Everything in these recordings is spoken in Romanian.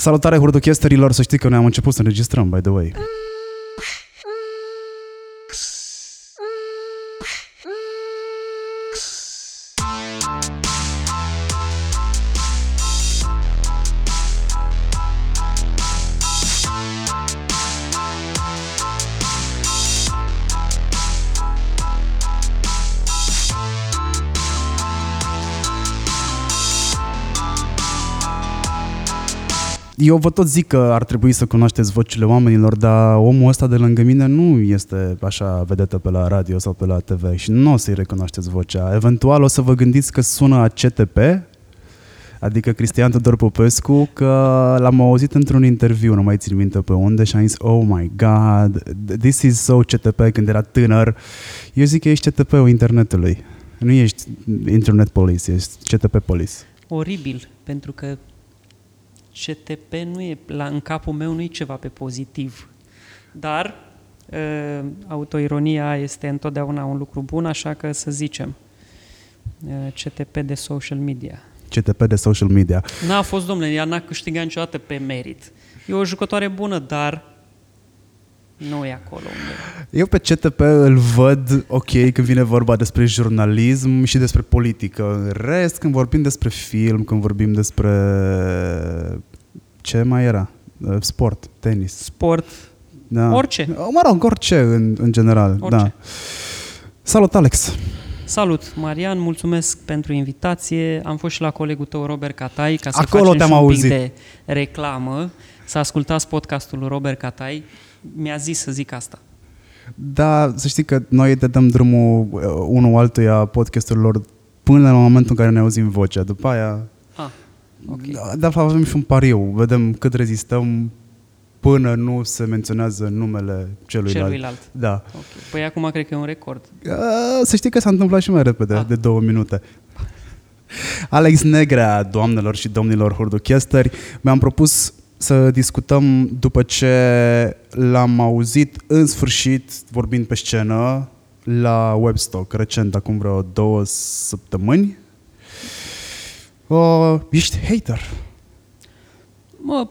Salutare hurduchesterilor, să știți că noi am început să înregistrăm, by the way. Eu vă tot zic că ar trebui să cunoașteți vocile oamenilor, dar omul ăsta de lângă mine nu este așa vedetă pe la radio sau pe la TV și nu o să-i recunoașteți vocea. Eventual o să vă gândiți că sună a CTP, adică Cristian Tudor Popescu, că l-am auzit într-un interviu, nu mai țin minte pe unde, și am zis, oh my god, this is so CTP când era tânăr. Eu zic că ești CTP-ul internetului. Nu ești Internet Police, ești CTP Police. Oribil, pentru că CTP nu e, la, în capul meu nu e ceva pe pozitiv. Dar uh, autoironia este întotdeauna un lucru bun, așa că să zicem uh, CTP de social media. CTP de social media. N-a fost, domnule, ea n-a câștigat niciodată pe merit. E o jucătoare bună, dar nu e acolo unde... Eu pe CTP îl văd ok când vine vorba despre jurnalism și despre politică. În rest, când vorbim despre film, când vorbim despre... Ce mai era? Uh, sport, tenis. Sport, Da. orice. Mă rog, orice în, în general. Orice. Da. Salut, Alex! Salut, Marian, mulțumesc pentru invitație. Am fost și la colegul tău, Robert Catai, ca să Acolo facem te-am și un auzit. pic de reclamă. Să ascultați podcastul lui Robert Catai. Mi-a zis să zic asta. Da, să știi că noi te dăm drumul uh, unul altuia podcasturilor până la momentul în care ne auzim vocea. După aia, Ah, ok. Da, de fapt avem și un pariu. Vedem cât rezistăm până nu se menționează numele celuilalt. Celuilalt. Da. Ok. Păi acum cred că e un record. Uh, Să știi că s-a întâmplat și mai repede, Ah. de două minute. Alex Negrea, doamnelor și domnilor hurduchesteri, mi-am propus să discutăm după ce l-am auzit în sfârșit vorbind pe scenă la Webstock, recent, acum vreo două săptămâni. Uh, ești hater. Mă,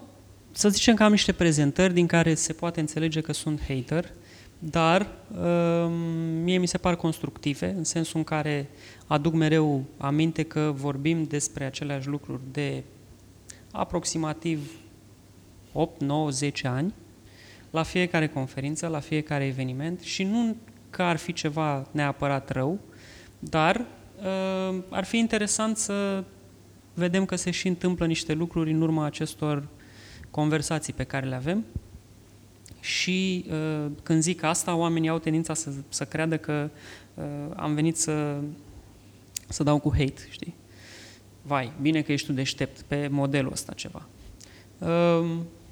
să zicem că am niște prezentări din care se poate înțelege că sunt hater, dar um, mie mi se par constructive, în sensul în care aduc mereu aminte că vorbim despre aceleași lucruri de aproximativ 8, 9, 10 ani, la fiecare conferință, la fiecare eveniment și nu că ar fi ceva neapărat rău, dar uh, ar fi interesant să vedem că se și întâmplă niște lucruri în urma acestor conversații pe care le avem și uh, când zic asta, oamenii au tendința să, să creadă că uh, am venit să, să dau cu hate, știi? Vai, bine că ești tu deștept pe modelul ăsta ceva. Uh,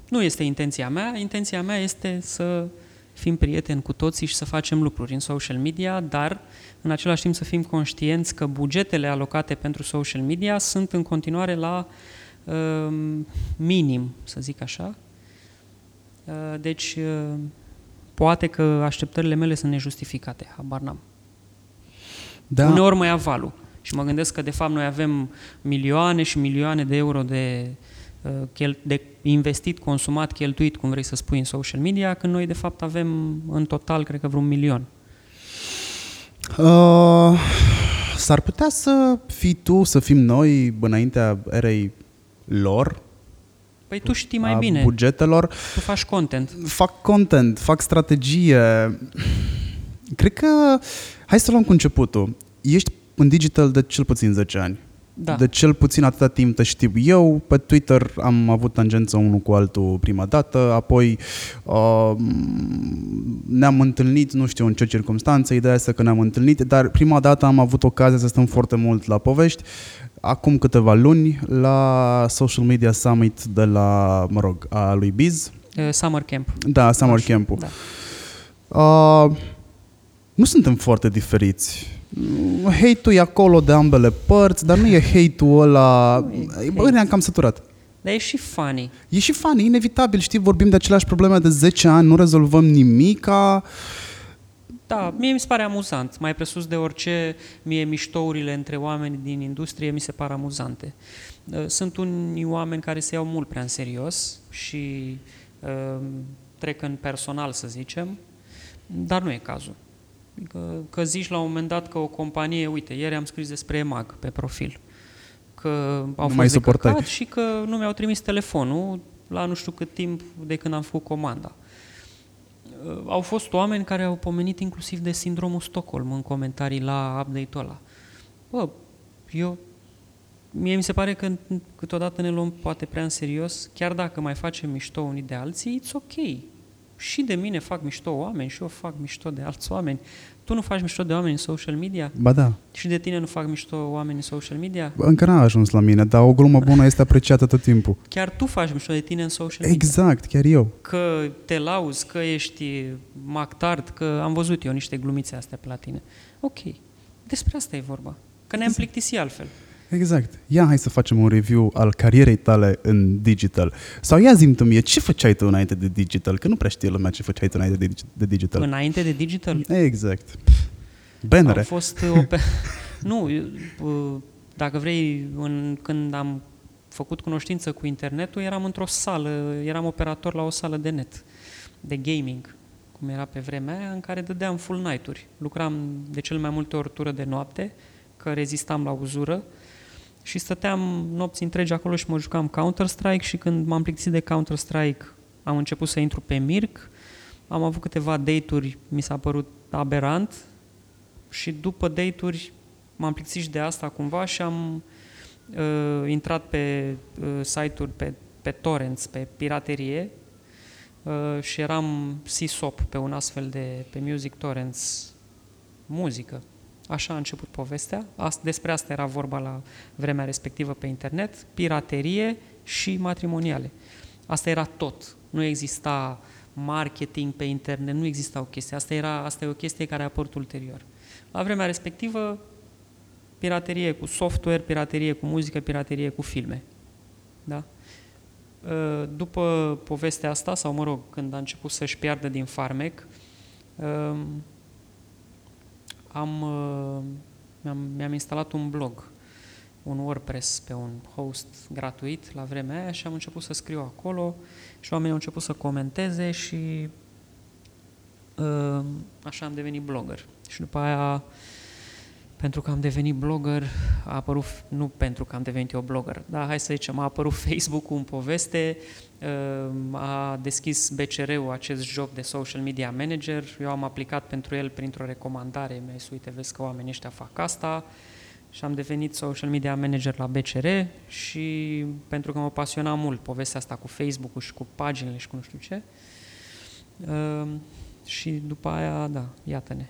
nu este intenția mea, intenția mea este să fim prieteni cu toții și să facem lucruri în social media, dar în același timp să fim conștienți că bugetele alocate pentru social media sunt în continuare la uh, minim, să zic așa. Uh, deci, uh, poate că așteptările mele sunt nejustificate, habar n-am. Da. Uneori mă ia valul și mă gândesc că de fapt noi avem milioane și milioane de euro de, uh, chel- de investit, consumat, cheltuit, cum vrei să spui, în social media, când noi de fapt avem în total, cred că vreun milion. Uh, s-ar putea să fii tu, să fim noi înaintea erei lor, Păi tu știi mai a bine, bugetelor. tu faci content. Fac content, fac strategie. Cred că, hai să luăm cu începutul. Ești în digital de cel puțin 10 ani. Da. De cel puțin atâta timp te știu eu. Pe Twitter am avut tangență unul cu altul prima dată, apoi uh, ne-am întâlnit, nu știu în ce circunstanțe, ideea este că ne-am întâlnit, dar prima dată am avut ocazia să stăm foarte mult la povești, acum câteva luni, la Social Media Summit de la, mă rog, a lui Biz. Uh, Summer Camp. Da, Summer Așa, Camp-ul. Da. Uh, nu suntem foarte diferiți. Hate-ul e acolo de ambele părți, dar nu e hate-ul ăla... Nu e Bă, hate. ne-am cam săturat. Dar e și funny. E și fan, e inevitabil, știi, vorbim de aceleași probleme de 10 ani, nu rezolvăm nimica. Da, mie mi se pare amuzant. Mai presus de orice, mie miștourile între oameni din industrie mi se par amuzante. Uh, sunt unii oameni care se iau mult prea în serios și uh, trec în personal, să zicem, dar nu e cazul. Adică că zici la un moment dat că o companie, uite, ieri am scris despre EMAG pe profil, că au Nu fost mai de suportai. căcat și că nu mi-au trimis telefonul la nu știu cât timp de când am făcut comanda. Uh, Au fost oameni care au pomenit inclusiv de sindromul Stockholm în comentarii la update-ul ăla. Bă, eu Mie mi se pare că câteodată ne luăm poate prea în serios, chiar dacă mai facem mișto unii de alții, it's ok. Și de mine fac mișto oameni și eu fac mișto de alți oameni. Tu nu faci mișto de oameni în social media? Ba da, Și de tine nu fac mișto oameni în social media? încă n-a ajuns la mine, dar o glumă bună este apreciată tot timpul. Chiar tu faci mișto de tine în social media? Exact, chiar eu. Că te lauzi, că ești mactard, că am văzut eu niște glumițe astea pe la tine. Ok, despre asta e vorba. Că ne-am plictisit altfel. Exact. Ia, hai să facem un review al carierei tale în digital. Sau ia zi tu mie, ce făceai tu înainte de digital? Că nu prea știe lumea ce făceai tu înainte de, digi- de digital. Înainte de digital, Exact. Bannere. Am fost o pe... Nu, eu, uh, dacă vrei, în, când am făcut cunoștință cu internetul, eram într-o sală, eram operator la o sală de net, de gaming, cum era pe vremea aia, în care dădeam full night-uri. Lucram de cel mai multe ori tură de noapte, că rezistam la uzură și stăteam nopți întregi acolo și mă jucam Counter-Strike și când m-am plictisit de Counter-Strike am început să intru pe Mirc, am avut câteva date-uri, mi s-a părut aberant și după date-uri m-am plictisit și de asta cumva și am uh, intrat pe uh, site-uri, pe, pe torrents, pe piraterie uh, și eram CSOP pe un astfel de, pe Music Torrents, muzică. Așa a început povestea. Asta, despre asta era vorba la vremea respectivă pe internet, piraterie și matrimoniale. Asta era tot. Nu exista marketing pe internet, nu exista o chestie. Asta, era, asta e o chestie care a apărut ulterior. La vremea respectivă, piraterie cu software, piraterie cu muzică, piraterie cu filme. Da? Uh, După povestea asta, sau mă rog, când a început să-și piardă din farmec, um, am, uh, mi-am, mi-am instalat un blog, un WordPress pe un host gratuit la vremea aia și am început să scriu acolo și oamenii au început să comenteze și uh, așa am devenit blogger. Și după aia, pentru că am devenit blogger, a apărut, nu pentru că am devenit eu blogger, dar hai să zicem, a apărut Facebook-ul în poveste, uh, a deschis BCR-ul acest job de social media manager, eu am aplicat pentru el printr-o recomandare, mi-ai zis, uite, vezi că oamenii ăștia fac asta, și am devenit social media manager la BCR și pentru că mă pasiona mult povestea asta cu Facebook-ul și cu paginile și cu nu știu ce. Uh, și după aia, da, iată-ne,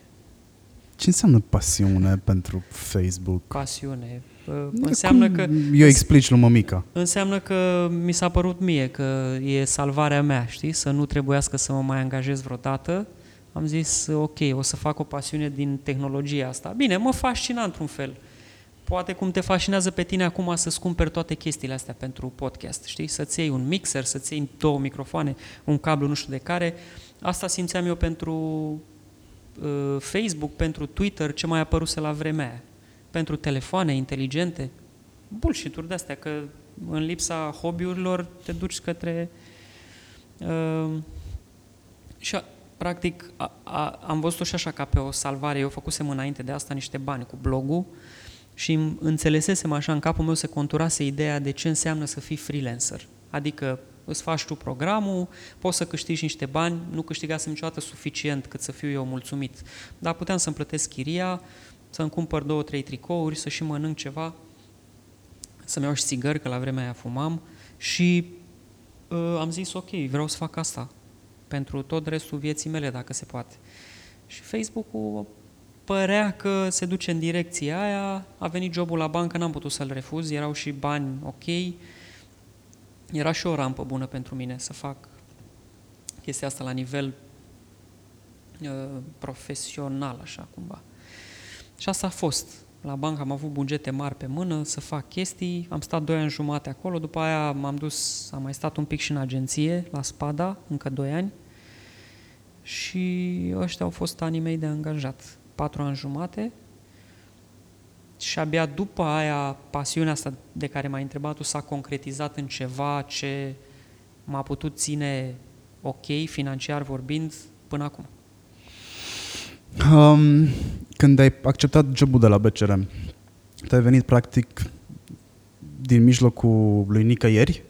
Ce înseamnă pasiune pentru Facebook? pasiune. Uh, înseamnă Cum că Eu explici lui mămica. Înseamnă că mi s-a părut mie că e salvarea mea, știi? Să nu trebuiască să mă mai angajez vreodată. Am zis, ok, o să fac o pasiune din tehnologia asta. Bine, mă fascina într-un fel. Poate cum te fascinează pe tine acum să-ți cumperi toate chestiile astea pentru podcast, știi? Să-ți iei un mixer, să-ți iei două microfoane, un cablu nu știu de care. Asta simțeam eu pentru uh, Facebook, pentru Twitter, ce mai apăruse la vremea aia. Pentru telefoane inteligente. Bullshit-uri de-astea, că în lipsa hobby-urilor te duci către... Uh, și a, practic a, a, am văzut-o și așa ca pe o salvare. Eu făcusem înainte de asta niște bani cu blogul și îmi înțelesesem așa în capul meu se conturase ideea de ce înseamnă să fii freelancer. Adică îți faci tu programul, poți să câștigi niște bani, nu câștigasem niciodată suficient cât să fiu eu mulțumit, dar puteam să-mi plătesc chiria, să-mi cumpăr două, trei tricouri, să și mănânc ceva, să-mi iau și țigări, că la vremea aia fumam și uh, am zis ok, vreau să fac asta pentru tot restul vieții mele, dacă se poate. Și Facebook-ul părea că se duce în direcția aia, a venit jobul la bancă, n-am putut să-l refuz, erau și bani ok, era și o rampă bună pentru mine să fac chestia asta la nivel uh, profesional, așa cumva. Și asta a fost. La bancă am avut bugete mari pe mână să fac chestii, am stat doi ani jumate acolo, după aia m-am dus, am mai stat un pic și în agenție, la Spada, încă doi ani, și ăștia au fost anii mei de angajat. Patru ani jumate și abia după aia pasiunea asta de care m-ai întrebat tu s-a concretizat în ceva ce m-a putut ține ok, financiar vorbind, până acum. Um, când ai acceptat jobul de la BCR, te-ai venit practic din mijlocul lui nicăieri?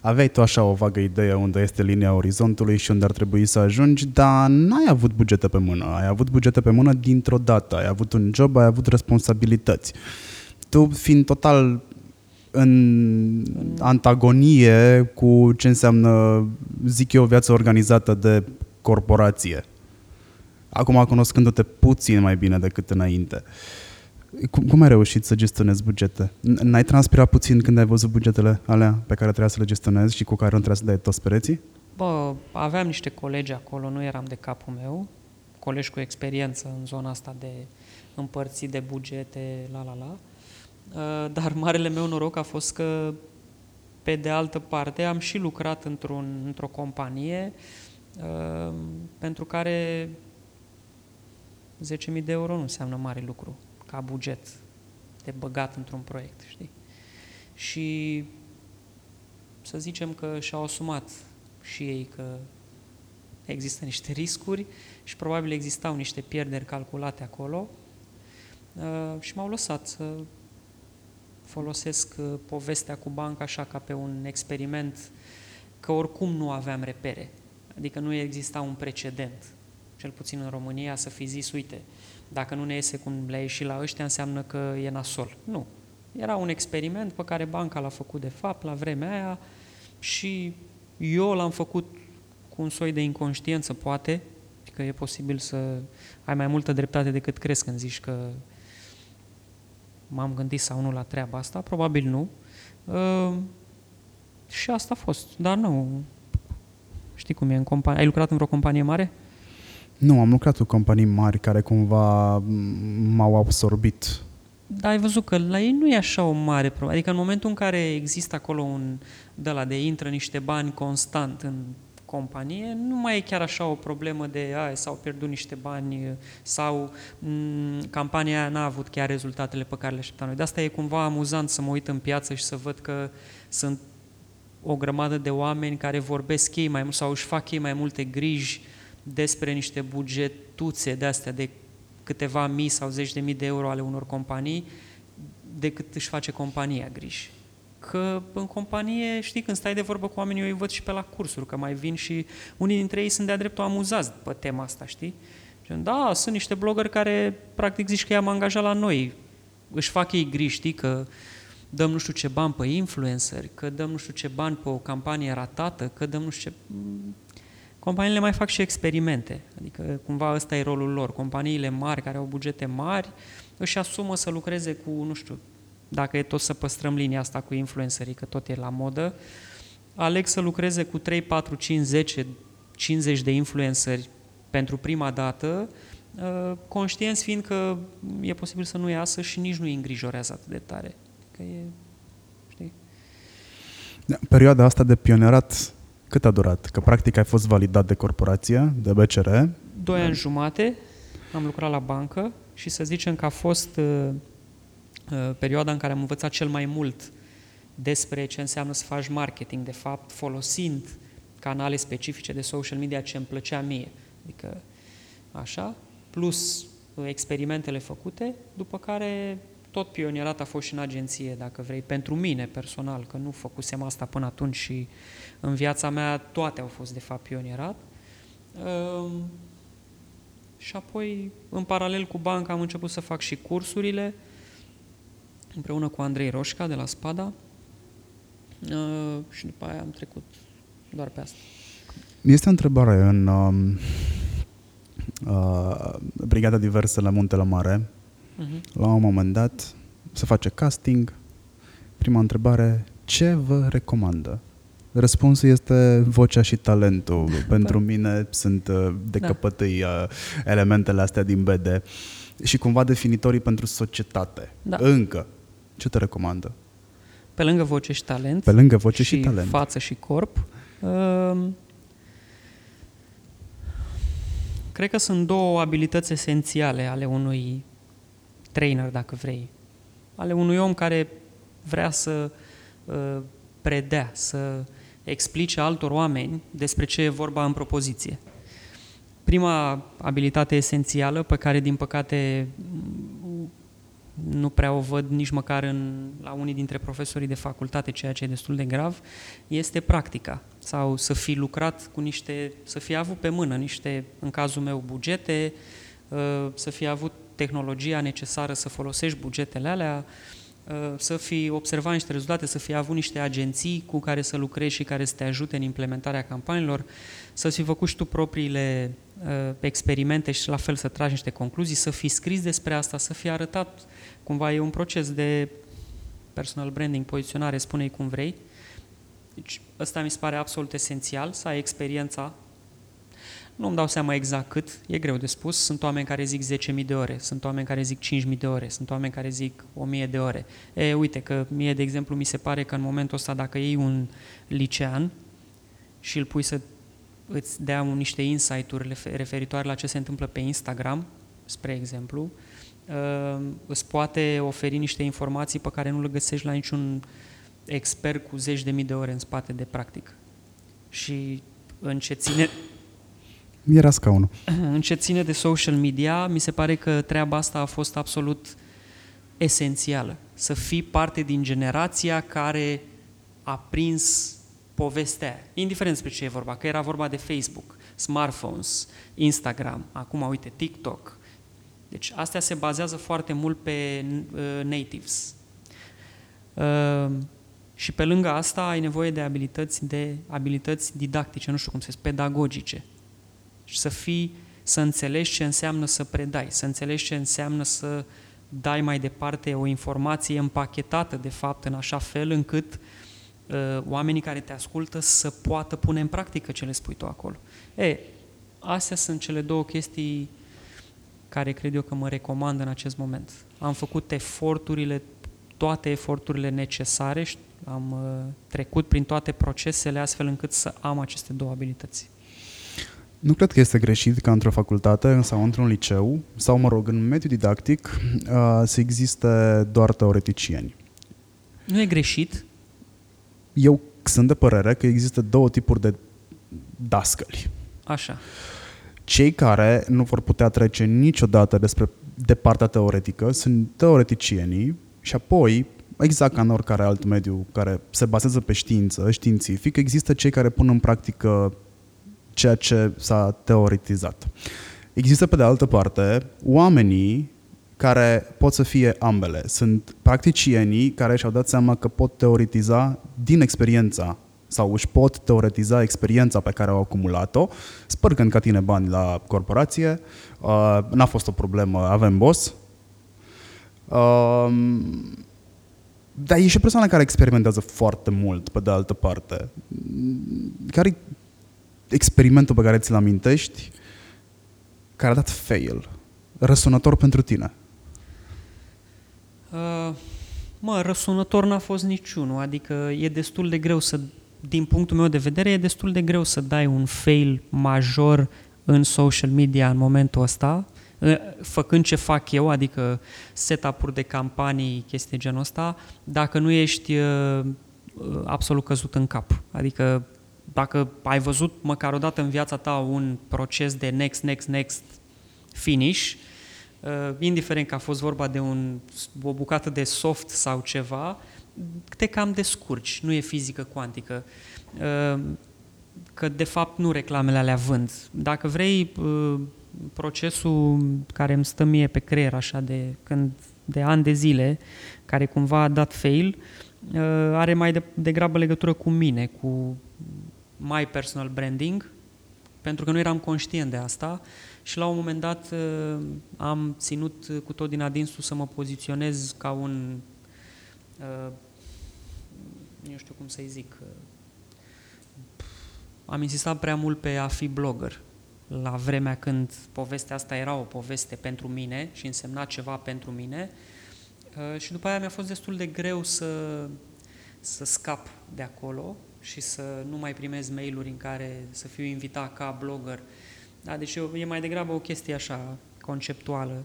Aveai tu așa o vagă idee unde este linia orizontului și unde ar trebui să ajungi, dar n-ai avut bugete pe mână. Ai avut bugete pe mână dintr-o dată. Ai avut un job, ai avut responsabilități. Tu fiind total în antagonie cu ce înseamnă, zic eu, o viață organizată de corporație. Acum, cunoscându-te puțin mai bine decât înainte. Cum, cum ai reușit să gestionezi bugete? N-ai transpirat puțin când ai văzut bugetele alea pe care trebuia să le gestionezi și cu care nu trebuia să dai toți pereții? Bă, aveam niște colegi acolo, nu eram de capul meu, colegi cu experiență în zona asta de împărțit de bugete, la la la. Uh, dar marele meu noroc a fost că, pe de altă parte, am și lucrat într-un, într-o companie uh, pentru care 10.000 de euro nu înseamnă mare lucru ca buget de băgat într-un proiect, știi? Și să zicem că și-au asumat și ei că există niște riscuri și probabil existau niște pierderi calculate acolo uh, și m-au lăsat să folosesc uh, povestea cu banca așa ca pe un experiment că oricum nu aveam repere, adică nu exista un precedent, cel puțin în România, să fi zis, uite, dacă nu ne iese cum le-a ieșit la ăștia, înseamnă că e nasol. Nu. Era un experiment pe care banca l-a făcut de fapt la vremea aia și eu l-am făcut cu un soi de inconștiență, poate, că e posibil să ai mai multă dreptate decât crezi când zici că m-am gândit sau nu la treaba asta, probabil nu. Uh, și asta a fost, dar nu. Știi cum e în companie? Ai lucrat în vreo companie mare? Nu, am lucrat cu companii mari care cumva m-au absorbit. Dar ai văzut că la ei nu e așa o mare problemă. Adică în momentul în care există acolo un de la de intră niște bani constant în companie, nu mai e chiar așa o problemă de a, s-au pierdut niște bani sau m- campania aia n-a avut chiar rezultatele pe care le așteptam noi. De asta e cumva amuzant să mă uit în piață și să văd că sunt o grămadă de oameni care vorbesc ei mai mult sau își fac ei mai multe griji despre niște bugetuțe de astea de câteva mii sau zeci de mii de euro ale unor companii decât își face compania griji. Că în companie, știi, când stai de vorbă cu oamenii, eu îi văd și pe la cursuri, că mai vin și unii dintre ei sunt de-a dreptul amuzați pe tema asta, știi? Da, sunt niște blogări care, practic, zici că i-am angajat la noi. Își fac ei griji, știi, că dăm nu știu ce bani pe influenceri, că dăm nu știu ce bani pe o campanie ratată, că dăm nu știu ce companiile mai fac și experimente, adică cumva ăsta e rolul lor. Companiile mari care au bugete mari își asumă să lucreze cu, nu știu, dacă e tot să păstrăm linia asta cu influencerii, că tot e la modă, aleg să lucreze cu 3, 4, 5, 10, 50 de influenceri pentru prima dată, uh, conștienți fiind că e posibil să nu iasă și nici nu îi îngrijorează atât de tare. Că e, știi? Da, perioada asta de pionerat cât a durat? Că practic ai fost validat de corporație, de BCR. Doi ani jumate am lucrat la bancă și să zicem că a fost uh, uh, perioada în care am învățat cel mai mult despre ce înseamnă să faci marketing, de fapt, folosind canale specifice de social media ce îmi plăcea mie. Adică, așa, plus uh, experimentele făcute, după care tot pionierat a fost și în agenție, dacă vrei, pentru mine personal, că nu făcusem asta până atunci și în viața mea toate au fost de fapt pionierat. Ehm, și apoi, în paralel cu banca, am început să fac și cursurile, împreună cu Andrei Roșca de la Spada ehm, și după aia am trecut doar pe asta. Este o întrebare în uh, uh, Brigada Diverse la Muntele Mare, uh-huh. la un moment dat, se face casting. Prima întrebare, ce vă recomandă? Răspunsul este vocea și talentul. Pentru mine sunt uh, de da. căpătâi uh, elementele astea din BD și cumva definitorii pentru societate. Da. Încă. Ce te recomandă? Pe lângă voce și talent. Pe lângă voce și, și talent. față și corp. Uh, Cred că sunt două abilități esențiale ale unui trainer, dacă vrei. Ale unui om care vrea să uh, predea, să explice altor oameni despre ce e vorba în propoziție. Prima abilitate esențială, pe care, din păcate, nu prea o văd nici măcar în, la unii dintre profesorii de facultate, ceea ce e destul de grav, este practica. Sau să fi lucrat cu niște, să fi avut pe mână niște, în cazul meu, bugete, uh, să fi avut tehnologia necesară să folosești bugetele alea, uh, să fi observat niște rezultate, să fi avut niște agenții cu care să lucrezi și care să te ajute în implementarea campaniilor, să fi făcut și tu propriile uh, experimente și la fel să tragi niște concluzii, să fi scris despre asta, să fi arătat cumva e un proces de personal branding, poziționare, spune-i cum vrei. Deci ăsta mi se pare absolut esențial, să ai experiența. Nu-mi dau seama exact cât, e greu de spus. Sunt oameni care zic 10.000 de ore, sunt oameni care zic 5.000 de ore, sunt oameni care zic 1.000 de ore. E, uite că mie, de exemplu, mi se pare că în momentul ăsta, dacă iei un licean și îl pui să îți dea niște insight-uri referitoare la ce se întâmplă pe Instagram, spre exemplu, uh, îți poate oferi niște informații pe care nu le găsești la niciun expert cu zeci de mii de ore în spate de practic. Și în ce ține... Era scaunul. În ce ține de social media, mi se pare că treaba asta a fost absolut esențială. Să fii parte din generația care a prins povestea indiferent despre ce e vorba, că era vorba de Facebook, smartphones, Instagram, acum uite TikTok, deci astea se bazează foarte mult pe uh, natives. Uh, și pe lângă asta ai nevoie de abilități, de abilități didactice, nu știu cum se spune, pedagogice. Și să fii, să înțelegi ce înseamnă să predai, să înțelegi ce înseamnă să dai mai departe o informație împachetată, de fapt, în așa fel încât uh, oamenii care te ascultă să poată pune în practică ce le spui tu acolo. E, astea sunt cele două chestii care cred eu că mă recomand în acest moment. Am făcut eforturile, toate eforturile necesare și am uh, trecut prin toate procesele astfel încât să am aceste două abilități. Nu cred că este greșit ca într-o facultate sau într-un liceu sau, mă rog, în mediul didactic uh, să existe doar teoreticieni. Nu e greșit? Eu sunt de părere că există două tipuri de dascăli. Așa cei care nu vor putea trece niciodată despre, de partea teoretică sunt teoreticienii și apoi, exact ca în oricare alt mediu care se bazează pe știință, științific, există cei care pun în practică ceea ce s-a teoretizat. Există, pe de altă parte, oamenii care pot să fie ambele. Sunt practicienii care și-au dat seama că pot teoretiza din experiența sau își pot teoretiza experiența pe care au acumulat-o, spărgând ca tine bani la corporație, uh, n-a fost o problemă, avem boss. Uh, dar e și persoana care experimentează foarte mult, pe de altă parte. Care e experimentul pe care ți-l amintești care a dat fail, răsunător pentru tine? Uh, mă, răsunător n-a fost niciunul, adică e destul de greu să din punctul meu de vedere, e destul de greu să dai un fail major în social media în momentul ăsta, făcând ce fac eu, adică setup-uri de campanii, chestii genul ăsta, dacă nu ești uh, absolut căzut în cap. Adică dacă ai văzut măcar o dată în viața ta un proces de next, next, next finish, uh, indiferent că a fost vorba de un, o bucată de soft sau ceva, te cam descurci, nu e fizică cuantică, uh, că de fapt nu reclamele alea vând. Dacă vrei, uh, procesul care îmi stă mie pe creier așa de, când, de ani de zile, care cumva a dat fail, uh, are mai de, degrabă legătură cu mine, cu my personal branding, pentru că nu eram conștient de asta și la un moment dat am ținut cu tot din adinsul să mă poziționez ca un nu știu cum să-i zic, am insistat prea mult pe a fi blogger. La vremea când povestea asta era o poveste pentru mine și însemna ceva pentru mine uh, și după aia mi-a fost destul de greu să, să scap de acolo și să nu mai primez mail-uri în care să fiu invitat ca blogger Da, deci e mai degrabă o chestie așa conceptuală.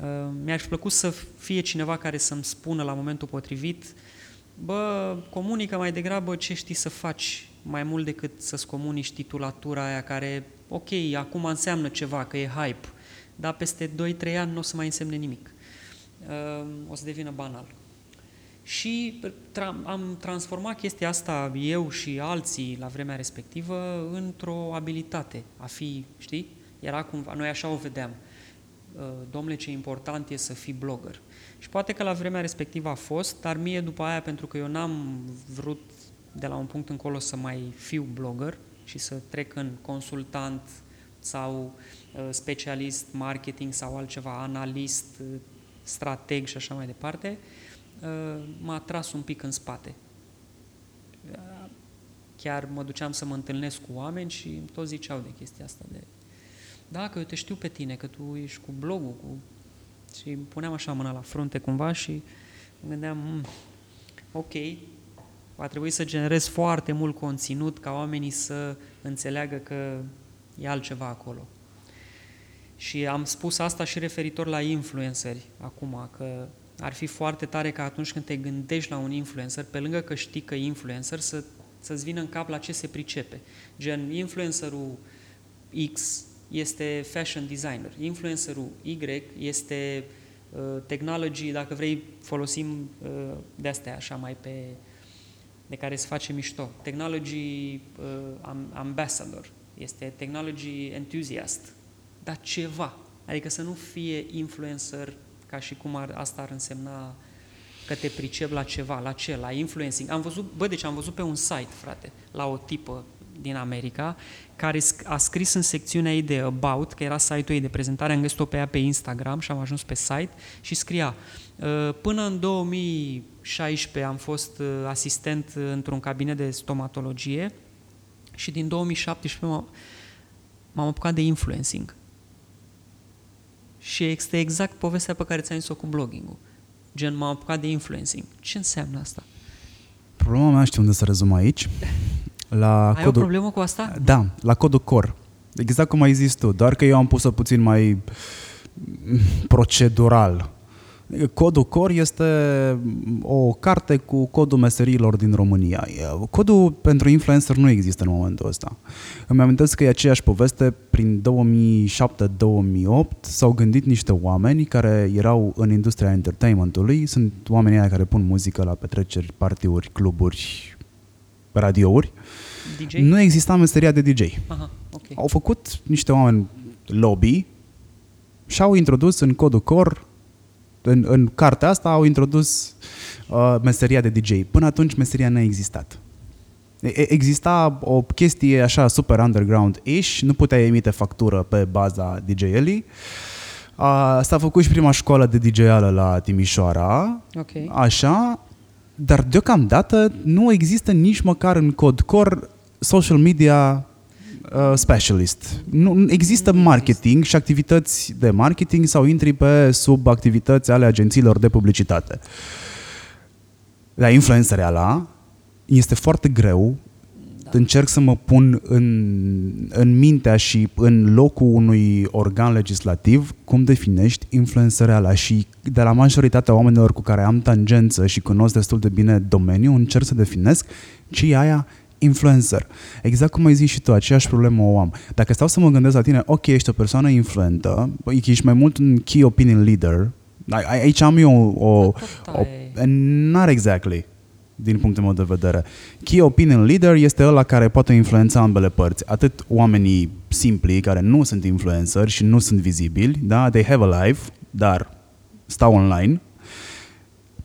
Uh, mi-aș plăcut să fie cineva care să-mi spună la momentul potrivit bă, comunică mai degrabă ce știi să faci, mai mult decât să-ți comunici titulatura aia care, ok, acum înseamnă ceva, că e hype, dar peste 2-3 ani nu o să mai însemne nimic. Uh, o să devină banal. Și tra- am transformat chestia asta, eu și alții, la vremea respectivă, într-o abilitate, a fi, știi? Era cumva, noi așa o vedeam. Uh, domnule, ce important e să fii blogger. Și poate că la vremea respectivă a fost, dar mie după aia, pentru că eu n-am vrut de la un punct încolo să mai fiu blogger și să trec în consultant sau uh, specialist marketing sau altceva, analist, uh, strateg și așa mai departe, m-a tras un pic în spate. Chiar mă duceam să mă întâlnesc cu oameni și îmi tot ziceau de chestia asta de da, că eu te știu pe tine, că tu ești cu blogul, cu... și îmi puneam așa mâna la frunte cumva și mă gândeam, mm, ok, va trebui să generez foarte mult conținut ca oamenii să înțeleagă că e altceva acolo. Și am spus asta și referitor la influenceri acum, că ar fi foarte tare ca atunci când te gândești la un influencer, pe lângă că știi că e influencer, să, să-ți vină în cap la ce se pricepe. Gen, influencerul X este fashion designer, influencerul Y este uh, technology, dacă vrei folosim uh, de astea așa mai pe de care se face mișto. Technology uh, ambassador, este technology enthusiast, dar ceva. Adică să nu fie influencer ca și cum ar, asta ar însemna că te pricep la ceva, la ce, la influencing. Am văzut, bă, deci am văzut pe un site, frate, la o tipă din America, care a scris în secțiunea ei de About, că era site-ul ei de prezentare, am găsit-o pe ea pe Instagram și am ajuns pe site și scria uh, Până în 2016 am fost uh, asistent într-un cabinet de stomatologie și din 2017 m-am apucat de influencing. Și este exact povestea pe care ți-am zis-o cu blogging-ul. Gen, m-am apucat de influencing. Ce înseamnă asta? Problema mea știu unde să rezum aici. La Ai codul... o problemă cu asta? Da, la codul core. Exact cum ai zis tu, doar că eu am pus-o puțin mai procedural. Codul Core este o carte cu codul meserilor din România. Codul pentru influencer nu există în momentul ăsta. Îmi amintesc că e aceeași poveste prin 2007-2008 s-au gândit niște oameni care erau în industria entertainmentului, sunt oamenii aia care pun muzică la petreceri, partiuri, cluburi, radiouri. DJ? Nu exista meseria de DJ. Aha, okay. Au făcut niște oameni lobby și au introdus în codul core, în, în cartea asta, au introdus uh, meseria de DJ. Până atunci meseria nu a existat. Exista o chestie așa super underground-ish, nu puteai emite factură pe baza DJ-elii. Uh, s-a făcut și prima școală de DJ-ală la Timișoara, okay. așa, dar deocamdată nu există nici măcar în cod core social media uh, specialist. Nu, există marketing și activități de marketing sau intri pe sub activități ale agențiilor de publicitate. La influencerea la este foarte greu încerc să mă pun în, în mintea și în locul unui organ legislativ cum definești influențăreala și de la majoritatea oamenilor cu care am tangență și cunosc destul de bine domeniul, încerc să definesc ce e aia influencer. Exact cum ai zis și tu, aceeași problemă o am. Dacă stau să mă gândesc la tine, ok, ești o persoană influentă, ești mai mult un key opinion leader, aici am eu o... o, o not exactly din punctul meu de vedere. Key opinion leader este ăla care poate influența ambele părți. Atât oamenii simpli, care nu sunt influenceri și nu sunt vizibili, da? they have a life, dar stau online.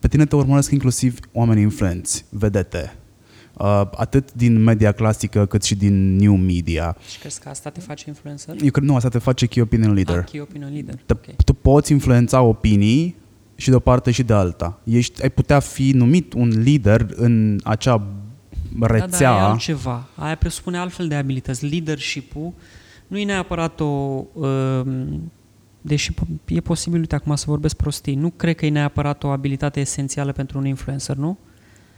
Pe tine te urmăresc inclusiv oameni influenți, vedete, uh, atât din media clasică cât și din new media. Și crezi că asta te face influencer? Eu cred nu, asta te face key opinion leader. Ah, key opinion leader. Te, okay. Tu poți influența opinii și de o parte și de alta. Ești, ai putea fi numit un lider în acea rețea. Da, dar e altceva. Aia presupune altfel de abilități. Leadership-ul nu e neapărat o... Uh, deși e posibil, uite, acum să vorbesc prostii, nu cred că e neapărat o abilitate esențială pentru un influencer, nu?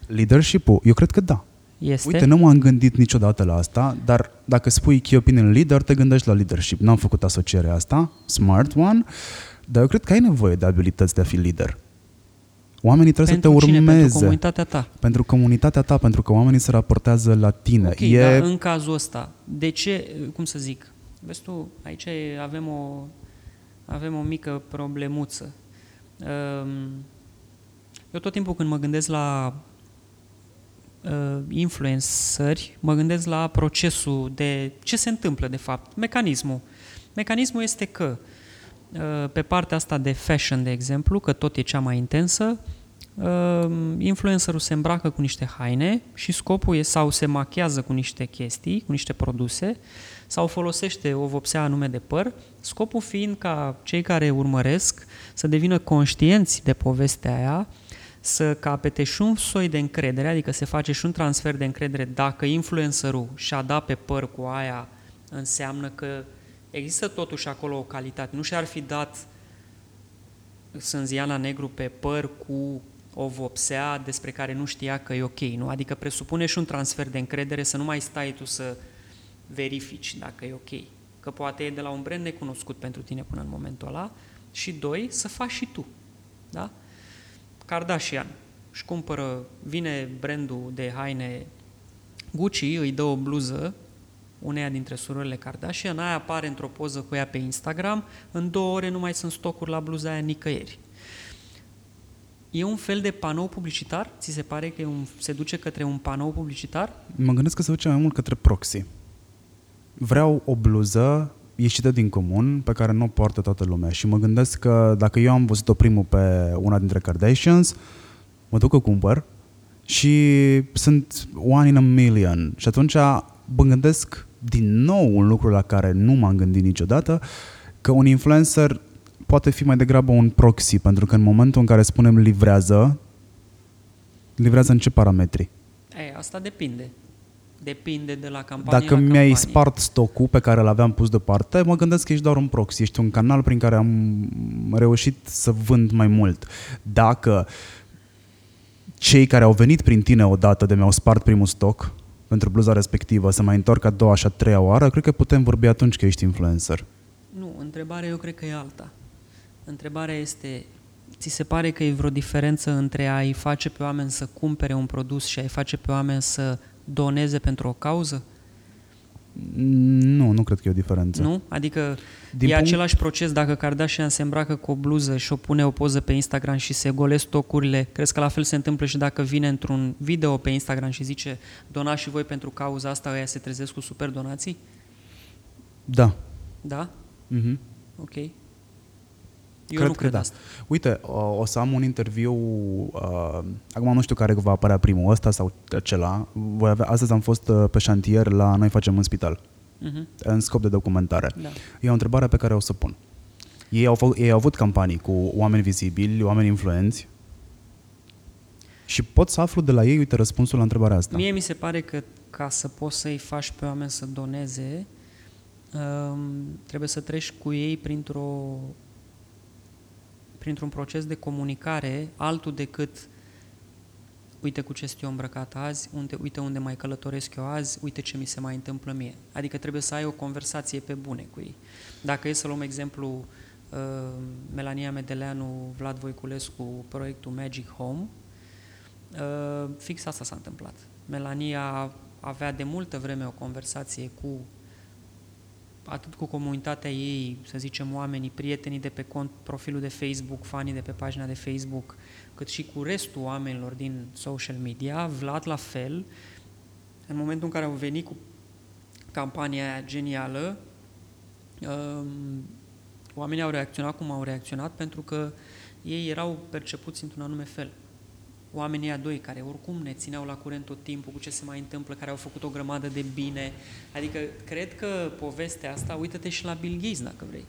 Leadership-ul? Eu cred că da. Este... Uite, nu m-am gândit niciodată la asta, dar dacă spui key opinion leader, te gândești la leadership. N-am făcut asocierea asta, smart one, dar eu cred că ai nevoie de abilități de a fi lider. Oamenii trebuie pentru să te cine? urmeze. Pentru comunitatea ta. Pentru comunitatea ta, pentru că oamenii se raportează la tine. Ok, e... dar în cazul ăsta, de ce, cum să zic, vezi tu, aici avem o, avem o mică problemuță. Um, eu tot timpul când mă gândesc la uh, influenceri, mă gândesc la procesul de ce se întâmplă de fapt, mecanismul. Mecanismul este că uh, pe partea asta de fashion, de exemplu, că tot e cea mai intensă, uh, influencerul se îmbracă cu niște haine și scopul e sau se machează cu niște chestii, cu niște produse, sau folosește o vopsea anume de păr, scopul fiind ca cei care urmăresc să devină conștienți de povestea aia, să capete și un soi de încredere, adică se face și un transfer de încredere dacă influencerul și-a dat pe păr cu aia, înseamnă că există totuși acolo o calitate. Nu și-ar fi dat sânziana negru pe păr cu o vopsea despre care nu știa că e ok, nu? Adică presupune și un transfer de încredere să nu mai stai tu să verifici dacă e ok. Că poate e de la un brand necunoscut pentru tine până în momentul ăla. Și doi, să faci și tu. Da? Kardashian își cumpără, vine brandul de haine Gucci, îi dă o bluză uneia dintre surorile Kardashian, aia apare într-o poză cu ea pe Instagram, în două ore nu mai sunt stocuri la bluza aia nicăieri. E un fel de panou publicitar? Ți se pare că e un, se duce către un panou publicitar? Mă gândesc că se duce mai mult către proxy. Vreau o bluză ieșită din comun pe care nu o poartă toată lumea și mă gândesc că dacă eu am văzut-o primul pe una dintre Kardashians, mă duc o cumpăr și sunt one in a million și atunci mă gândesc din nou un lucru la care nu m-am gândit niciodată, că un influencer poate fi mai degrabă un proxy, pentru că în momentul în care spunem livrează, livrează în ce parametri? E, asta depinde. Depinde de la campanie Dacă la mi-ai campanie. spart stocul pe care l-aveam pus deoparte, mă gândesc că ești doar un proxy, ești un canal prin care am reușit să vând mai mult. Dacă cei care au venit prin tine odată de mi-au spart primul stoc pentru bluza respectivă să mai întorc a doua și a treia oară, cred că putem vorbi atunci că ești influencer. Nu, întrebarea eu cred că e alta. Întrebarea este, ți se pare că e vreo diferență între a-i face pe oameni să cumpere un produs și a-i face pe oameni să doneze pentru o cauză? Nu, nu cred că e o diferență. Nu? Adică Din Din e punct- același proces dacă Kardashian se îmbracă cu o bluză și o pune o poză pe Instagram și se golesc stocurile. Crezi că la fel se întâmplă și dacă vine într-un video pe Instagram și zice donați și voi pentru cauza asta, ăia se trezesc cu super donații? Da. Da? Mhm. Ok. Eu Cred nu că cred da. asta. Uite, o o să am un interviu, uh, acum nu știu care va apărea primul, ăsta sau acela. Voi avea, astăzi am fost uh, pe șantier la Noi facem în spital, Mhm. în scop de documentare. Da. E o întrebare pe care o să pun. Ei au, fă, ei au avut campanii cu oameni vizibili, oameni influenți și pot să aflu de la ei, uite, răspunsul la întrebarea asta. Mie mi se pare că ca să poți să-i faci pe oameni să doneze, um, trebuie să treci cu ei printr-o printr-un proces de comunicare altul decât uite cu ce sunt eu îmbrăcat azi, unde, uite unde mai călătoresc eu azi, uite ce mi se mai întâmplă mie. Adică trebuie să ai o conversație pe bune cu ei. Dacă e să luăm exemplu uh, Melania Medeleanu, Vlad Voiculescu, proiectul Magic Home, Uh, fix asta s-a întâmplat. Melania avea de multă vreme o conversație cu atât cu comunitatea ei, să zicem oamenii, prietenii de pe cont, profilul de Facebook, fanii de pe pagina de Facebook, cât și cu restul oamenilor din social media. Vlad la fel, în momentul în care au venit cu campania aia genială, um, oamenii au reacționat cum au reacționat pentru că ei erau percepuți într-un anume fel oamenii a doi care oricum ne țineau la curent tot timpul cu ce se mai întâmplă, care au făcut o grămadă de bine. Adică cred că povestea asta, uită-te și la Bill Gates dacă vrei.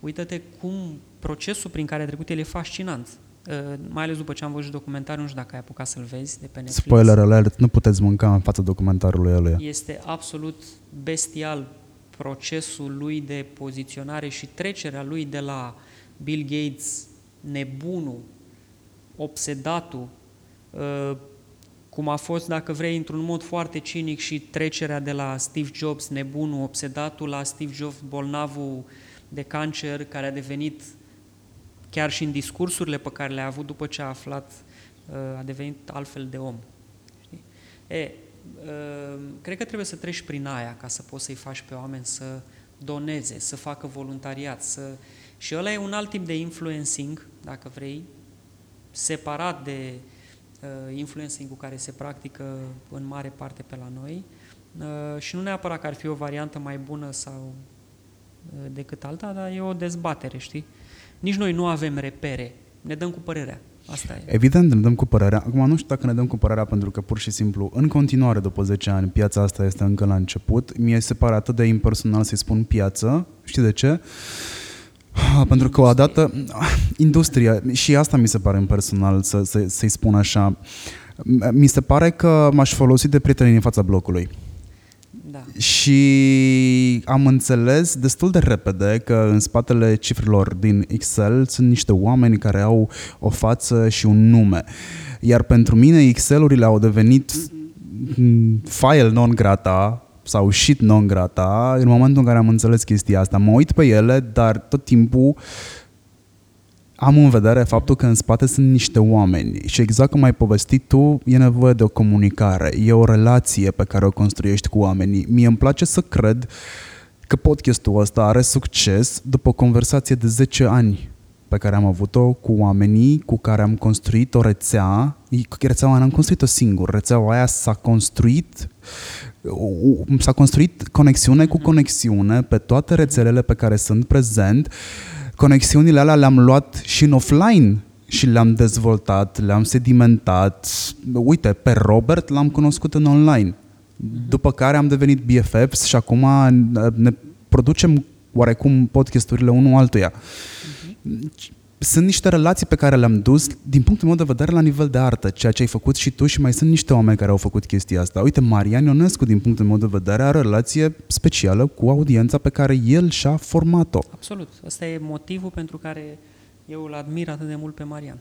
Uită-te cum procesul prin care a trecut el e fascinant. Uh, mai ales după ce am văzut documentarul, nu știu dacă ai apucat să-l vezi de pe Netflix. Spoiler alert, nu puteți mânca în fața documentarului ăluia. Este absolut bestial procesul lui de poziționare și trecerea lui de la Bill Gates, nebunul, obsedatul, uh, cum a fost, dacă vrei, într-un mod foarte cinic și trecerea de la Steve Jobs, nebunul, obsedatul, la Steve Jobs, bolnavul de cancer, care a devenit, chiar și în discursurile pe care le-a avut după ce a aflat, uh, a devenit altfel de om. Știi? E, uh, cred că trebuie să treci prin aia ca să poți să-i faci pe oameni să doneze, să facă voluntariat, să... Și ăla e un alt tip de influencing, dacă vrei, separat de uh, influencing-ul care se practică în mare parte pe la noi uh, și nu neapărat că ar fi o variantă mai bună sau uh, decât alta, dar e o dezbatere, știi? Nici noi nu avem repere, ne dăm cu părerea. Asta e. Evident, ne dăm cu părerea. Acum nu știu dacă ne dăm cu părerea pentru că pur și simplu, în continuare, după 10 ani, piața asta este încă la început. Mie se pare atât de impersonal să-i spun piață. Știi de ce? Pentru că odată, industria, și asta mi se pare impersonal să, să, să-i spun așa, mi se pare că m-aș folosi de prietenii în fața blocului. Da. Și am înțeles destul de repede că în spatele cifrelor din Excel sunt niște oameni care au o față și un nume. Iar pentru mine Excel-urile au devenit file non grata sau shit non grata în momentul în care am înțeles chestia asta. Mă uit pe ele, dar tot timpul am în vedere faptul că în spate sunt niște oameni și exact cum ai povestit tu, e nevoie de o comunicare, e o relație pe care o construiești cu oamenii. Mie îmi place să cred că podcastul ăsta are succes după o conversație de 10 ani pe care am avut-o cu oamenii cu care am construit o rețea. Rețeaua n-am construit-o singur, rețeaua aia s-a construit s-a construit conexiune cu conexiune pe toate rețelele pe care sunt prezent conexiunile alea le-am luat și în offline și le-am dezvoltat, le-am sedimentat. Uite, pe Robert l-am cunoscut în online. După care am devenit BFFs și acum ne producem oarecum podcasturile unul altuia. Uh-huh sunt niște relații pe care le-am dus, din punctul meu de vedere, la nivel de artă, ceea ce ai făcut și tu și mai sunt niște oameni care au făcut chestia asta. Uite, Marian Ionescu, din punctul meu de vedere, are o relație specială cu audiența pe care el și-a format-o. Absolut. Asta e motivul pentru care eu îl admir atât de mult pe Marian,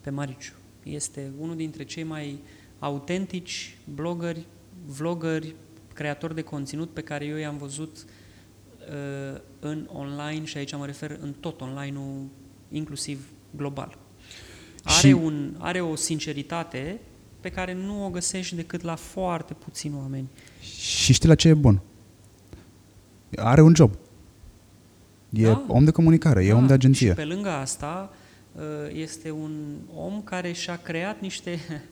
pe Mariciu. Este unul dintre cei mai autentici blogări, vloggeri, creatori de conținut pe care eu i-am văzut uh, în online și aici mă refer în tot online-ul inclusiv global. Are, și... un, are o sinceritate pe care nu o găsești decât la foarte puțini oameni. Și știi la ce e bun? Are un job. E da. om de comunicare, e da. om de agenție. Și pe lângă asta uh, este un om care și-a creat niște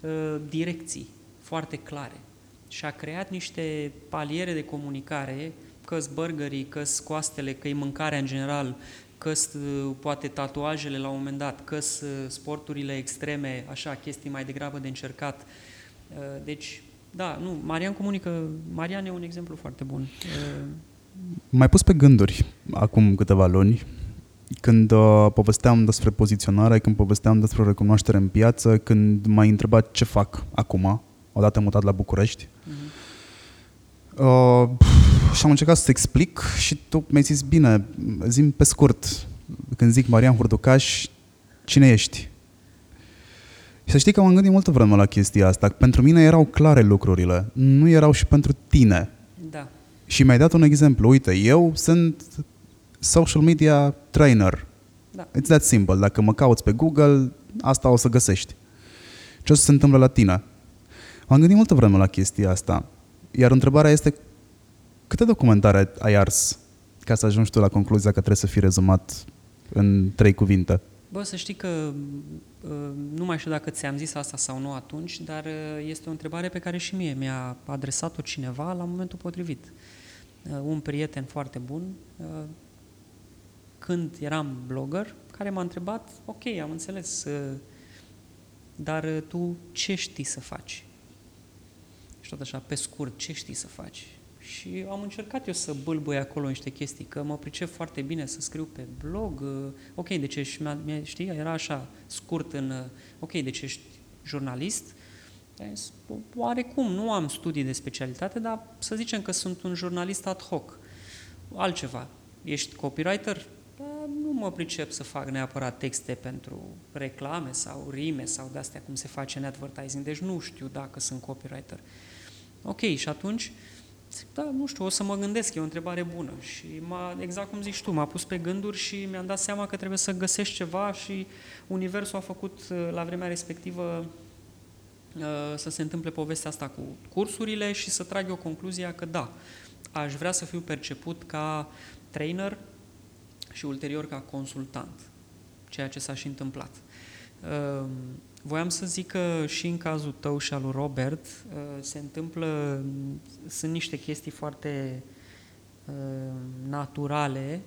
uh, direcții foarte clare. Și-a creat niște paliere de comunicare, că-s burgerii, că-s coastele, că-i mâncarea în general, că uh, poate tatuajele la un moment dat, că uh, sporturile extreme, așa, chestii mai degrabă de încercat. Uh, deci, da, nu, Marian comunică, Marian e un exemplu foarte bun. Mai pus pe gânduri acum câteva luni, când uh, povesteam despre poziționare, când povesteam despre recunoaștere în piață, când m-ai întrebat ce fac acum, odată mutat la București, uh-huh. uh, și am încercat să explic și tu mi-ai zis, bine, zim pe scurt, când zic Marian Hurducaș, cine ești? Și să știi că m-am gândit multă vreme la chestia asta. Pentru mine erau clare lucrurile. Nu erau și pentru tine. Da. Și mi-ai dat un exemplu. Uite, eu sunt social media trainer. Da. It's that simple. Dacă mă cauți pe Google, asta o să găsești. Ce o să se întâmple la tine? M-am gândit multă vreme la chestia asta. Iar întrebarea este Câte documentare ai ars ca să ajungi tu la concluzia că trebuie să fii rezumat în trei cuvinte? Bă, să știi că uh, nu mai știu dacă ți-am zis asta sau nu atunci, dar uh, este o întrebare pe care și mie mi-a adresat-o cineva la momentul potrivit. Uh, un prieten foarte bun, când eram blogger, care m-a întrebat, ok, am înțeles, dar tu ce știi să faci? Și tot așa, pe scurt, ce știi să faci? Și am încercat eu să bâlbui acolo niște chestii, că mă pricep foarte bine să scriu pe blog. Uh, ok, deci ești, știi, era așa scurt în, uh, ok, deci ești jurnalist, oarecum, nu am studii de specialitate, dar să zicem că sunt un jurnalist ad hoc. Altceva. Ești copywriter? Da, nu mă pricep să fac neapărat texte pentru reclame sau rime sau de-astea cum se face în advertising, deci nu știu dacă sunt copywriter. Ok, și atunci, zic, da, nu știu, o să mă gândesc, e o întrebare bună. Și m-a, exact cum zici tu, m-a pus pe gânduri și mi-am dat seama că trebuie să găsești ceva și universul a făcut uh, la vremea respectivă uh, să se întâmple povestea asta cu cursurile și să trag eu concluzia că da, aș vrea să fiu perceput ca trainer și ulterior ca consultant, ceea ce s-a și întâmplat. Ehm, voiam să zic că și în cazul tău și al lui Robert eh, se întâmplă, sunt niște chestii foarte ehm, naturale.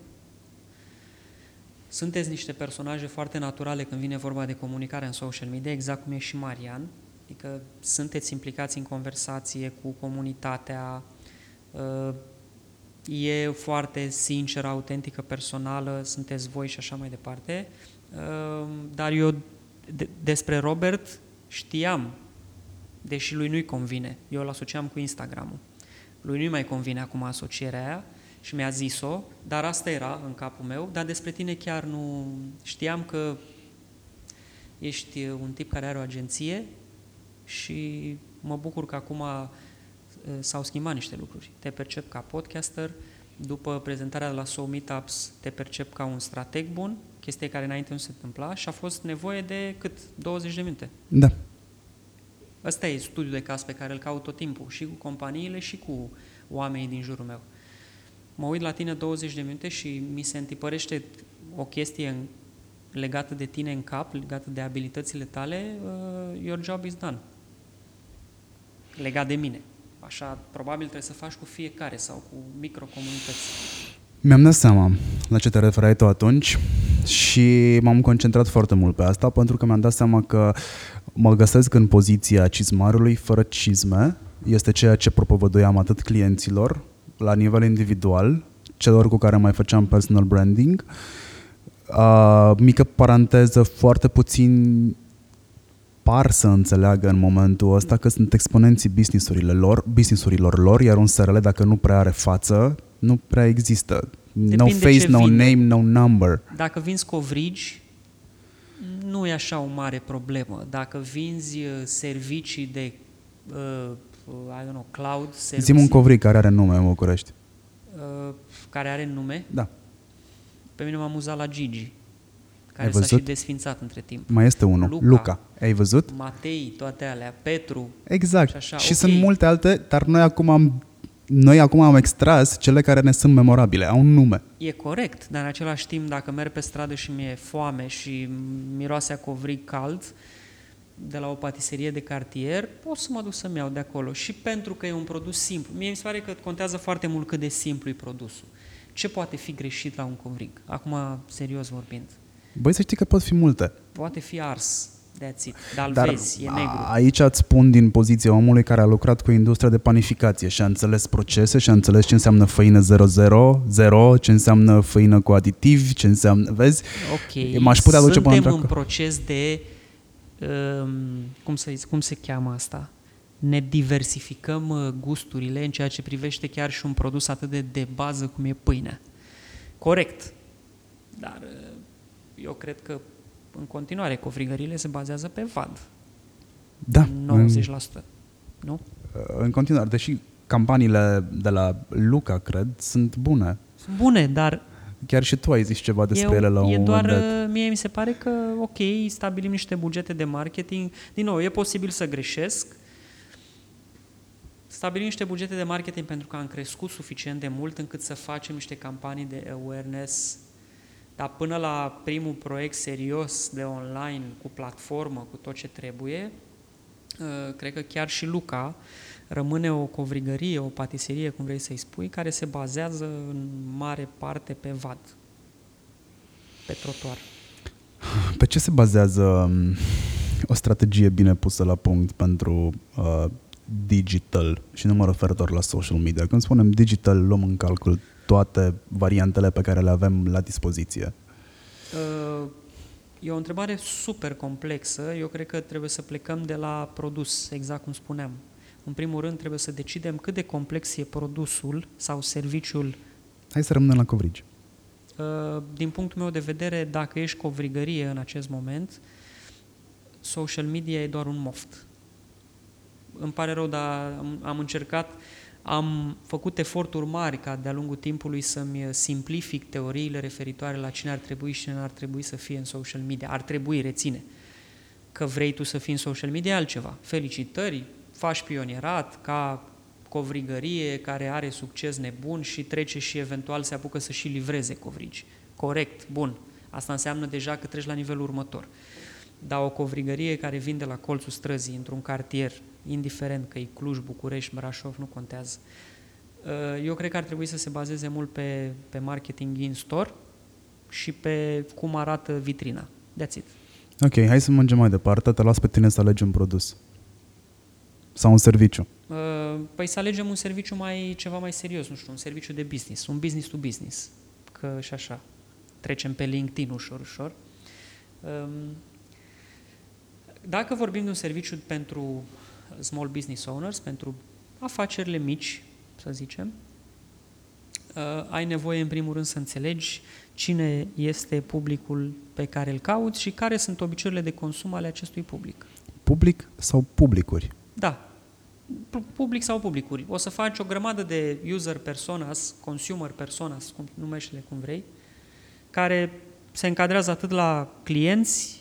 Sunteți niște personaje foarte naturale când vine vorba de comunicare în social media, exact cum e și Marian. Adică sunteți implicați în conversație cu comunitatea, eh, e foarte sinceră, autentică, personală, sunteți voi și așa mai departe. Ehm, dar eu de, despre Robert știam, deși lui nu-i convine, eu îl asociam cu Instagramul. Lui nu-i mai convine acum asocierea aia și mi-a zis-o, dar asta era în capul meu, dar despre tine chiar nu știam că ești un tip care are o agenție și mă bucur că acum Eh, s-au schimbat niște lucruri. Te percep ca podcaster, după prezentarea de la Soul Meetups te percep ca un strateg bun, chestie care înainte nu se întâmpla și a fost nevoie de cât? 20 de minute. Da. Ăsta e studiul de caz pe care îl caut tot timpul, și cu companiile și cu oamenii din jurul meu. Mă uit la tine 20 de minute și mi se întipărește o chestie legată de tine în cap, legată de abilitățile tale, uh, your job is done. Legat de mine. Așa, probabil trebuie să faci cu fiecare sau cu microcomunități. Mi-am dat seama la ce te referai tu atunci și m-am concentrat foarte mult pe asta pentru că mi-am dat seama că mă găsesc în poziția cizmarului fără cizme. Este ceea ce propovăduiam atât clienților la nivel individual, celor cu care mai făceam personal branding. Uh, mică paranteză, foarte puțin par să înțeleagă în momentul ăsta că sunt exponenții businessurilor lor, businessurilor lor, iar un SRL dacă nu prea are față, nu prea există. Depinde no face, no vinde. name, no number. Dacă vinzi covrigi, nu e așa o mare problemă. Dacă vinzi uh, servicii de uh, I don't know, cloud servicii... Zim un covrig care are nume în București. Uh, care are nume? Da. Pe mine m-a amuzat la Gigi care s-a și desfințat între timp. Mai este unul, Luca. Luca. Ai văzut? Matei, toate alea, Petru. Exact. Și, așa. și okay. sunt multe alte, dar noi acum am noi acum am extras cele care ne sunt memorabile, au un nume. E corect, dar în același timp, dacă merg pe stradă și mi-e foame și miroase a covrig cald, de la o patiserie de cartier, pot să mă duc să-mi iau de acolo. Și pentru că e un produs simplu. Mie mi se pare că contează foarte mult cât de simplu e produsul. Ce poate fi greșit la un covrig? Acum, serios vorbind. Băi, să știi că pot fi multe. Poate fi ars, that's it. Dar, Dar vezi, e negru. Aici îți spun din poziția omului care a lucrat cu industria de panificație și a înțeles procese și a înțeles ce înseamnă făină 00, 0, ce înseamnă făină cu aditivi, ce înseamnă, vezi? Ok, M-aș putea duce suntem până în proces de, um, cum, să zic, cum se cheamă asta? ne diversificăm uh, gusturile în ceea ce privește chiar și un produs atât de de bază cum e pâinea. Corect. Dar uh, eu cred că în continuare covrigările se bazează pe VAD. Da. 90%. În, nu? În continuare, deși campaniile de la Luca, cred, sunt bune. Sunt bune, dar Chiar și tu ai zis ceva despre eu, ele la un e doar, moment dat. Mie mi se pare că, ok, stabilim niște bugete de marketing. Din nou, e posibil să greșesc. Stabilim niște bugete de marketing pentru că am crescut suficient de mult încât să facem niște campanii de awareness dar până la primul proiect serios de online, cu platformă, cu tot ce trebuie, uh, cred că chiar și Luca rămâne o covrigărie, o patiserie, cum vrei să-i spui, care se bazează în mare parte pe vad, pe trotuar. Pe ce se bazează um, o strategie bine pusă la punct pentru uh, digital? Și nu mă refer doar la social media. Când spunem digital, luăm în calcul toate variantele pe care le avem la dispoziție? Uh, e o întrebare super complexă. Eu cred că trebuie să plecăm de la produs, exact cum spuneam. În primul rând, trebuie să decidem cât de complex e produsul sau serviciul. Hai să rămânem la covrigi. Uh, din punctul meu de vedere, dacă ești covrigărie în acest moment, social media e doar un moft. Îmi pare rău, dar am, am încercat, am făcut eforturi mari ca de-a lungul timpului să-mi simplific teoriile referitoare la cine ar trebui și cine ar trebui să fie în social media. Ar trebui, reține. Că vrei tu să fii în social media altceva. Felicitări, faci pionierat ca covrigărie care are succes nebun și trece și eventual se apucă să și livreze covrigi. Corect, bun. Asta înseamnă deja că treci la nivelul următor. Dar o covrigărie care vinde la colțul străzii, într-un cartier, indiferent că e Cluj, București, Brașov, nu contează, uh, eu cred că ar trebui să se bazeze mult pe, pe marketing in-store și pe cum arată vitrina. That's it. Ok, hai să mergem mai departe. Te las pe tine să alegi un produs. Sau un serviciu. Uh, păi să alegem un serviciu mai, ceva mai serios, nu știu, un serviciu de business, un business to business, că și așa, trecem pe LinkedIn ușor, ușor. Um, dacă vorbim de un serviciu pentru small business owners, pentru afacerile mici, să zicem, uh, ai nevoie în primul rând să înțelegi cine este publicul pe care îl cauți și care sunt obiceiurile de consum ale acestui public. Public sau publicuri? Da, public sau publicuri. O să faci o grămadă de user personas, consumer personas, cum numește cum vrei, care se încadrează atât la clienți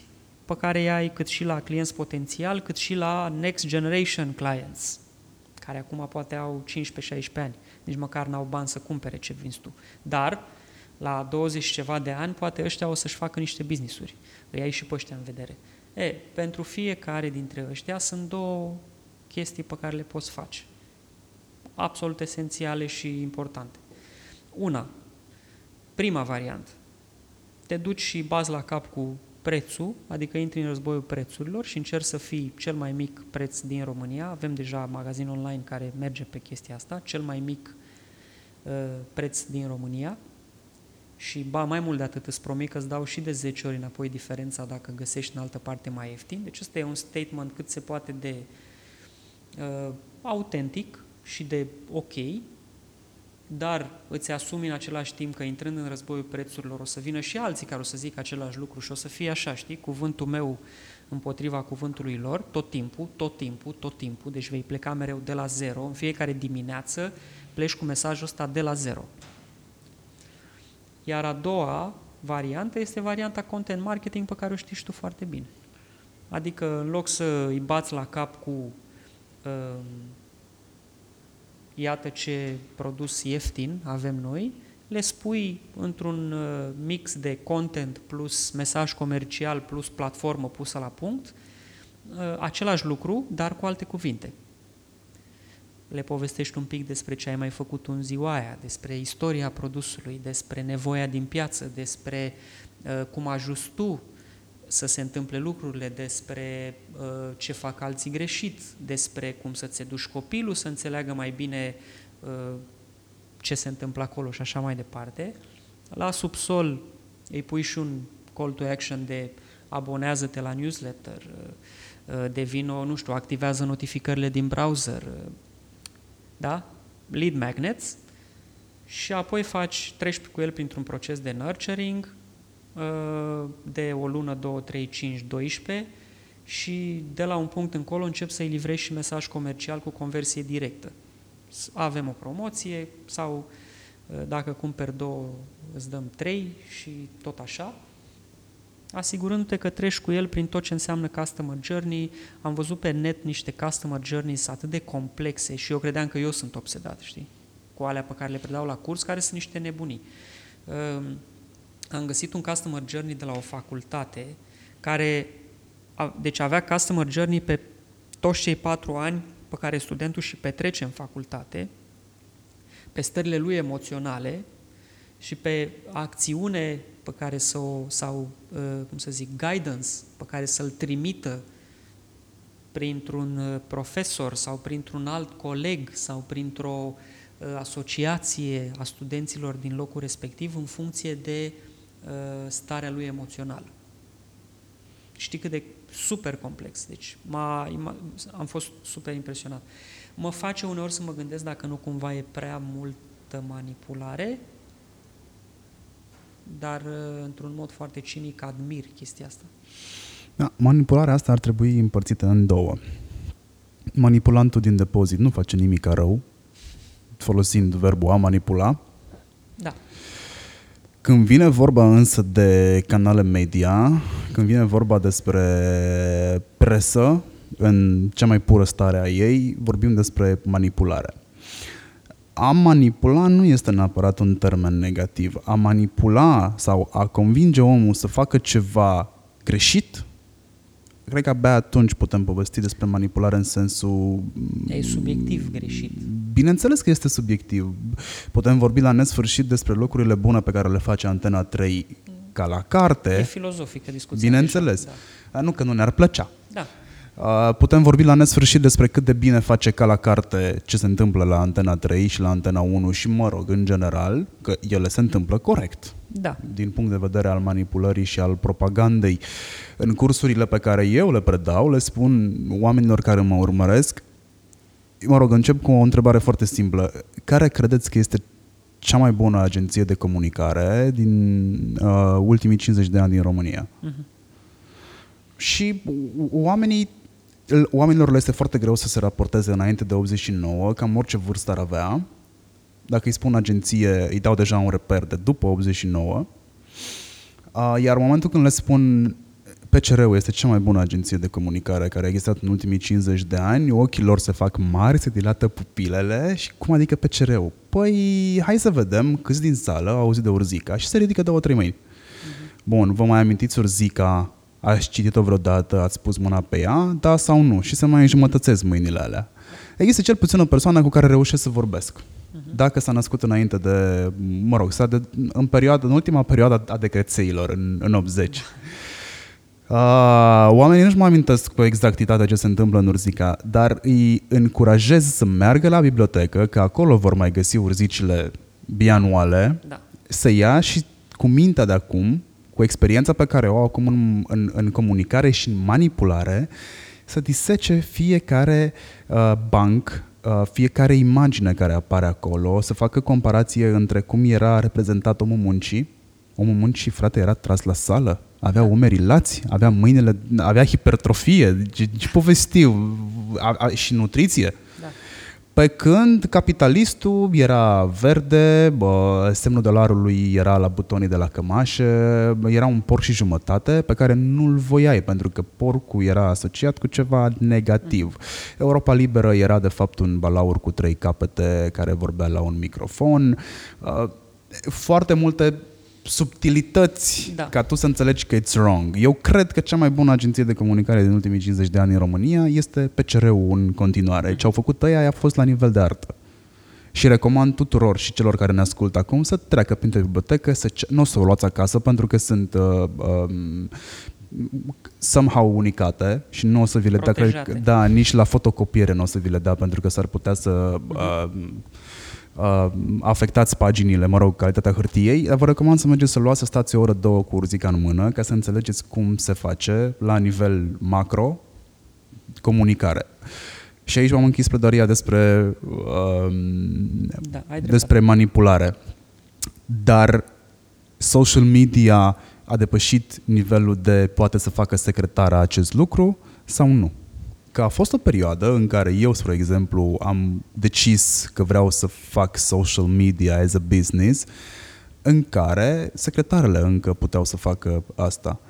pe care îi ai, cât și la clienți potențial, cât și la next generation clients, care acum poate au 15-16 ani, nici măcar n-au bani să cumpere ce vinzi tu. Dar, la 20 ceva de ani, poate ăștia o să-și facă niște business-uri. Îi ai și pe ăștia în vedere. E, pentru fiecare dintre ăștia sunt două chestii pe care le poți face. Absolut esențiale și importante. Una, prima variantă, te duci și bazi la cap cu prețul, adică intri în războiul prețurilor și încerci să fii cel mai mic preț din România. Avem deja magazin online care merge pe chestia asta, cel mai mic uh, preț din România. Și ba, mai mult de atât, îți promit că îți dau și de 10 ori înapoi diferența dacă găsești în altă parte mai ieftin. Deci ăsta e un statement cât se poate de uh, autentic și de ok, dar îți asumi în același timp că intrând în războiul prețurilor o să vină și alții care o să zică același lucru și o să fie așa, știi, cuvântul meu împotriva cuvântului lor, tot timpul, tot timpul, tot timpul, deci vei pleca mereu de la zero, în fiecare dimineață pleci cu mesajul ăsta de la zero. Iar a doua variantă este varianta content marketing pe care o știi și tu foarte bine. Adică în loc să îi bați la cap cu uh, iată ce produs ieftin avem noi, le spui într-un uh, mix de content plus mesaj comercial plus platformă pusă la punct, uh, același lucru, dar cu alte cuvinte. Le povestești un pic despre ce ai mai făcut în ziua aia, despre istoria produsului, despre nevoia din piață, despre uh, cum ajust tu să se întâmple lucrurile, despre uh, ce fac alții greșit, despre cum să-ți duci copilul să înțeleagă mai bine uh, ce se întâmplă acolo și așa mai departe. La subsol îi pui și un call to action de abonează-te la newsletter, uh, uh devino, nu știu, activează notificările din browser, uh, da? Lead magnets și apoi faci, treci cu el printr-un proces de nurturing, Uh, de o lună, două, trei, cinci, 12 și de la un punct încolo încep să-i livrezi și mesaj comercial cu conversie directă. Avem o promoție sau uh, dacă cumperi două îți dăm trei și tot așa, asigurându-te că treci cu el prin tot ce înseamnă customer journey. Am văzut pe net niște customer journeys atât de complexe și eu credeam că eu sunt obsedat, știi? Cu alea pe care le predau la curs, care sunt niște nebunii. Uh, am găsit un customer journey de la o facultate care, deci avea customer journey pe toți cei patru ani pe care studentul și petrece în facultate, pe stările lui emoționale și pe acțiune pe care să o, sau, uh, cum să zic, guidance pe care să-l trimită printr-un uh, profesor sau printr-un alt coleg sau printr-o uh, asociație a studenților din locul respectiv în funcție de uh, Uh, starea lui emoțională. Știi cât de super complex. Deci m-a, am fost super impresionat. Mă face uneori să mă gândesc dacă nu cumva e prea multă manipulare dar uh, într-un mod foarte cinic admir chestia asta. Da, manipularea asta ar trebui împărțită în două. Manipulantul din depozit nu face nimic rău, folosind verbul a manipula. Da. Când vine vorba însă de canale media, când vine vorba despre presă, în cea mai pură stare a ei, vorbim despre manipulare. A manipula nu este neapărat un termen negativ. A manipula sau a convinge omul să facă ceva greșit, cred că abia atunci putem povesti despre manipulare în sensul... E subiectiv greșit. Bineînțeles că este subiectiv. Putem vorbi la nesfârșit despre lucrurile bune pe care le face Antena 3 ca la carte. E filozofică discuția. Bineînțeles. Da. Nu că nu ne-ar plăcea. Da. Putem vorbi la nesfârșit despre cât de bine face ca la carte ce se întâmplă la Antena 3 și la Antena 1 și, mă rog, în general, că ele se întâmplă corect. Da. Din punct de vedere al manipulării și al propagandei. În cursurile pe care eu le predau, le spun oamenilor care mă urmăresc, mă rog, încep cu o întrebare foarte simplă. Care credeți că este cea mai bună agenție de comunicare din uh, ultimii 50 de ani din România? Uh-huh. Și oamenii oamenilor le este foarte greu să se raporteze înainte de 89, cam orice vârstă ar avea. Dacă îi spun agenție, îi dau deja un reper de după 89. Iar în momentul când le spun PCR-ul este cea mai bună agenție de comunicare care a existat în ultimii 50 de ani, ochii lor se fac mari, se dilată pupilele și cum adică PCR-ul? Păi, hai să vedem câți din sală au auzit de Urzica și se ridică două, trei mâini. Uh-huh. Bun, vă mai amintiți Urzica Ați citit-o vreodată, ați pus mâna pe ea, da sau nu? Și să mai înjumătățesc mâinile alea. Există cel puțin o persoană cu care reușesc să vorbesc. Uh-huh. Dacă s-a născut înainte de, mă rog, s-a de, în, perioada, în ultima perioadă a decrețeilor, în, în 80. Uh, oamenii nu-și mai amintesc cu exactitate ce se întâmplă în Urzica, dar îi încurajez să meargă la bibliotecă, că acolo vor mai găsi urzicile bianuale, da. să ia și cu mintea de acum cu experiența pe care o au acum în, în, în comunicare și în manipulare, să disece fiecare uh, banc, uh, fiecare imagine care apare acolo, să facă comparație între cum era reprezentat omul muncii. Omul muncii, frate, era tras la sală, avea umerii lați, avea mâinile, avea hipertrofie, ce, ce povestiu, a, a, și nutriție. Pe când capitalistul era verde, bă, semnul dolarului era la butonii de la cămașă, era un porc și jumătate pe care nu-l voiai pentru că porcul era asociat cu ceva negativ. Europa Liberă era de fapt un balaur cu trei capete care vorbea la un microfon. Foarte multe subtilități da. ca tu să înțelegi că it's wrong. Eu cred că cea mai bună agenție de comunicare din ultimii 50 de ani în România este PCR-ul în continuare. Ce au făcut ăia a fost la nivel de artă. Și recomand tuturor și celor care ne ascultă acum să treacă printre bibliotecă, să ce- nu o să o luați acasă pentru că sunt uh, um, somehow unicate și nu o să vi le dea, cred, da, nici la fotocopiere nu o să vi le dea pentru că s-ar putea să uh, uh, afectați paginile, mă rog, calitatea hârtiei, vă recomand să mergeți să luați, să stați o oră, două cu urzica în mână, ca să înțelegeți cum se face la nivel macro comunicare. Și aici m-am închis pledoria despre, uh, da, despre manipulare. Dar social media a depășit nivelul de poate să facă secretara acest lucru sau nu? Că a fost o perioadă în care eu, spre exemplu, am decis că vreau să fac social media as a business, în care secretarele încă puteau să facă asta.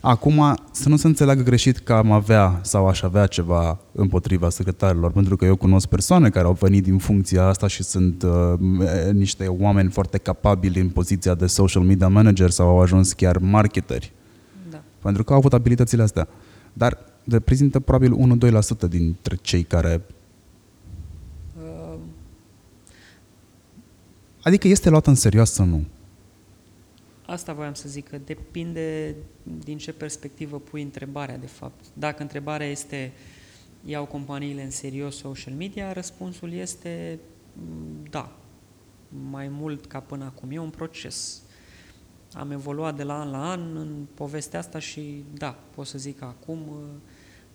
Acum, să nu se înțeleagă greșit că am avea sau aș avea ceva împotriva secretarilor, pentru că eu cunosc persoane care au venit din funcția asta și sunt uh, niște oameni foarte capabili în poziția de social media manager sau au ajuns chiar marketeri. Da. Pentru că au avut abilitățile astea. Dar reprezintă probabil 1-2% dintre cei care... Uh... Adică este luat în serios sau nu? Asta voiam să zic, că depinde din ce perspectivă pui întrebarea, de fapt. Dacă întrebarea este iau companiile în serios social media, răspunsul este mm, da, mai mult ca până acum. E un proces. Am evoluat de la an la an în povestea asta și da, pot să zic că acum uh,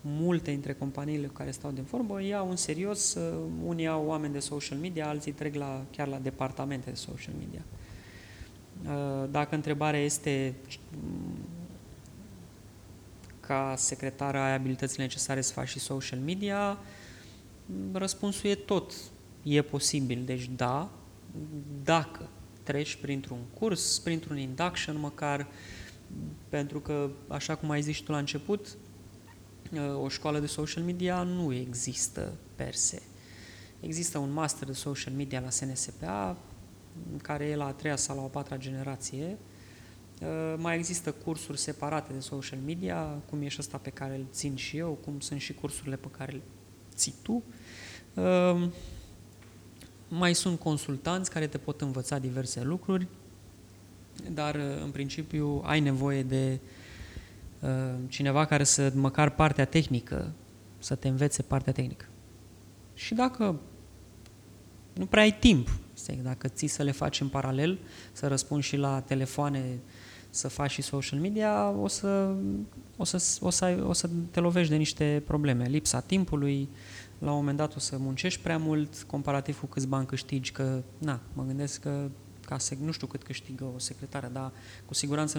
multe dintre companiile cu care stau de vorbă iau în serios, uh, unii au oameni de social media, alții trec la, chiar la departamente de social media. Dacă întrebarea este ca secretară ai abilitățile necesare să faci și social media, răspunsul e tot. E posibil. Deci da, dacă treci printr-un curs, printr-un induction măcar, pentru că, așa cum ai zis și tu la început, o școală de social media nu există per se. Există un master de social media la SNSPA, care e la a treia sau la a patra generație. Mai există cursuri separate de social media, cum e și ăsta pe care îl țin și eu, cum sunt și cursurile pe care le ții tu. Mai sunt consultanți care te pot învăța diverse lucruri, dar în principiu ai nevoie de uh, cineva care să, măcar partea tehnică, să te învețe partea tehnică. Și dacă nu prea ai timp, dacă ții să le faci în paralel, să răspunzi și la telefoane, să faci și social media, o să, o să, o să, ai, o să te lovești de niște probleme. Lipsa timpului, la un moment dat o să muncești prea mult, comparativ cu câți bani câștigi, că, na, mă gândesc că, ca să, nu știu cât câștigă o secretară, dar cu siguranță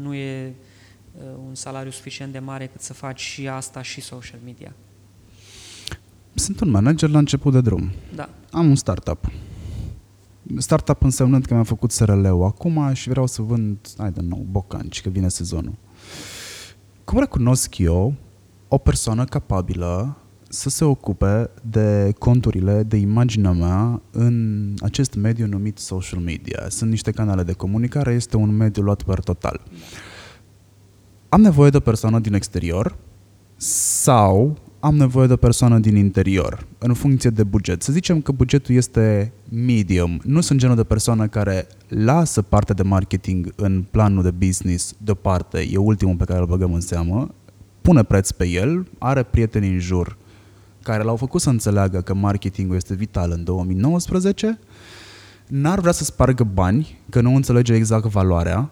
nu e uh, un salariu suficient de mare cât să faci și asta și social media. Sunt un manager la început de drum. Da. Am un startup. Startup însemnând că mi-am făcut SRL-ul acum și vreau să vând, ai de nou, bocanci, că vine sezonul. Cum recunosc eu o persoană capabilă să se ocupe de conturile, de imaginea mea în acest mediu numit social media. Sunt niște canale de comunicare, este un mediu luat per total. Am nevoie de o persoană din exterior sau am nevoie de o persoană din interior, în funcție de buget. Să zicem că bugetul este medium. Nu sunt genul de persoană care lasă partea de marketing în planul de business deoparte, e ultimul pe care îl băgăm în seamă, pune preț pe el, are prieteni în jur care l-au făcut să înțeleagă că marketingul este vital în 2019, n-ar vrea să spargă bani, că nu înțelege exact valoarea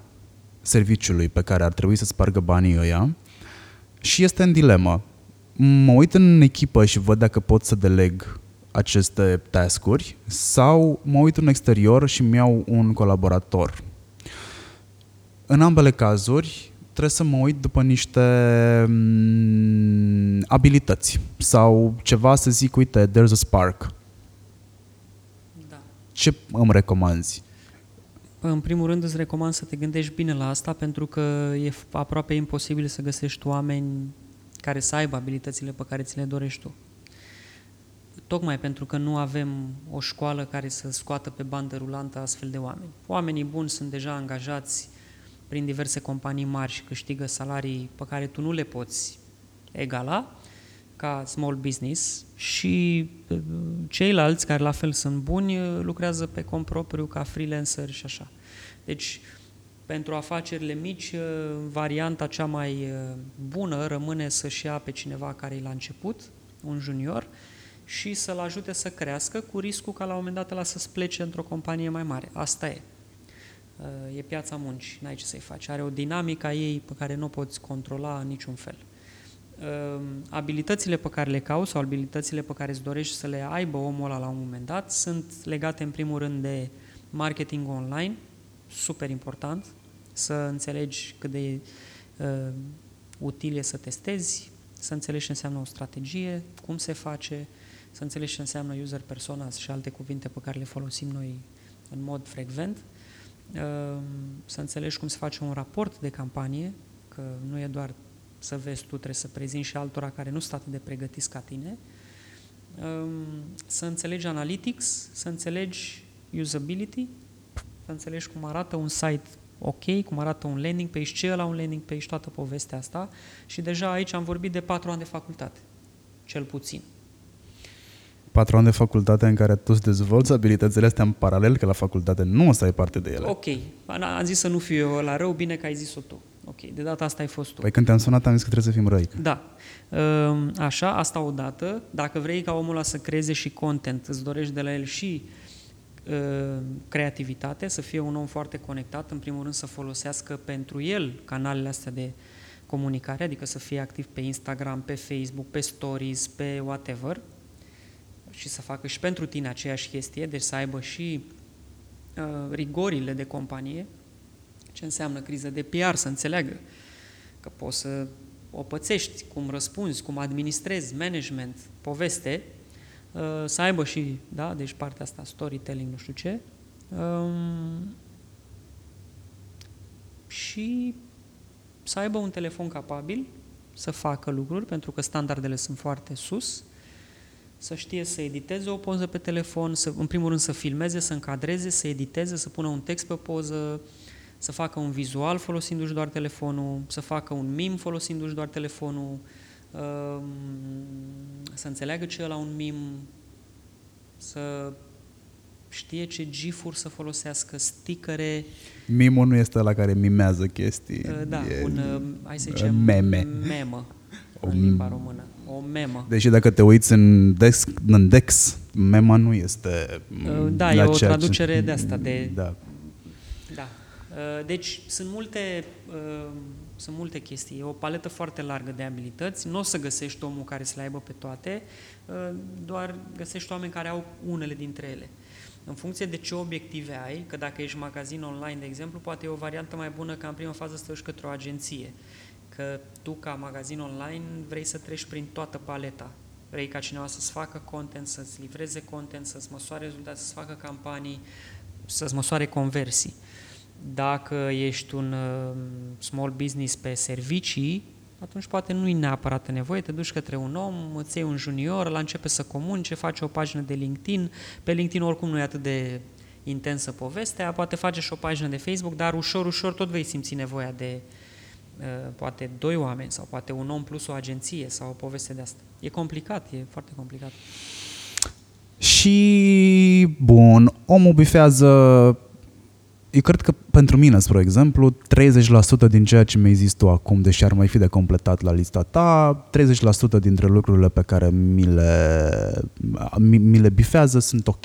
serviciului pe care ar trebui să spargă banii ăia și este în dilemă. Mă uit în echipă și văd dacă pot să deleg aceste task-uri sau mă uit în exterior și mi iau un colaborator. În ambele cazuri, trebuie să mă uit după niște mm, abilități sau ceva să zic, uite, there's a spark. Da. Ce îmi recomanzi? În primul rând îți recomand să te gândești bine la asta pentru că e aproape imposibil să găsești oameni care să aibă abilitățile pe care ți le dorești tu. Tocmai pentru că nu avem o școală care să scoată pe bandă rulantă astfel de oameni. Oamenii buni sunt deja angajați prin diverse companii mari și câștigă salarii pe care tu nu le poți egala ca small business și uh, ceilalți care la fel sunt buni uh, lucrează pe cont propriu ca freelancer și așa. Deci, pentru afacerile mici, uh, varianta cea mai bună rămâne să-și ia pe cineva care e la început, un junior, și să-l ajute să crească cu riscul ca la un moment dat la să-ți plece într-o companie mai mare. Asta e e piața muncii, n-ai ce să-i faci. Are o dinamică a ei pe care nu o poți controla în niciun fel. Ehm, abilitățile pe care le cauți sau abilitățile pe care îți dorești să le aibă omul ăla la un moment dat sunt legate în primul rând de marketing online, super important, să înțelegi cât de uh, util e să testezi, să înțelegi ce înseamnă o strategie, cum se face, să înțelegi ce înseamnă user personas și alte cuvinte pe care le folosim noi în mod frecvent, Ehm, să înțelegi cum se face un raport de campanie, că nu e doar să vezi tu, trebuie să prezinți și altora care nu sunt atât de pregătiți ca tine, ehm, să înțelegi analytics, să înțelegi usability, să înțelegi cum arată un site ok, cum arată un landing page, ce e la un landing page, toată povestea asta și deja aici am vorbit de patru ani de facultate, cel puțin patru ani de facultate în care tu îți dezvolți abilitățile astea în paralel, că la facultate nu o să ai parte de ele. Ok. Am zis să nu fiu eu la rău, bine că ai zis-o tu. Ok, de data asta ai fost tu. Păi când te-am sunat am zis că trebuie să fim răi. Da. Ehm, așa, asta odată. Dacă vrei ca omul ăla să creeze și content, îți dorești de la el și ehm, creativitate, să fie un om foarte conectat, în primul rând să folosească pentru el canalele astea de comunicare, adică să fie activ pe Instagram, pe Facebook, pe Stories, pe whatever, și să facă și pentru tine aceeași chestie, deci să aibă și rigorile de companie, ce înseamnă criză de PR, să înțeleagă că poți să o pățești, cum răspunzi, cum administrezi, management, poveste, uh, să aibă și, da, deci partea asta, storytelling, nu știu ce, um, și să aibă un telefon capabil să facă lucruri, pentru că standardele sunt foarte sus, să știe să editeze o poză pe telefon, să, în primul rând să filmeze, să încadreze, să editeze, să pună un text pe poză, să facă un vizual folosindu-și doar telefonul, să facă un mim folosindu-și doar telefonul, um, să înțeleagă ce e la un mim, să știe ce gifuri să folosească, stickere. Mimul nu este la care mimează chestii. Uh, da, e un, uh, hai să zicem, meme. memă o, în limba română. O memă. Deși dacă te uiți în Dex, în Dex mema nu este... Uh, da, e o traducere ce... de asta, de... Da. Da. Deci sunt multe, sunt multe chestii. E o paletă foarte largă de abilități. Nu o să găsești omul care să le aibă pe toate, doar găsești oameni care au unele dintre ele în funcție de ce obiective ai, că dacă ești magazin online, de exemplu, poate e o variantă mai bună ca în prima fază să te duci către o agenție. Că tu, ca magazin online, vrei să treci prin toată paleta. Vrei ca cineva să-ți facă content, să-ți livreze content, să-ți măsoare rezultate, să-ți facă campanii, să-ți măsoare conversii. Dacă ești un uh, small business pe servicii, atunci poate nu-i neapărat nevoie, te duci către un om, îți iei un junior, la începe să comunice, face o pagină de LinkedIn, pe LinkedIn oricum nu e atât de intensă povestea, poate face și o pagină de Facebook, dar ușor, ușor tot vei simți nevoia de uh, poate doi oameni sau poate un om plus o agenție sau o poveste de asta. E complicat, e foarte complicat. Și, bun, omul bifează eu cred că pentru mine, spre exemplu, 30% din ceea ce mi-ai zis tu acum, deși ar mai fi de completat la lista ta, 30% dintre lucrurile pe care mi le, mi, mi le bifează sunt ok.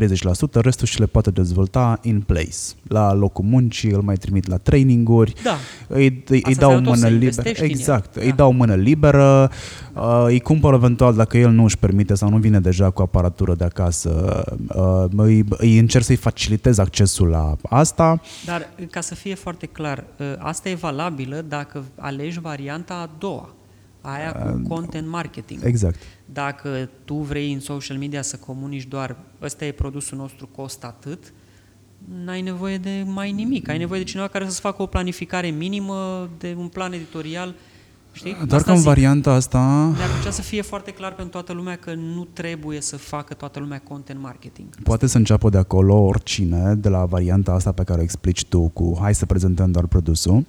30%, restul și le poate dezvolta in place. La locul muncii, îl mai trimit la traininguri, da. îi, îi, îi dau mână liberă. Exact, îi da. dau mână liberă, uh, îi cumpăr eventual dacă el nu își permite sau nu vine deja cu aparatură de acasă, uh, îi, îi încerc să-i facilitez accesul la asta. Dar ca să fie foarte clar, uh, asta e valabilă dacă alegi varianta a doua aia cu uh, content marketing. Exact. Dacă tu vrei în social media să comunici doar ăsta e produsul nostru, costă atât, n-ai nevoie de mai nimic. Ai nevoie de cineva care să-ți facă o planificare minimă, de un plan editorial. Știi? Doar asta că în varianta asta... Ne-ar putea să fie foarte clar pentru toată lumea că nu trebuie să facă toată lumea content marketing. Poate să înceapă de acolo oricine, de la varianta asta pe care o explici tu, cu hai să prezentăm doar produsul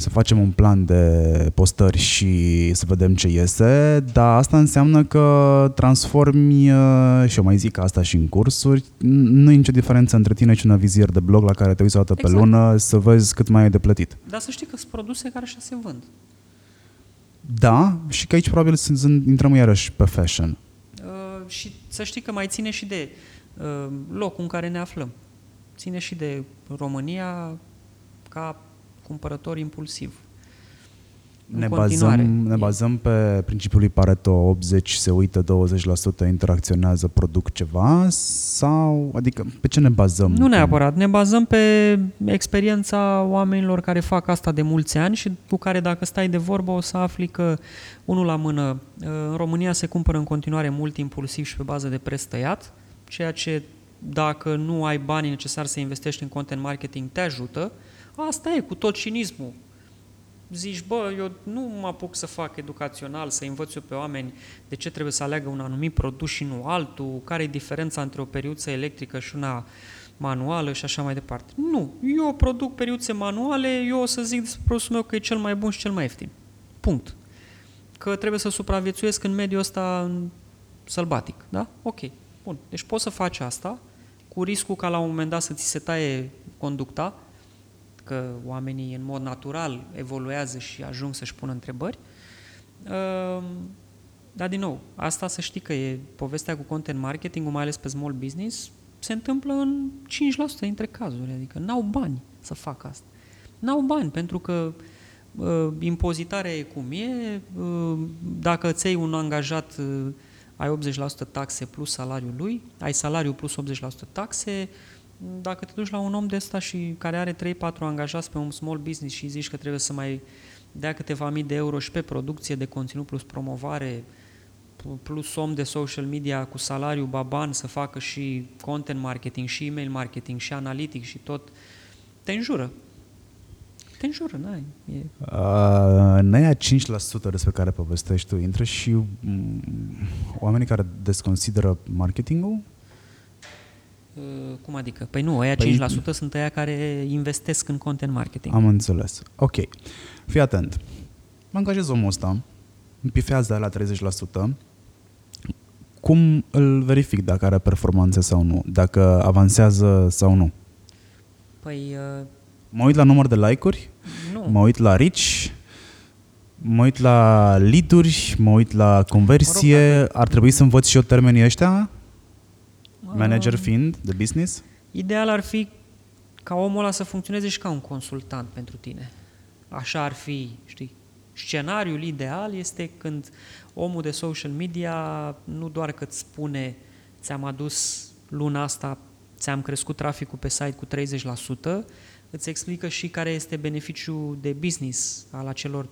să facem un plan de postări și să vedem ce iese, dar asta înseamnă că transformi, uh, și eu mai zic asta și în cursuri, nu e nicio diferență între tine și un avizier de blog la care te uiți o dată exact. pe lună să vezi cât mai ai de plătit. Dar să știi că sunt produse care așa se vând. Da, și că aici probabil sunt, intrăm iarăși pe fashion. Uh, și să știi că mai ține și de uh, locul în care ne aflăm. Ține și de România ca cumpărător impulsiv. Ne bazăm, ne bazăm pe principiul lui Pareto 80 se uită, 20% interacționează, produc ceva sau adică pe ce ne bazăm? Nu neapărat, ne bazăm pe experiența oamenilor care fac asta de mulți ani și cu care dacă stai de vorbă o să afli că unul la mână în România se cumpără în continuare mult impulsiv și pe bază de preț tăiat, ceea ce dacă nu ai banii necesari să investești în content marketing te ajută, Asta e, cu tot cinismul. Zici, bă, eu nu mă apuc să fac educațional, să învăț eu pe oameni de ce trebuie să aleagă un anumit produs și nu altul, care e diferența între o periuță electrică și una manuală și așa mai departe. Nu, eu produc periuțe manuale, eu o să zic despre produsul meu că e cel mai bun și cel mai ieftin. Punct. Că trebuie să supraviețuiesc în mediul ăsta sălbatic, da? Ok, bun. Deci poți să faci asta cu riscul ca la un moment dat să ți se taie conducta, că oamenii în mod natural evoluează și ajung să-și pună întrebări. Ehm, dar, din nou, asta să știi că e povestea cu content marketing, mai ales pe small business, se întâmplă în 5% dintre cazuri, adică n-au bani să facă asta. N-au bani, pentru că uh, impozitarea e cum e, uh, dacă îți iei un angajat, uh, ai 80% taxe plus salariul lui, ai salariu plus 80% taxe, dacă te duci la un om de ăsta și care are 3-4 angajați pe un small business și zici că trebuie să mai dea câteva mii de euro și pe producție de conținut plus promovare, plus om de social media cu salariu baban să facă și content marketing, și email marketing, și analitic și tot, te înjură. Te înjură, n-ai. E... Uh, în aia 5% despre care povestești tu, intră și um, oamenii care desconsideră marketingul? Uh, cum adică? Păi nu, aia păi... 5% sunt aia care investesc în content marketing. Am înțeles. Ok. Fii atent. Mă angajez omul ăsta, îmi pifează la 30%, cum îl verific dacă are performanțe sau nu, dacă avansează sau nu? Păi... Uh... Mă uit la număr de like-uri, nu. mă uit la reach, mă uit la lead-uri, mă uit la conversie, mă rog, ar trebui să învăț și eu termenii ăștia? Manager fiind, de business? Ideal ar fi ca omul ăla să funcționeze și ca un consultant pentru tine. Așa ar fi, știi? Scenariul ideal este când omul de social media nu doar că îți spune ți-am adus luna asta, ți-am crescut traficul pe site cu 30%, îți explică și care este beneficiul de business al acelor 30%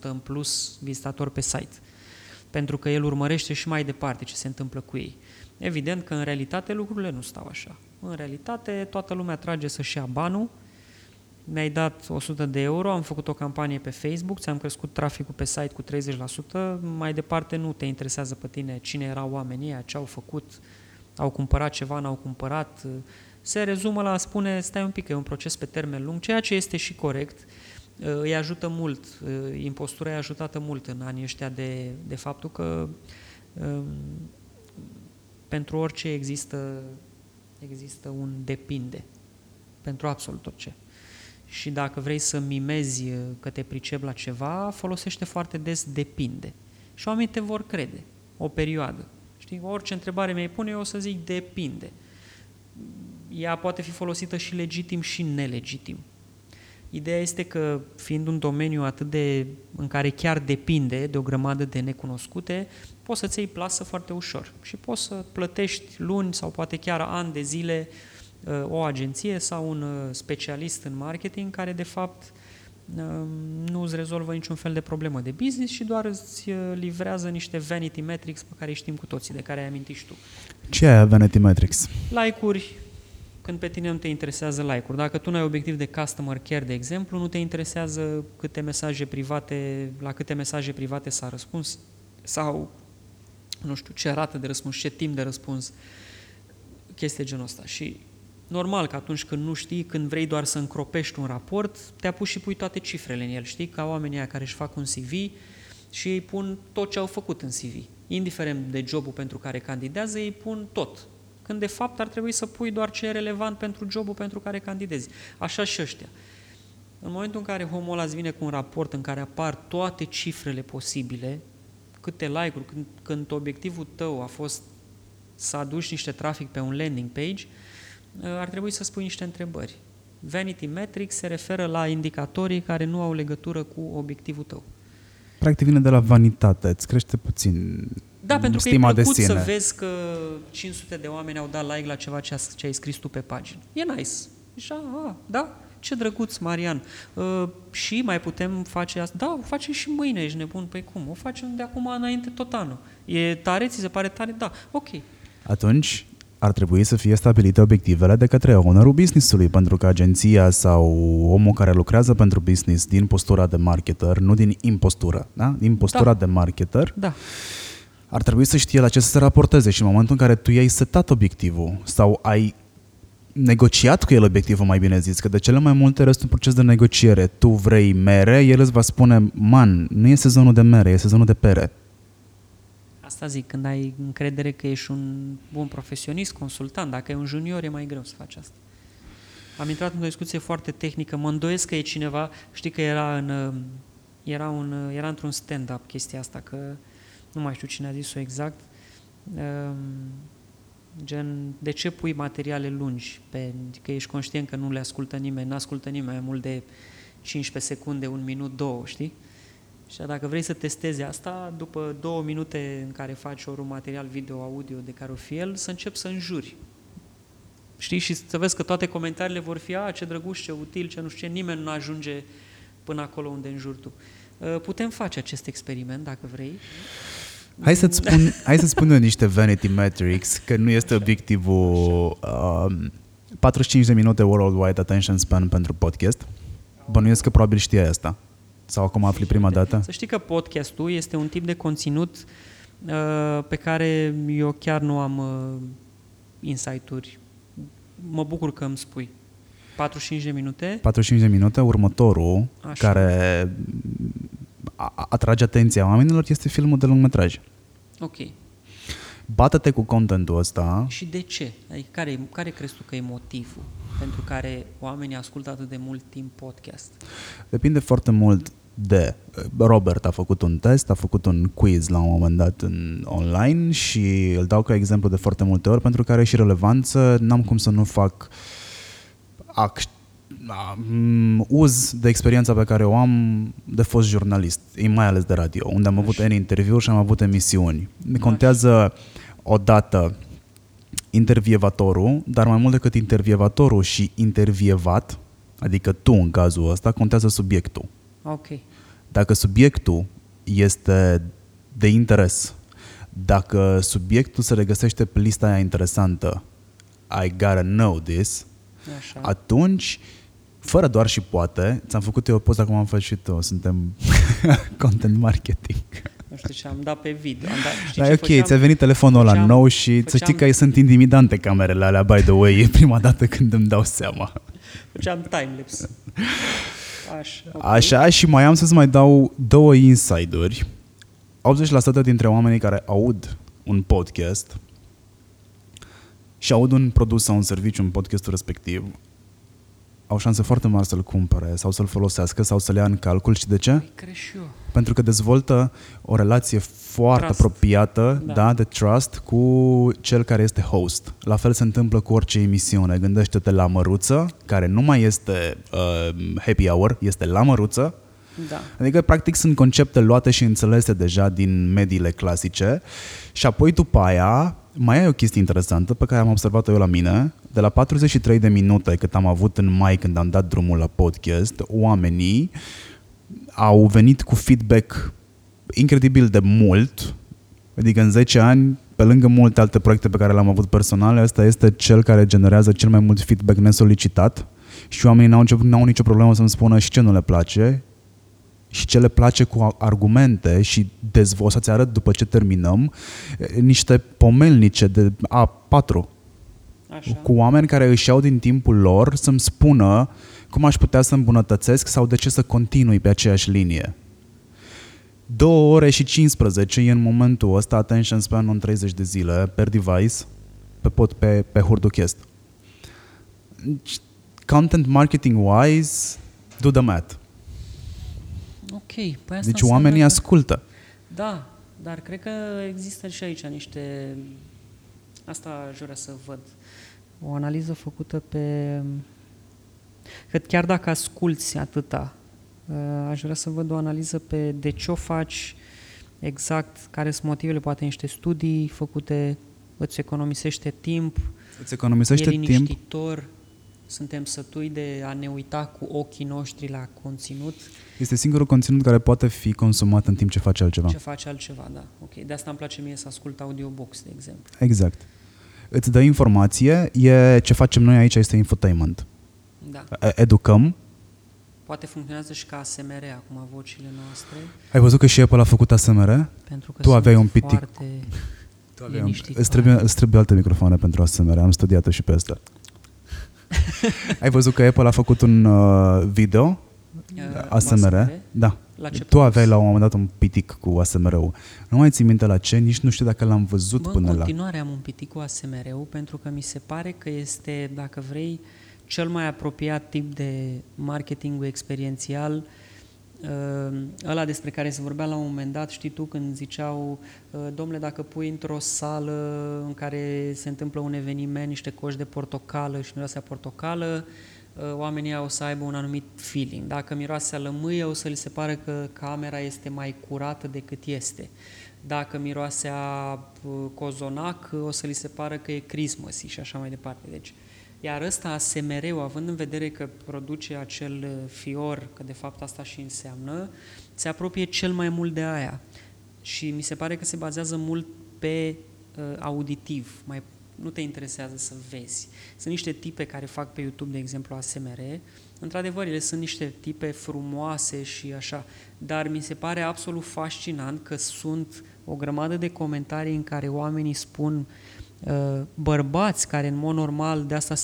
în plus vizitatori pe site. Pentru că el urmărește și mai departe ce se întâmplă cu ei. Evident că în realitate lucrurile nu stau așa. În realitate toată lumea trage să-și ia banul, mi-ai dat 100 de euro, am făcut o campanie pe Facebook, ți-am crescut traficul pe site cu 30%, mai departe nu te interesează pe tine cine erau oamenii ăia, ce au făcut, au cumpărat ceva, n-au cumpărat. Se rezumă la a spune, stai un pic, că e un proces pe termen lung, ceea ce este și corect, îi ajută mult, impostura e ajutată mult în anii ăștia de, de faptul că um, pentru orice există, există un depinde, pentru absolut orice și dacă vrei să mimezi uh, că te pricep la ceva, folosește foarte des depinde. Și oamenii te vor crede o perioadă. Știi, orice întrebare mi-ai pune, eu o să zic depinde. Ea poate fi folosită și legitim și nelegitim. Ideea este că, fiind un domeniu atât de, în care chiar depinde de o grămadă de necunoscute, poți să-ți iei plasă foarte ușor și poți să plătești luni sau poate chiar ani de zile uh, Uh, o agenție sau un uh, specialist în marketing care de fapt um, nu îți rezolvă niciun fel de problemă de business și doar îți uh, livrează niște vanity metrics pe care știm cu toții, de care ai amintit și tu. Ce e vanity metrics? Like-uri, când pe tine nu te interesează like-uri. Dacă tu nu ai obiectiv de customer care, de exemplu, nu te interesează câte mesaje private, la câte mesaje private s-a răspuns sau, nu știu, ce rată de răspuns, ce timp de răspuns, chestii genul ăsta. Și Normal că atunci când nu știi, când vrei doar să încropești un raport, te apuci și pui toate cifrele în el, știi? Ca oamenii aia care își fac un CV și ei pun tot ce au făcut în CV. Indiferent de jobul pentru care candidează, ei pun tot. Când de fapt ar trebui să pui doar ce e relevant pentru jobul pentru care candidezi. Așa și ăștia. În momentul în care omul ăla vine cu un raport în care apar toate cifrele posibile, câte like-uri, când, când obiectivul tău a fost să aduci niște trafic pe un landing page, Uh, ar trebui să spui niște întrebări. Vanity Metrics se referă la indicatorii care nu au legătură cu obiectivul tău. Practic vine de la vanitate, îți crește puțin Da, pentru că e plăcut să vezi că 500 de oameni au dat like la ceva ce, ce ai scris tu pe pagină. E nice. Și a, da, ce drăguț, Marian. Uh, și mai putem face asta? Da, o facem și mâine, ești nebun. Păi cum? O facem de acum înainte tot anul. E tare? Ți se pare tare? Da, ok. Atunci, ar trebui să fie stabilite obiectivele de către ownerul businessului, pentru că agenția sau omul care lucrează pentru business din postura de marketer, nu din impostură, da? din postura da. de marketer, da. ar trebui să știe la ce să se raporteze și în momentul în care tu i-ai setat obiectivul sau ai negociat cu el obiectivul, mai bine zis, că de cele mai multe ori este un proces de negociere. Tu vrei mere, el îți va spune, man, nu e sezonul de mere, e sezonul de pere. Asta zic, când ai încredere că ești un bun profesionist, consultant, dacă e un junior e mai greu să faci asta. Am intrat într-o discuție foarte tehnică, mă îndoiesc că e cineva, știi că era, în, era, un, era într-un stand-up chestia asta, că nu mai știu cine a zis-o exact, um, gen, de ce pui materiale lungi? Pe, că ești conștient că nu le ascultă nimeni, nu ascultă nimeni mai mult de 15 secunde, un minut, două, știi? Și dacă vrei să testezi asta, după două minute în care faci ori un material video, audio de care o fi el, să începi să înjuri. Știi? Și să vezi că toate comentariile vor fi, a, ce drăguț, ce util, ce nu știu ce, nimeni nu ajunge până acolo unde în jur tu. Uh, putem face acest experiment, dacă vrei. Hai să-ți spun, hai să spun eu niște vanity metrics, că nu este obiectivul um, 45 de minute worldwide attention span pentru podcast. Bănuiesc că probabil știai asta. Sau acum afli prima dată? Să știi că podcastul este un tip de conținut uh, pe care eu chiar nu am uh, insight-uri. Mă bucur că îmi spui. 45 de minute. 45 de minute. Următorul, Așa. care a- atrage atenția oamenilor, este filmul de lungmetraj. Ok. Bată-te cu contentul ăsta. Și de ce? Adică care, care crezi tu că e motivul pentru care oamenii ascultă atât de mult timp podcast? Depinde foarte mult de... Robert a făcut un test, a făcut un quiz la un moment dat în online și îl dau ca exemplu de foarte multe ori pentru că are și relevanță. N-am cum să nu fac ac- a, m, uz de experiența pe care o am de fost jurnalist, mai ales de radio, unde am avut N interviuri și am avut emisiuni. Ne contează odată intervievatorul, dar mai mult decât intervievatorul și intervievat, adică tu în cazul ăsta, contează subiectul. Ok. Dacă subiectul este de interes, dacă subiectul se regăsește pe lista aia interesantă, I gotta know this, Așa. atunci, fără doar și poate, ți-am făcut eu o poză, acum am făcut și tu, suntem content marketing. Nu știu ce am dat pe video. Am dat, știi Dar ce e ok, făceam? ți-a venit telefonul ăla făceam- nou și să știi făceam- că sunt intimidante camerele alea, by the way, e prima dată când îmi dau seama. Făceam timelapse. Așa. ok. Așa, și mai am să-ți mai dau două inside-uri. 80% dintre oamenii care aud un podcast și aud un produs sau un serviciu în podcastul respectiv, au șanse foarte mari să-l cumpere sau să-l folosească sau să-l ia în calcul. Și de ce? Păi, cred și eu. Pentru că dezvoltă o relație foarte Trust. apropiată Da. da. de trust cu cel care este host. La fel se întâmplă cu orice emisiune. Gândește-te la Măruță, care nu mai este uh, happy hour, este la Măruță. Da. Adică, practic, sunt concepte luate și înțelese deja din mediile clasice și apoi, după aia, mai ai o chestie interesantă pe care am observat-o eu la mine. De la 43 de minute cât am avut în mai când am dat drumul la podcast, oamenii au venit cu feedback incredibil de mult, adică în 10 ani, pe lângă multe alte proiecte pe care le-am avut personale, ăsta este cel care generează cel mai mult feedback nesolicitat. Și oamenii n-au, nicio- n-au nicio problemă să-mi spună și ce nu le place și ce le place cu argumente și dezvo- o să-ți arăt după ce terminăm eh, niște pomelnice de A4 Așa. cu oameni care își iau din timpul lor să-mi spună cum aș putea să îmbunătățesc sau de ce să continui pe aceeași linie. 2 ore și 15 e în momentul ăsta attention span în 30 de zile per device pe, pot, pe, pe Hurduchest. Content marketing wise, do the math. Ok. Păi asta Deci înseamnă oamenii că- ascultă. Da, dar cred că există și aici niște... Asta aș vrea să văd. O analiză făcută pe... Că chiar dacă asculți atâta, uh, aș vrea să văd o analiză pe de ce o faci, exact care sunt motivele, poate niște studii făcute, îți economisește timp, Îți economisește e timp. liniștitor, suntem sătui de a ne uita cu ochii noștri la conținut, Este singurul conținut care poate fi consumat în timp ce faci altceva. ce face altceva, da. Ok, de asta îmi place mie să ascult audiobooks, de exemplu. Exact. Îți dă informație, e ce facem noi aici este infotainment. Da. E- Educăm. Poate funcționează și ca ASMR acum vocile noastre, Ai văzut că și Apple a făcut ASMR? pentru că Tu aveai sunt un pitic. foarte Tu aveai un- liniștitoare. Îți trebuie, îți trebuie alte microfoane pentru ASMR, am studiat și pe asta. Ai văzut că Apple a făcut un uh, video Uh, ASMR? ASMR? Da. La ce tu produs? aveai la un moment dat un pitic cu ASMR-ul. Nu mai ții minte la ce, nici nu știu dacă l-am văzut Bă, până în la... continuare am un pitic cu ASMR-ul pentru că mi se pare că este, dacă vrei, cel mai apropiat tip de marketing experiențial uh, ăla despre care se vorbea la un moment dat, știi tu, când ziceau, uh, domnule, dacă pui într-o sală în care se întâmplă un eveniment, niște coși de portocală și miroase a portocală, uh, oamenii o să aibă un anumit feeling. Dacă miroase a lămâie, o să li se pare că camera este mai curată decât este. Dacă miroase a uh, cozonac, o să li se pară că e Christmas și așa mai departe. Deci, Iar ăsta, ASMR-ul, având în vedere că produce acel uh, fior, că de fapt asta și înseamnă, se apropie cel mai mult de aia. Și mi se pare că se bazează mult pe uh, auditiv, mai nu te interesează să vezi. Sunt niște tipe care fac pe YouTube, de exemplu, ASMR. Într-adevăr, ele sunt niște tipe frumoase și așa, dar mi se pare absolut fascinant că sunt o grămadă de comentarii în care oamenii spun uh, bărbați care în mod normal de asta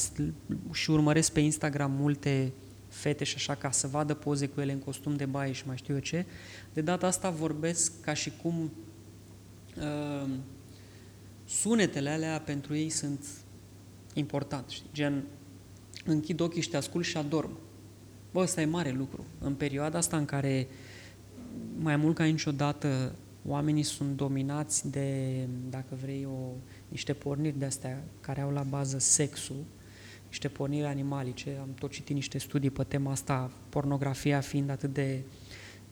și urmăresc pe Instagram multe fete și așa ca să vadă poze cu ele în costum de baie și mai știu eu ce, de data asta vorbesc ca și cum uh, sunetele alea pentru ei sunt important. Știi? Gen, închid ochii și te ascult și adorm. Bă, ăsta e mare lucru. În perioada asta în care mai mult ca niciodată oamenii sunt dominați de, dacă vrei, o, niște porniri de astea care au la bază sexul, niște porniri animalice. Am tot citit niște studii pe tema asta, pornografia fiind atât de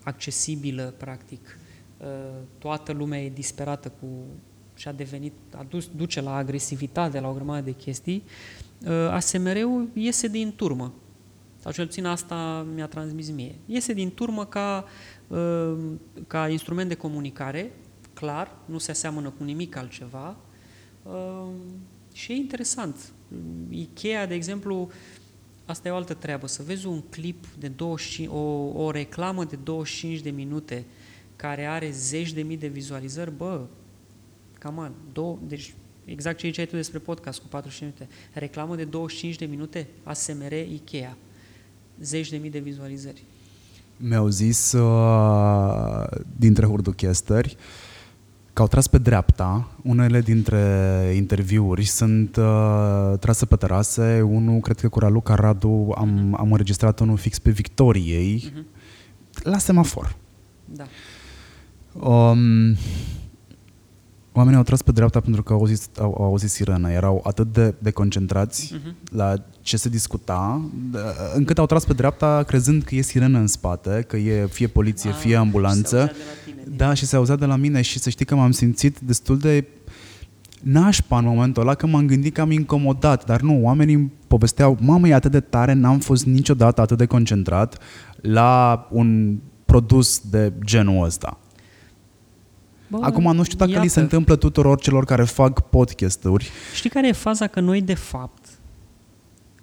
accesibilă, practic. Uh, toată lumea e disperată cu și a devenit, a dus, duce la agresivitate, la o grămadă de chestii, uh, ASMR-ul iese din turmă. Sau cel puțin asta mi-a transmis mie. Iese din turmă ca, uh, ca instrument de comunicare, clar, nu se aseamănă cu nimic altceva uh, și e interesant. Ikea, de exemplu, asta e o altă treabă, să vezi un clip de 25, o, o reclamă de 25 de minute care are zeci de mii de vizualizări, bă, Cam an, două, deci exact ce ai tu despre podcast cu 45 minute. Reclamă de 25 de minute, ASMR, Ikea. Zeci de mii de vizualizări. Mi-au zis uh, dintre hurduchesteri că au tras pe dreapta. Unele dintre interviuri sunt uh, trase pe terase. Unul, cred că cu Raluca Radu, am, am înregistrat unul fix pe Victoriei, uh-huh. la semafor. Da. Um, Oamenii au tras pe dreapta pentru că au auzit, au, au auzit sirena. Erau atât de, de concentrați uh-huh. la ce se discuta, încât au tras pe dreapta crezând că e sirenă în spate, că e fie poliție, ah, fie ambulanță. Și tine, da, și se auzea de la mine și să știi că m-am simțit destul de nașpa în momentul ăla, că m-am gândit că am incomodat, dar nu, oamenii povesteau, mamă, e atât de tare, n-am fost niciodată atât de concentrat la un produs de genul ăsta. Bă, Acum nu știu dacă iată. li se întâmplă tuturor celor care fac podcasturi. Știi care e faza? Că noi de fapt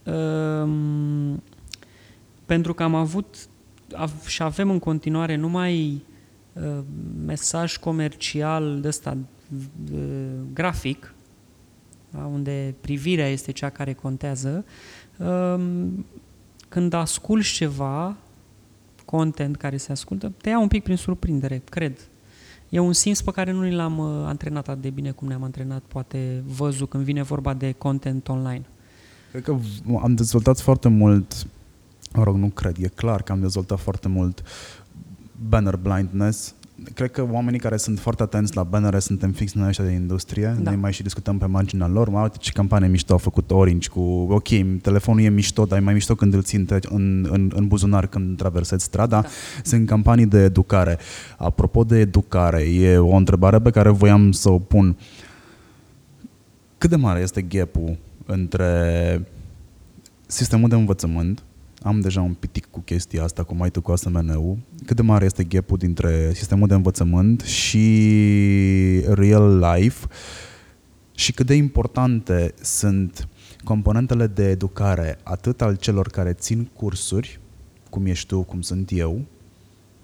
um, pentru că am avut și avem în continuare numai uh, mesaj comercial de ăsta uh, grafic, da, unde privirea este cea care contează, uh, când asculți ceva, content care se ascultă, te ia un pic prin surprindere, cred. E un simț pe care nu l-am uh, antrenat atât de bine cum ne-am antrenat, poate văzut când vine vorba de content online. Cred că am dezvoltat foarte mult, mă rog, nu cred, e clar că am dezvoltat foarte mult banner blindness, cred că oamenii care sunt foarte atenți la bannere suntem fix noi ăștia de industrie. Da. Noi mai și discutăm pe marginea lor. Mai uite ce campanie mișto a făcut Orange cu ok, telefonul e mișto, dar e mai mișto când îl țin în, în, în buzunar când traversezi strada. Da. Sunt campanii de educare. Apropo de educare, e o întrebare pe care voiam să o pun. Cât de mare este gap-ul între sistemul de învățământ am deja un pitic cu chestia asta, cu mai cu ASMN-ul. Cât de mare este gap dintre sistemul de învățământ și real life și cât de importante sunt componentele de educare atât al celor care țin cursuri, cum ești tu, cum sunt eu,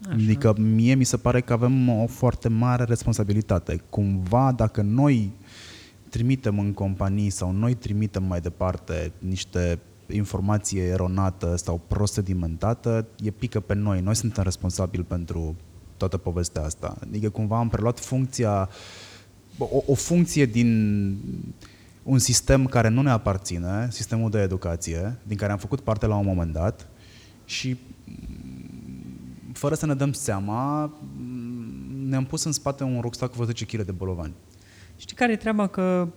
Așa. Adică mie mi se pare că avem o foarte mare responsabilitate. Cumva, dacă noi trimitem în companii sau noi trimitem mai departe niște informație eronată sau prost sedimentată, e pică pe noi. Noi suntem responsabili pentru toată povestea asta. Adică cumva am preluat funcția, o, o funcție din un sistem care nu ne aparține, sistemul de educație, din care am făcut parte la un moment dat și fără să ne dăm seama, ne-am pus în spate un rucsac cu 10 kg de bolovani. Știi care e treaba? Că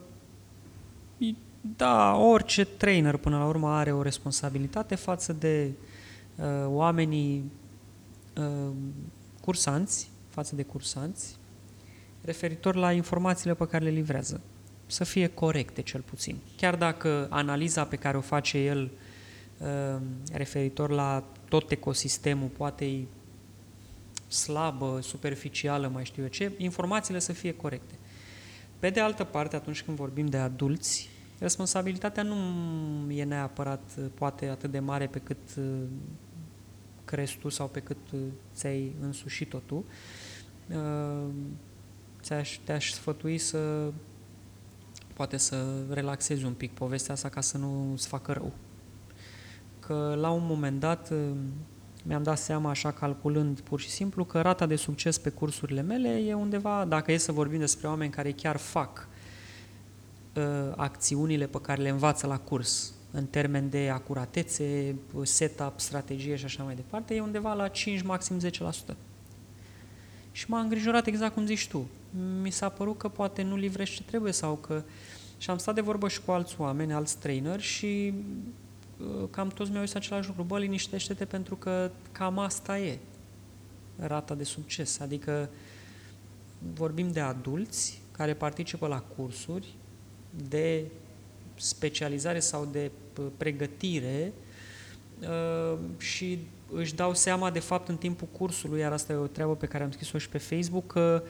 da, orice trainer până la urmă are o responsabilitate față de uh, oamenii uh, cursanți, față de cursanți, referitor la informațiile pe care le livrează. să fie corecte cel puțin. Chiar dacă analiza pe care o face el uh, referitor la tot ecosistemul poate e slabă, superficială, mai știu eu ce, informațiile să fie corecte. Pe de altă parte, atunci când vorbim de adulți, responsabilitatea nu e neapărat poate atât de mare pe cât uh, crezi tu sau pe cât uh, ți-ai însușit-o tu. Uh, ți-aș, te-aș sfătui să poate să relaxezi un pic povestea asta ca să nu îți facă rău. Că la un moment dat mi-am dat seama așa calculând pur și simplu că rata de succes pe cursurile mele e undeva, dacă e să vorbim despre oameni care chiar fac uh, acțiunile pe care le învață la curs, în termen de acuratețe, setup, strategie și așa mai departe, e undeva la 5, maxim 10%. Și m-a îngrijorat exact cum zici tu. Mi s-a părut că poate nu livrezi ce trebuie sau că... Și am stat de vorbă și cu alți oameni, alți trainer și uh, cam toți mi-au zis același lucru. Bă, liniștește-te pentru că cam asta e rata de succes. Adică vorbim de adulți care participă la cursuri de specializare sau de pregătire uh, și își dau seama de fapt în timpul cursului, iar asta e o treabă pe care am scris-o și pe Facebook, că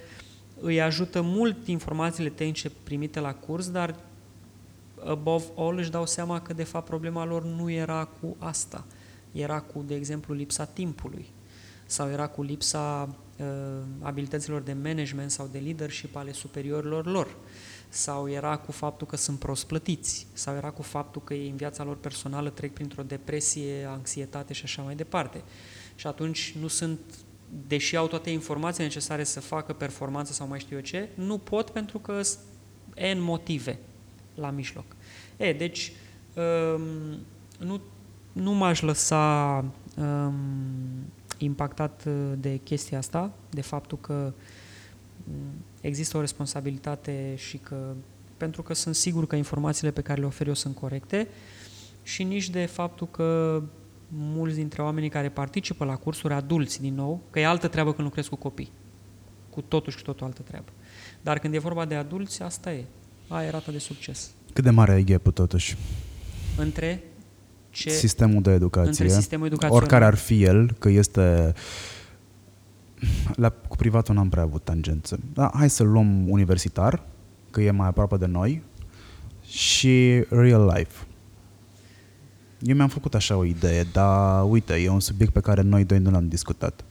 îi ajută mult informațiile tehnice primite la curs, dar above all își dau seama că de fapt problema lor nu era cu asta. Era cu, de exemplu, lipsa timpului sau era cu lipsa uh, abilităților de management sau de leadership ale superiorilor lor sau era cu faptul că sunt prost plătiți, sau era cu faptul că ei în viața lor personală trec printr-o depresie, anxietate și așa mai departe. Și atunci nu sunt, deși au toate informațiile necesare să facă performanță sau mai știu eu ce, nu pot pentru că sunt N motive la mijloc. E, deci, um, nu, nu m-aș lăsa um, impactat uh, de chestia asta, de faptul că există o responsabilitate și că pentru că sunt sigur că informațiile pe care le ofer eu sunt corecte și nici de faptul că mulți dintre oamenii care participă la cursuri, adulți din nou, că e altă treabă când lucrezi cu copii. Cu totul și cu totul altă treabă. Dar când e vorba de adulți, asta e. Aia e rata de succes. Cât de mare e gap totuși? Între ce... Sistemul de educație. Între sistemul educațional. Oricare ar fi el, că este la, cu privatul n-am prea avut tangență. Da, hai să luăm universitar, că e mai aproape de noi, și real life. Eu mi-am făcut așa o idee, dar uite, e un subiect pe care noi doi nu l-am discutat.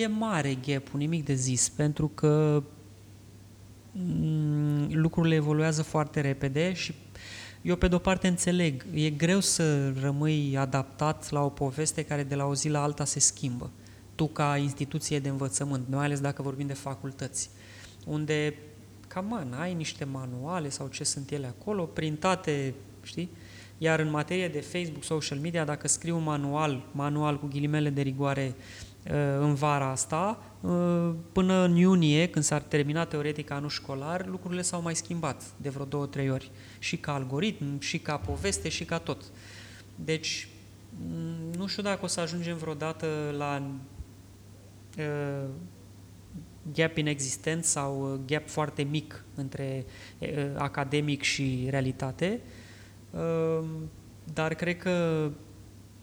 E mare gap nimic de zis, pentru că mm, lucrurile evoluează foarte repede și eu pe de-o parte înțeleg, e greu să rămâi adaptat la o poveste care de la o zi la alta se schimbă tu ca instituție de învățământ, mai ales dacă vorbim de facultăți, unde, cam ai niște manuale sau ce sunt ele acolo, printate, știi? Iar în materie de Facebook, social media, dacă scriu un manual, manual cu ghilimele de rigoare uh, în vara asta, uh, până în iunie, când s-ar termina teoretic anul școlar, lucrurile s-au mai schimbat de vreo două, trei ori. Și ca algoritm, și ca poveste, și ca tot. Deci, mm, nu știu dacă o să ajungem vreodată la uh, gap inexistent sau uh, gap foarte mic între uh, academic și realitate, uh, dar cred că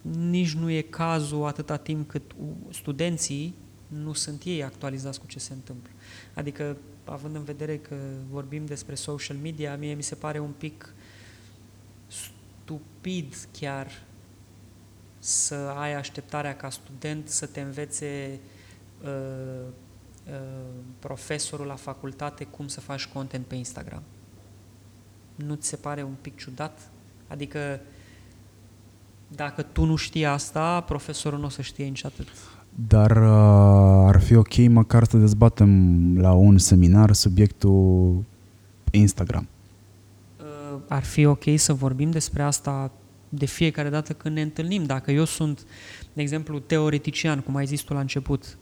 nici nu e cazul atâta timp cât studenții nu sunt ei actualizați cu ce se întâmplă. Adică, având în vedere că vorbim despre social media, mie mi se pare un pic stupid chiar să ai așteptarea ca student să te învețe Uh, uh, profesorul la facultate cum să faci content pe Instagram. Nu ți se pare un pic ciudat? Adică dacă tu nu știi asta, profesorul nu o să știe nici atât. Dar uh, ar fi ok măcar să dezbatem la un seminar subiectul Instagram. Uh, ar fi ok să vorbim despre asta de fiecare dată când ne întâlnim. Dacă eu sunt, de exemplu, teoretician, cum ai zis tu la început,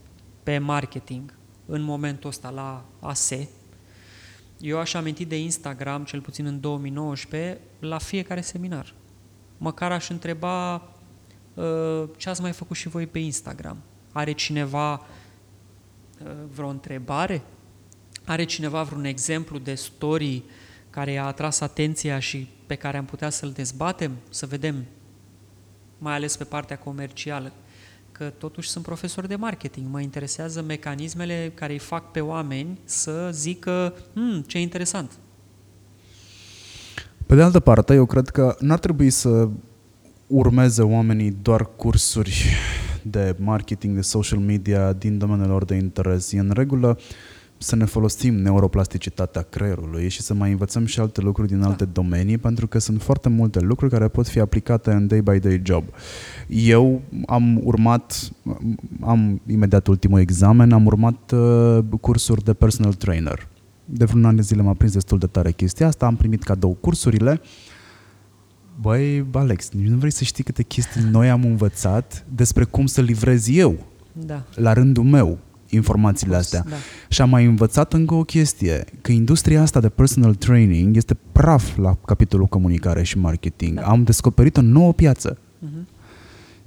pe marketing în momentul ăsta la ASE, eu aș aminti de Instagram, cel puțin în 2019, la fiecare seminar. Măcar aș întreba uh, ce ați mai făcut și voi pe Instagram. Are cineva uh, vreo întrebare? Are cineva vreun exemplu de story care a atras atenția și pe care am putea să-l dezbatem, să vedem, mai ales pe partea comercială, că totuși sunt profesor de marketing. Mă interesează mecanismele care îi fac pe oameni să zică, hmm, ce interesant. Pe de altă parte, eu cred că n-ar trebui să urmeze oamenii doar cursuri de marketing, de social media din domeniul lor de interes. E în regulă să ne folosim neuroplasticitatea creierului și să mai învățăm și alte lucruri din da. alte domenii, pentru că sunt foarte multe lucruri care pot fi aplicate în day-by-day job. Eu am urmat, am imediat ultimul examen, am urmat uh, cursuri de personal trainer. De vreun an de zile m-a prins destul de tare chestia asta, am primit cadou cursurile, Băi, Alex, nu vrei să știi câte chestii noi am învățat despre cum să livrez eu, da. la rândul meu, informațiile astea. Da. Și am mai învățat încă o chestie, că industria asta de personal training este praf la capitolul comunicare și marketing. Da. Am descoperit o nouă piață. Uh-huh.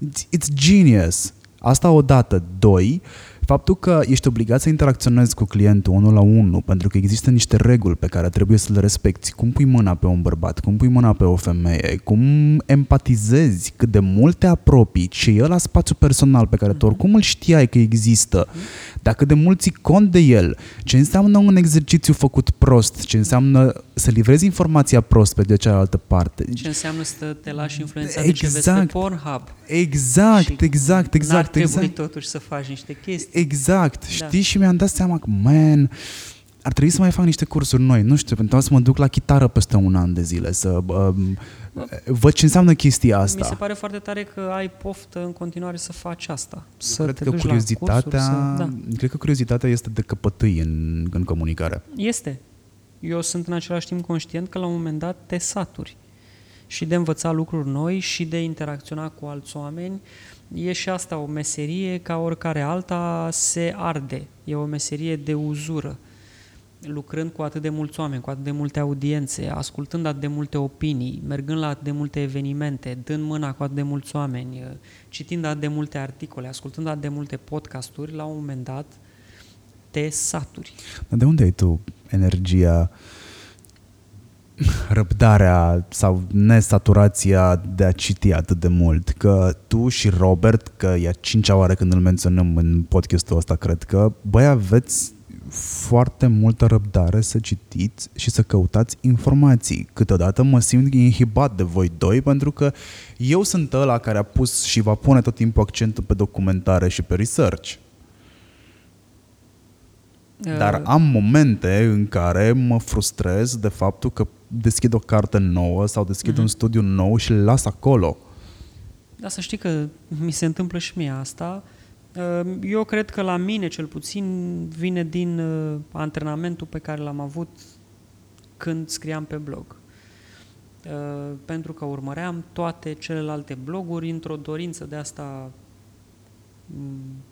It's, it's genius. Asta odată. Doi, faptul că ești obligat să interacționezi cu clientul unul la unul, pentru că există niște reguli pe care trebuie să le respecti. Cum pui mâna pe un bărbat, cum pui mâna pe o femeie, cum empatizezi, cât de mult te apropii, ce e la spațiu personal pe care tu mhm. oricum îl știai că există, dacă de mult ții cont de el, ce înseamnă un exercițiu făcut prost, ce înseamnă să livrezi informația prost pe de cealaltă parte. Ce înseamnă să te lași influențat exact. de ce vezi pe exact. Pornhub. Exact, exact, exact. N-ar exact. totuși să faci niște chestii. Exact, da. știi? Și mi-am dat seama că, man, ar trebui să mai fac niște cursuri noi, nu știu, pentru să mă duc la chitară peste un an de zile, să um, văd ce înseamnă chestia asta. Mi se pare foarte tare că ai poftă în continuare să faci asta. Să cred te că curiozitatea, cursuri, să, da. cred că curiozitatea este de căpătâi în, în comunicare. Este. Eu sunt în același timp conștient că la un moment dat te saturi și de învăța lucruri noi și de interacționa cu alți oameni. E și asta o meserie, ca oricare alta, se arde. E o meserie de uzură lucrând cu atât de mulți oameni, cu atât de multe audiențe, ascultând atât de multe opinii, mergând la atât de multe evenimente, dând mâna cu atât de mulți oameni, citind atât de multe articole, ascultând atât de multe podcasturi, la un moment dat te saturi. Dar de unde ai tu energia, răbdarea sau nesaturația de a citi atât de mult? Că tu și Robert, că e a cincea oară când îl menționăm în podcastul ăsta, cred că, băi, aveți foarte multă răbdare să citiți și să căutați informații. Câteodată mă simt inhibat de voi doi pentru că eu sunt ăla care a pus și va pune tot timpul accentul pe documentare și pe research. Dar uh. am momente în care mă frustrez de faptul că deschid o carte nouă sau deschid uh-huh. un studiu nou și îl las acolo. Da, să știi că mi se întâmplă și mie asta. Ehm, eu cred că la mine, cel puțin, vine din uh, antrenamentul pe care l-am avut când scriam pe blog. Ehm, pentru că urmăream toate celelalte bloguri într-o dorință de asta, mm,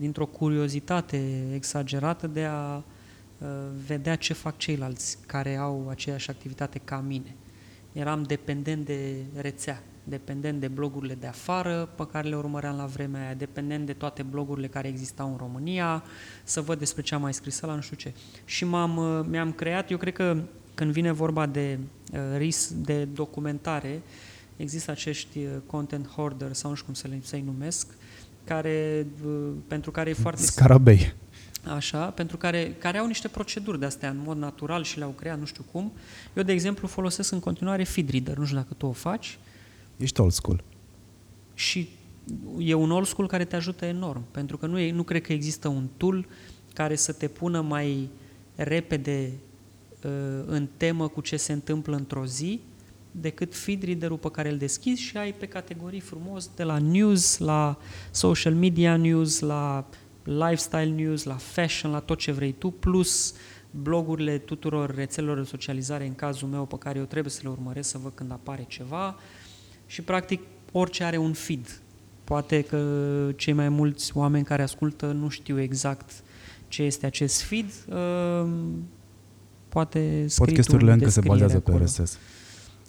dintr-o curiozitate exagerată de a uh, vedea ce fac ceilalți care au aceeași activitate ca mine. Eram dependent de rețea dependent de blogurile de afară pe care le urmăream la vremea aia, dependent de toate blogurile care existau în România, să văd despre ce am mai scris la nu știu ce. Și m-am, uh, mi-am creat, eu cred că când vine vorba de uh, ris, de documentare, există acești uh, content hoarder sau nu știu cum să le să numesc, care, pentru care e foarte... Scarabei. Așa, pentru care, care au niște proceduri de astea în mod natural și le-au creat nu știu cum. Eu, de exemplu, folosesc în continuare FeedReader, nu știu dacă tu o faci. Ești old school. Și e un old school care te ajută enorm, pentru că nu, e, nu cred că există un tool care să te pună mai repede uh, în temă cu ce se întâmplă într-o zi, decât feed reader-ul pe care îl deschizi și ai pe categorii frumos de la news, la social media news, la lifestyle news, la fashion, la tot ce vrei tu, plus blogurile tuturor rețelelor de socializare, în cazul meu, pe care eu trebuie să le urmăresc să văd când apare ceva, și practic orice are un feed. Poate că cei mai mulți oameni care ascultă nu știu exact ce este acest feed. Uh, poate Podcasturile încă se bazează acolo. pe RSS.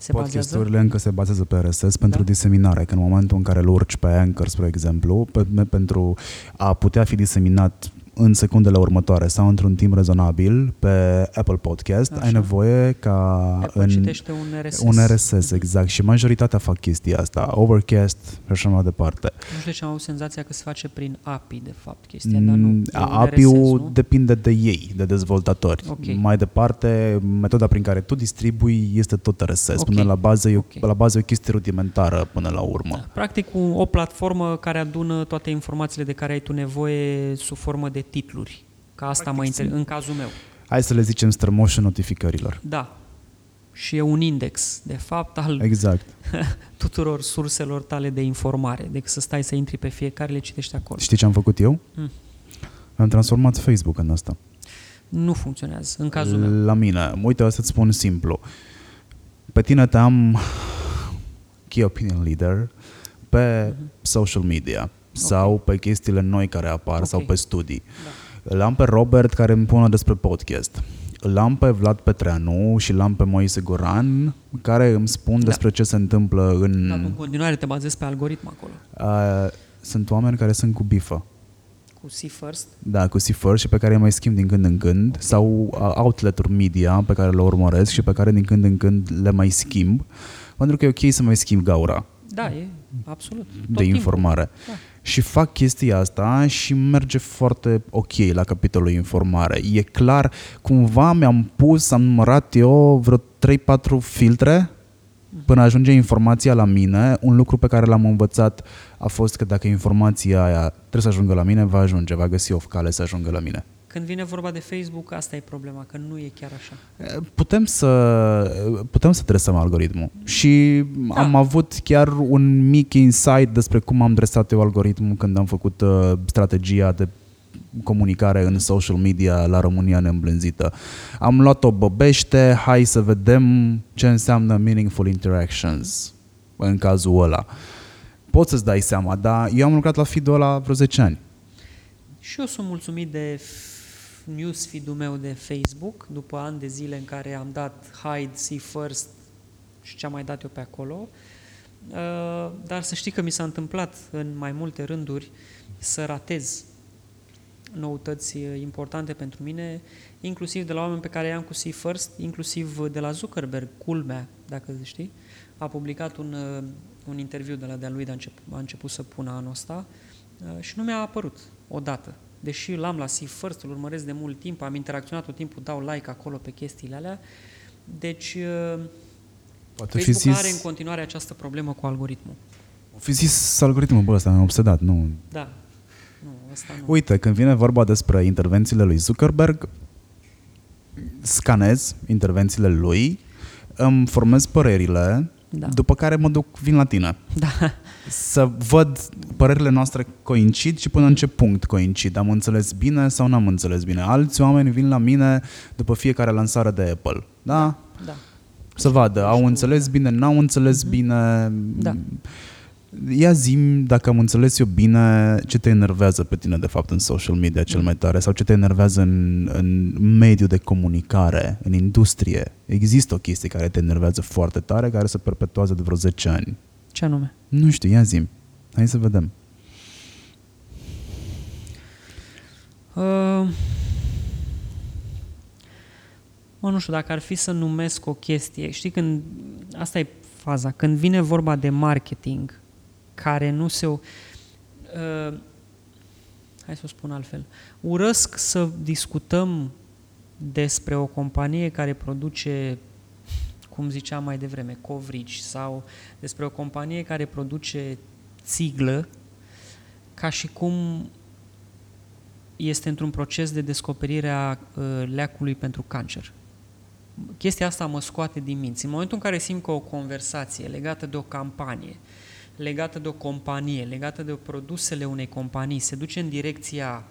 Se Podcasturile bazează? încă se bazează pe RSS pentru da? diseminare, că în momentul în care îl urci pe Anchor, spre exemplu, pe, pentru a putea fi diseminat în secundele următoare sau într-un timp rezonabil pe Apple Podcast, Așa. ai nevoie ca Apple în citește un RSS. un RSS, exact. Și majoritatea fac chestia asta. Overcast și așa mai departe. Nu știu de ce am avut senzația că se face prin API, de fapt, chestia, dar nu. Mm, e un API-ul RSS, nu? depinde de ei, de dezvoltatori. Ok. Mai departe, metoda prin care tu distribui este tot RSS. Ok. Până la bază, e, o- Ok. la bază e o chestie rudimentară până la urmă. Da. Practic o, o platformă care adună toate informațiile de care ai tu nevoie sub formă de titluri. Ca asta mă inter... în cazul meu. Hai să le zicem strămoșul notificărilor. Da. Și e un index, de fapt, al Exact. tuturor surselor tale de informare, decât să stai să intri pe fiecare, le citești acolo. Știi ce am făcut eu? Mm. Am transformat Facebook în asta. Nu funcționează, în cazul meu. La mine. Uite, o să-ți spun simplu. Pe tine te-am key opinion leader pe social media sau pe chestiile noi care apar Ok. sau pe studii. Da. Îl am pe Robert care îmi pune despre podcast. Îl am pe Vlad Petreanu și îl am pe Moise Goran care îmi spun Da. despre ce se întâmplă în... Dar tu în continuare te bazezi pe algoritm acolo. Uh, sunt oameni care sunt cu bifă. Cu C first. Da, cu C și pe care îi mai schimb din când în când sau uh, outlet-uri media pe care le urmăresc și pe care din când în când le mai schimb pentru că e ok să mai schimb gaura Da, e absolut. Tot de timpul. informare. Da. Și fac chestia asta și merge foarte ok la capitolul informare. E clar, cumva mi-am pus, am numărat eu vreo 3-4 filtre până ajunge informația la mine. Un lucru pe care l-am învățat a fost că dacă informația aia trebuie să ajungă la mine, va ajunge, va găsi o cale să ajungă la mine. Când vine vorba de Facebook, asta e problema, că nu e chiar așa. Putem să, putem să dresăm algoritmul și Da. am avut chiar un mic insight despre cum am dresat eu algoritmul când am făcut uh, strategia de comunicare în social media la România neîmblânzită. Am luat-o băbește, hai să vedem ce înseamnă meaningful interactions în cazul ăla. Poți să-ți dai seama, dar eu am lucrat la feed-ul ăla vreo 10 ani. Și eu sunt mulțumit de f- newsfeed-ul meu de Facebook, după ani de zile în care am dat hide, see first și ce am mai dat eu pe acolo. Uh, Dar să știi că mi s-a întâmplat în mai multe rânduri să ratez noutăți uh, importante pentru mine, inclusiv de la oameni pe care i-am cu See First, inclusiv de la Zuckerberg, culmea, dacă știi, a publicat un, uh, un interviu de la de-a lui, de a început, a început să pună anul ăsta uh, și nu mi-a apărut odată. Deși l-am la See First, îl urmăresc de mult timp, am interacționat tot timpul, dau like acolo pe chestiile alea, deci uh, Poate fi Facebook zis, are în continuare această problemă cu algoritmul. fi zis algoritmul, bă, ăsta am obsedat, nu, Da. Nu, asta nu. Uite, când vine vorba despre intervențiile lui Zuckerberg, scanez intervențiile lui, îmi formez părerile, Da. după care mă duc, vin la tine. Da. Să văd părerile noastre coincid și până în ce punct coincid. Am înțeles bine sau n-am înțeles bine. Alți oameni vin la mine după fiecare lansare de Apple. Da? Da. Să vadă, au Știu, înțeles bine, n-au înțeles bine. Da. Ia zim dacă am înțeles eu bine ce te enervează pe tine de fapt în social media cel mai tare sau ce te enervează în, în mediul de comunicare, în industrie. Există o chestie care te enervează foarte tare, care se perpetuează de vreo 10 ani. Ce anume? Nu știu, ia zim. Hai să vedem. Uh, mă, nu știu, dacă ar fi să numesc o chestie, știi când, asta e faza, când vine vorba de marketing, care nu se... Uh, hai să o spun altfel. Urăsc să discutăm despre o companie care produce, cum ziceam mai devreme, covrigi sau despre o companie care produce țiglă ca și cum este într-un proces de descoperire a uh, leacului pentru cancer. Chestia asta mă scoate din minți. În momentul în care simt că o conversație legată de o campanie, legată de o companie, legată de produsele unei companii, se duce în direcția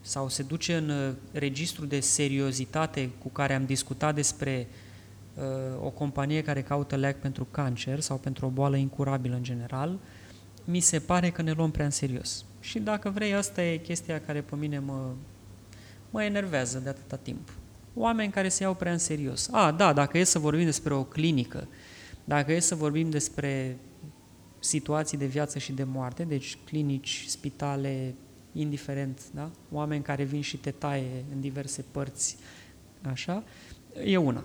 sau se duce în uh, registru de seriozitate cu care am discutat despre uh, o companie care caută leac pentru cancer sau pentru o boală incurabilă în general, mi se pare că ne luăm prea în serios. Și dacă vrei, asta e chestia care pe mine mă, mă enervează de atâta timp. Oameni care se iau prea în serios. A, da, dacă e să vorbim despre o clinică, dacă e să vorbim despre situații de viață și de moarte, deci clinici, spitale, indiferent, da? Oameni care vin și te taie în diverse părți, așa, e una.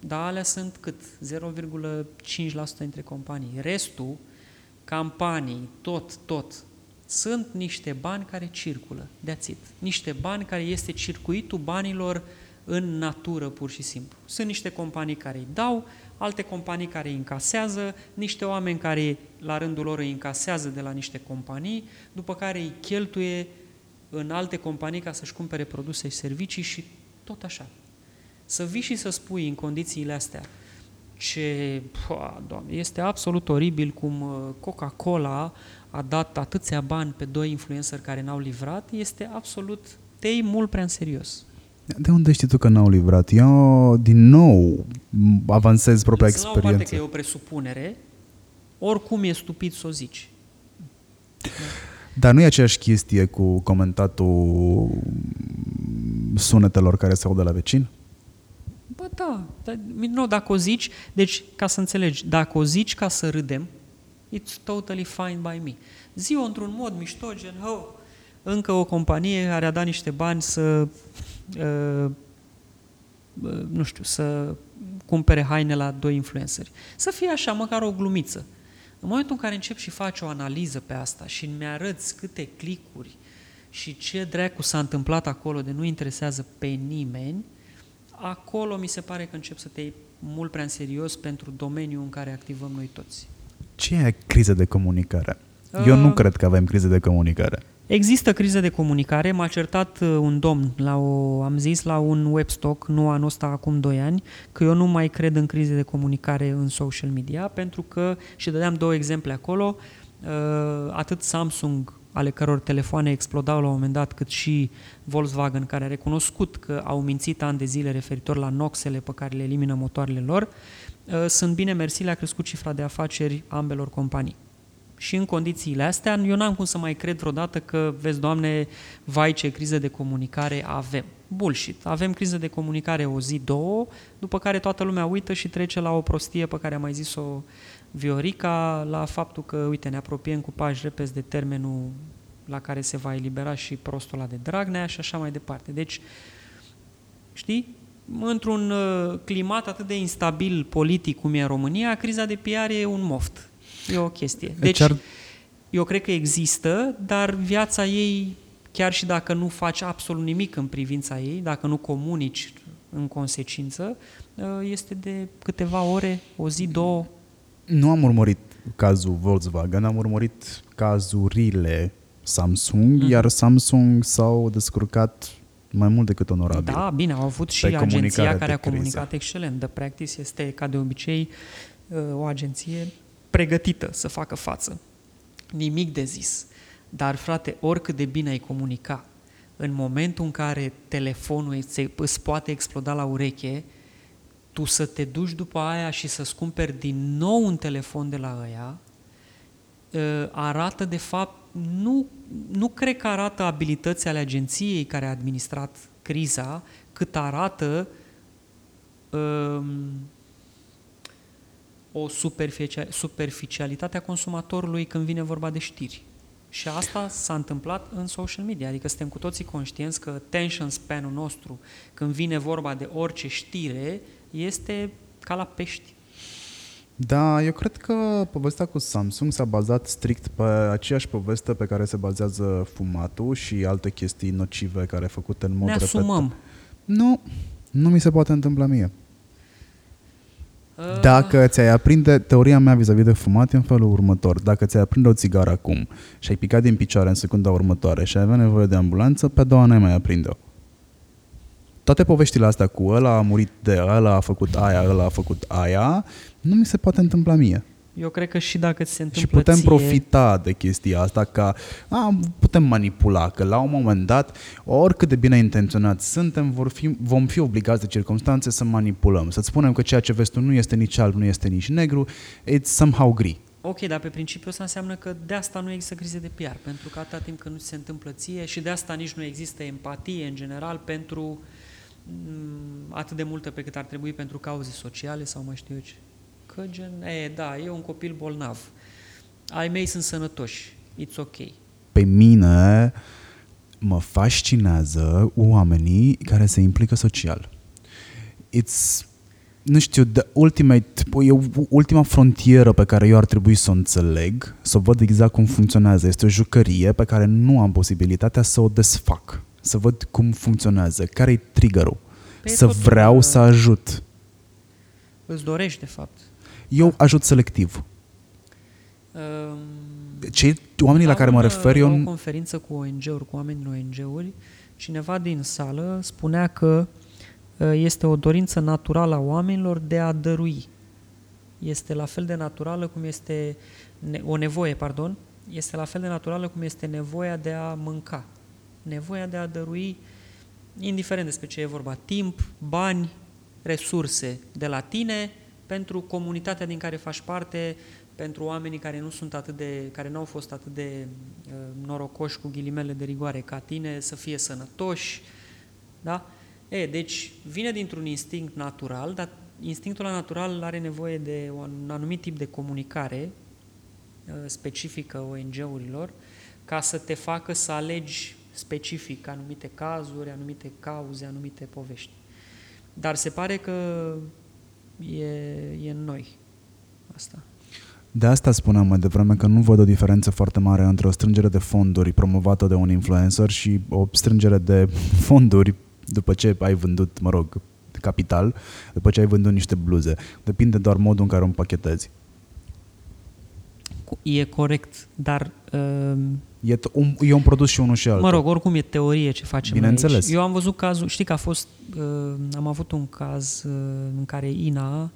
Dar alea sunt cât? 0,5% dintre companii. Restul, campanii, tot, tot, sunt niște bani care circulă, de it. Niște bani care este circuitul banilor în natură, pur și simplu. Sunt niște companii care îi dau, alte companii care îi încasează, niște oameni care la rândul lor îi încasează de la niște companii, după care îi cheltuie în alte companii ca să-și cumpere produse și servicii și tot așa. Să vii și să spui în condițiile astea ce, pua, doamne, este absolut oribil cum uh, Coca-Cola a dat atâția bani pe doi influenceri care n-au livrat, este absolut, te iei mult prea în serios. De unde știi tu că n-au livrat? Eu, din nou, avansez propria Lăsăm experiență. la o parte că e o presupunere, oricum e stupid să o zici. Dar nu e aceeași chestie cu comentatul sunetelor care se aud de la vecin? Bă, da, dar, nu, dacă o zici, deci, ca să înțelegi, dacă o zici ca să râdem, it's totally fine by me. Zi-o într-un mod mișto, gen, oh, încă o companie care a dat niște bani să, uh, uh, nu știu, să cumpere haine la doi influenceri. Să fie așa, măcar o glumiță. În momentul în care încep și faci o analiză pe asta și mi arăți câte clicuri și ce dracu s-a întâmplat acolo de nu interesează pe nimeni, acolo mi se pare că încep să te iei mult prea în serios pentru domeniul în care activăm noi toți. Ce e criză de comunicare? Eu nu Uh, cred că avem criză de comunicare. Există criză de comunicare. M-a certat uh, un domn, la o, am zis la un webstock, nu anul ăsta, acum 2 ani, că eu nu mai cred în crize de comunicare în social media, pentru că, și dădeam două exemple acolo, uh, atât Samsung, ale căror telefoane explodau la un moment dat, cât și Volkswagen, care a recunoscut că au mințit ani de zile referitor la noxele pe care le elimină motoarele lor, uh, sunt bine mersi, le-a crescut cifra de afaceri ambelor companii. Și în condițiile astea, eu n-am cum să mai cred vreodată că, vezi, Doamne, vai ce criză de comunicare avem. Bullshit. Avem criză de comunicare o zi, două, după care toată lumea uită și trece la o prostie pe care a mai zis-o Viorica, la faptul că, uite, ne apropiem cu pași repezi de termenul la care se va elibera și prostul ăla de Dragnea și așa mai departe. Deci, știi, într-un uh, climat atât de instabil politic cum e România, criza de PR e un moft. E o chestie. Deci, ar- eu cred că există, dar viața ei, chiar și dacă nu faci absolut nimic în privința ei, dacă nu comunici în consecință, uh, este de câteva ore, o zi, două. Nu am urmărit cazul Volkswagen, am urmărit cazurile Samsung, Mhm. iar Samsung s-au descurcat mai mult decât onorabil. Da, bine, au avut și Pe agenția comunicare care a de criză. comunicat excelent. The Practice este, ca de obicei, uh, o agenție pregătită să facă față. Nimic de zis. Dar, frate, oricât de bine ai comunica, în momentul în care telefonul îți, îți poate exploda la ureche, tu să te duci după aia și să-ți cumperi din nou un telefon de la ăia, uh, arată de fapt, nu, nu cred că arată abilități ale agenției care a administrat criza, cât arată um, o superficia- superficialitate a consumatorului când vine vorba de știri. Și asta s-a întâmplat în social media, adică suntem cu toții conștienți că attention span-ul nostru, când vine vorba de orice știre, este ca la pești. Da, eu cred că povestea cu Samsung s-a bazat strict pe aceeași poveste pe care se bazează fumatul și alte chestii nocive care făcute în mod ne repetat. asumăm. Nu, nu mi se poate întâmpla mie. Uh, Dacă ți-ai aprinde, teoria mea vis-a-vis de fumat e în felul următor. Dacă ți-ai aprinde o țigară acum și ai picat din picioare în secunda următoare și ai avea nevoie de ambulanță, pe a doua n-ai mai aprinde-o. Toate poveștile astea cu ăla a murit de ăla, a făcut aia, ăla a făcut aia, nu mi se poate întâmpla mie. Eu cred că și dacă ți se Și întâmplă putem ție, profita de chestia asta ca a, putem manipula, că la un moment dat, oricât de bine intenționat suntem, vor fi, vom fi obligați de circunstanțe să manipulăm. Să-ți spunem că ceea ce vezi tu nu este nici alb, nu este nici negru, it's somehow gri. Ok, dar pe principiu asta înseamnă că de asta nu există crize de PR, pentru că atâta timp când nu ți se întâmplă ție și de asta nici nu există empatie în general pentru m, atât de multă pe cât ar trebui pentru cauze sociale sau mai știu eu ce. Că gen, e, da, e un copil bolnav. Ai mei sunt sănătoși. It's ok. Pe mine mă fascinează oamenii care se implică social. It's, nu știu, the ultimate, e ultima frontieră pe care eu ar trebui să o înțeleg, să văd exact cum funcționează. Este o jucărie pe care nu am posibilitatea să o desfac, să văd cum funcționează, care e triggerul, Păi e să totul, vreau uh, să ajut. Îți dorești, de fapt. Eu ajut selectiv. Um, Cei oamenii la care mă un- refer la eu... o conferință cu ONG-uri, cu oameni din ONG-uri, cineva din sală spunea că uh, este o dorință naturală a oamenilor de a dărui. Este la fel de naturală cum este ne- o nevoie, pardon, este la fel de naturală cum este nevoia de a mânca. Nevoia de a dărui, indiferent despre ce e vorba, timp, bani, resurse de la tine pentru comunitatea din care faci parte, pentru oamenii care nu sunt atât de, care nu au fost atât de uh, norocoși cu ghilimele de rigoare ca tine, să fie sănătoși, da? E, deci vine dintr-un instinct natural, dar instinctul ăla natural are nevoie de un anumit tip de comunicare uh, specifică ONG-urilor ca să te facă să alegi specific anumite cazuri, anumite cauze, anumite povești. Dar se pare că e, e în noi asta. De asta spuneam mai devreme că nu văd o diferență foarte mare între o strângere de fonduri promovată de un influencer și o strângere de fonduri după ce ai vândut, mă rog, capital, după ce ai vândut niște bluze. Depinde doar modul în care o împachetezi. Cu- E corect, dar uh, E, t- un, e un produs și unul și altul. Mă rog, oricum e teorie ce facem Bineînțeles. aici. Eu am văzut cazul, știi că a fost, uh, am avut un caz uh, în care INA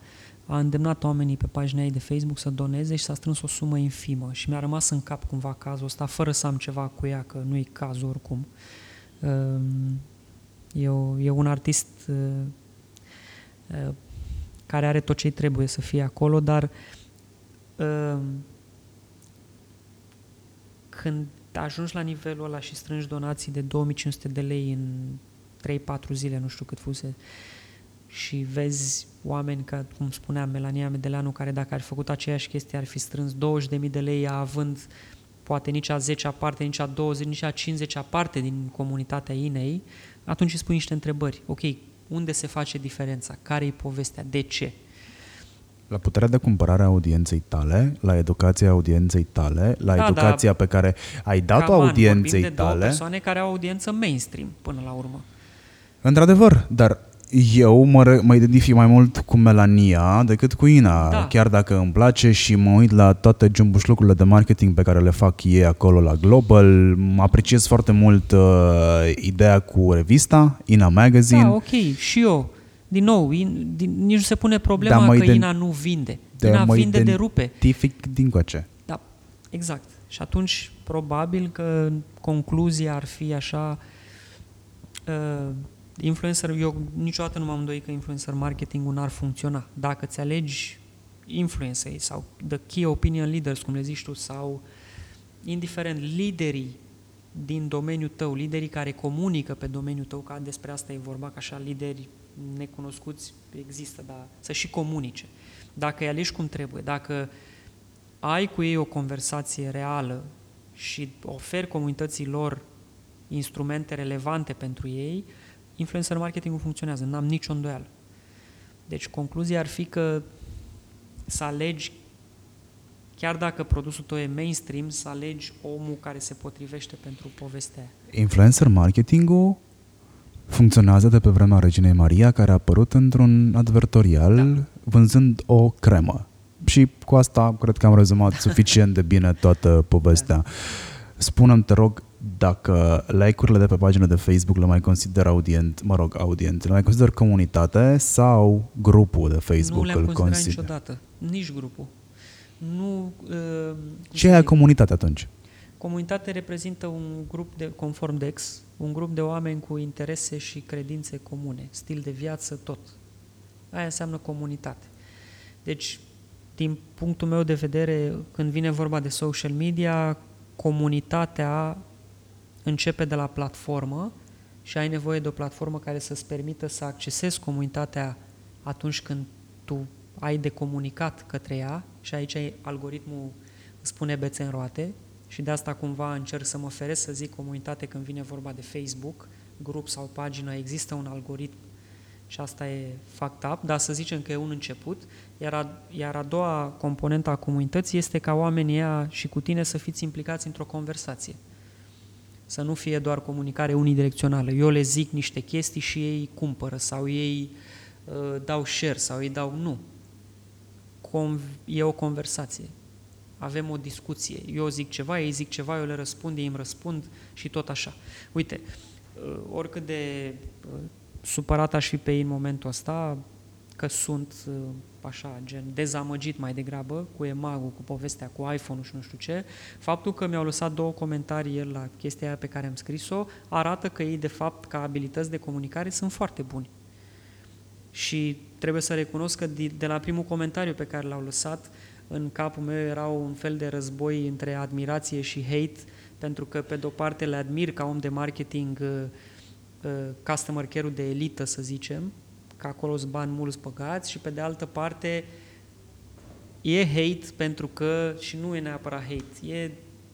a îndemnat oamenii pe pagina ei de Facebook să doneze și s-a strâns o sumă infimă și mi-a rămas în cap cumva cazul ăsta, fără să am ceva cu ea, că nu e cazul oricum. Uh, e, o, e un artist uh, uh, care are tot ce trebuie să fie acolo, dar uh, când ajungi la nivelul ăla și strângi donații de 2500 de lei în 3-4 zile, nu știu cât fuse, și vezi oameni ca, cum spunea Melania Medeleanu, care dacă ar fi făcut aceeași chestie ar fi strâns 20.000 de lei, ea având poate nici a 10 parte, nici a 20, nici a 50 parte din comunitatea inei, atunci îți pui niște întrebări. Ok, unde se face diferența? Care e povestea? De ce? La puterea de cumpărare a audienței tale, la educația audienței tale, la Da, educația pe care ai dat-o Come on, audienței vorbim de două tale. persoane care au audiență mainstream până la urmă. Într-adevăr, dar eu mă, re- mă identific mai mult cu Melania decât cu Ina, Da. chiar dacă îmi place și mă uit la toate jumbușlucurile de marketing pe care le fac ei acolo la Global. Mă Apreciez foarte mult uh, ideea cu revista, Ina Magazine. Da, ok, și eu. Din nou, in, din, nici nu se pune problema Da, mă că ident- Ina nu vinde. Da, Ina mă vinde de rupe. Identific din coace. Da, exact. Și atunci, probabil că concluzia ar fi așa, uh, influencer, eu niciodată nu m-am îndoit că influencer marketingul n-ar funcționa. Dacă ți alegi influencerii sau the key opinion leaders, cum le zici tu, sau indiferent liderii din domeniul tău, liderii care comunică pe domeniul tău, că despre asta e vorba, că așa lideri necunoscuți există, dar să și comunice. Dacă îi alegi cum trebuie, dacă ai cu ei o conversație reală și oferi comunității lor instrumente relevante pentru ei, influencer marketingul funcționează, n-am nicio îndoială. Deci concluzia ar fi că să alegi, chiar dacă produsul tău e mainstream, să alegi omul care se potrivește pentru povestea aia. Influencer marketingul funcționează de pe vremea Reginei Maria, care a apărut într-un advertorial Da. vânzând o cremă. Și cu asta cred că am rezumat suficient de bine toată povestea. Spune-mi, te rog, dacă like-urile de pe pagina de Facebook le mai consider audient, mă rog, audient, le mai consider comunitate sau grupul de Facebook nu le-am îl considerat consider? niciodată, nici grupul. Nu, uh, cum Ce să e aia zic, comunitate atunci? Comunitate reprezintă un grup de, conform DEX, un grup de oameni cu interese și credințe comune, stil de viață, tot. Aia înseamnă comunitate. Deci, din punctul meu de vedere, când vine vorba de social media, comunitatea începe de la platformă și ai nevoie de o platformă care să-ți permită să accesezi comunitatea atunci când tu ai de comunicat către ea și aici ai- algoritmul îți spune bețe în roate, și de asta cumva încerc să mă feresc să zic comunitate când vine vorba de Facebook, grup sau pagină, există un algoritm și asta e fact up, dar să zicem că e un început, iar a, iar a doua componentă a comunității este ca oamenii ăia și cu tine să fiți implicați într-o conversație. Să nu fie doar comunicare unidirecțională. Eu le zic niște chestii și ei cumpără sau ei uh, dau share sau ei dau nu. Con- e o conversație. Avem o discuție. Eu zic ceva, ei zic ceva, eu le răspund, ei îmi răspund și tot așa. Uite, uh, oricât de uh, supărat aș fi pe ei în momentul ăsta, că sunt uh, așa, gen dezamăgit mai degrabă cu emagul, cu povestea, cu iPhone-ul și nu știu ce, faptul că mi-au lăsat două comentarii el la chestia aia pe care am scris-o, arată că ei, de fapt, ca abilități de comunicare, sunt foarte buni. Și trebuie să recunosc că de la primul comentariu pe care l-au lăsat, în capul meu era un fel de război între admirație și hate, pentru că, pe de-o parte, le admir ca om de marketing uh, uh, customer care-ul de elită, să zicem, că acolo sunt bani mulți păgați și pe de altă parte e hate pentru că, și nu e neapărat hate, e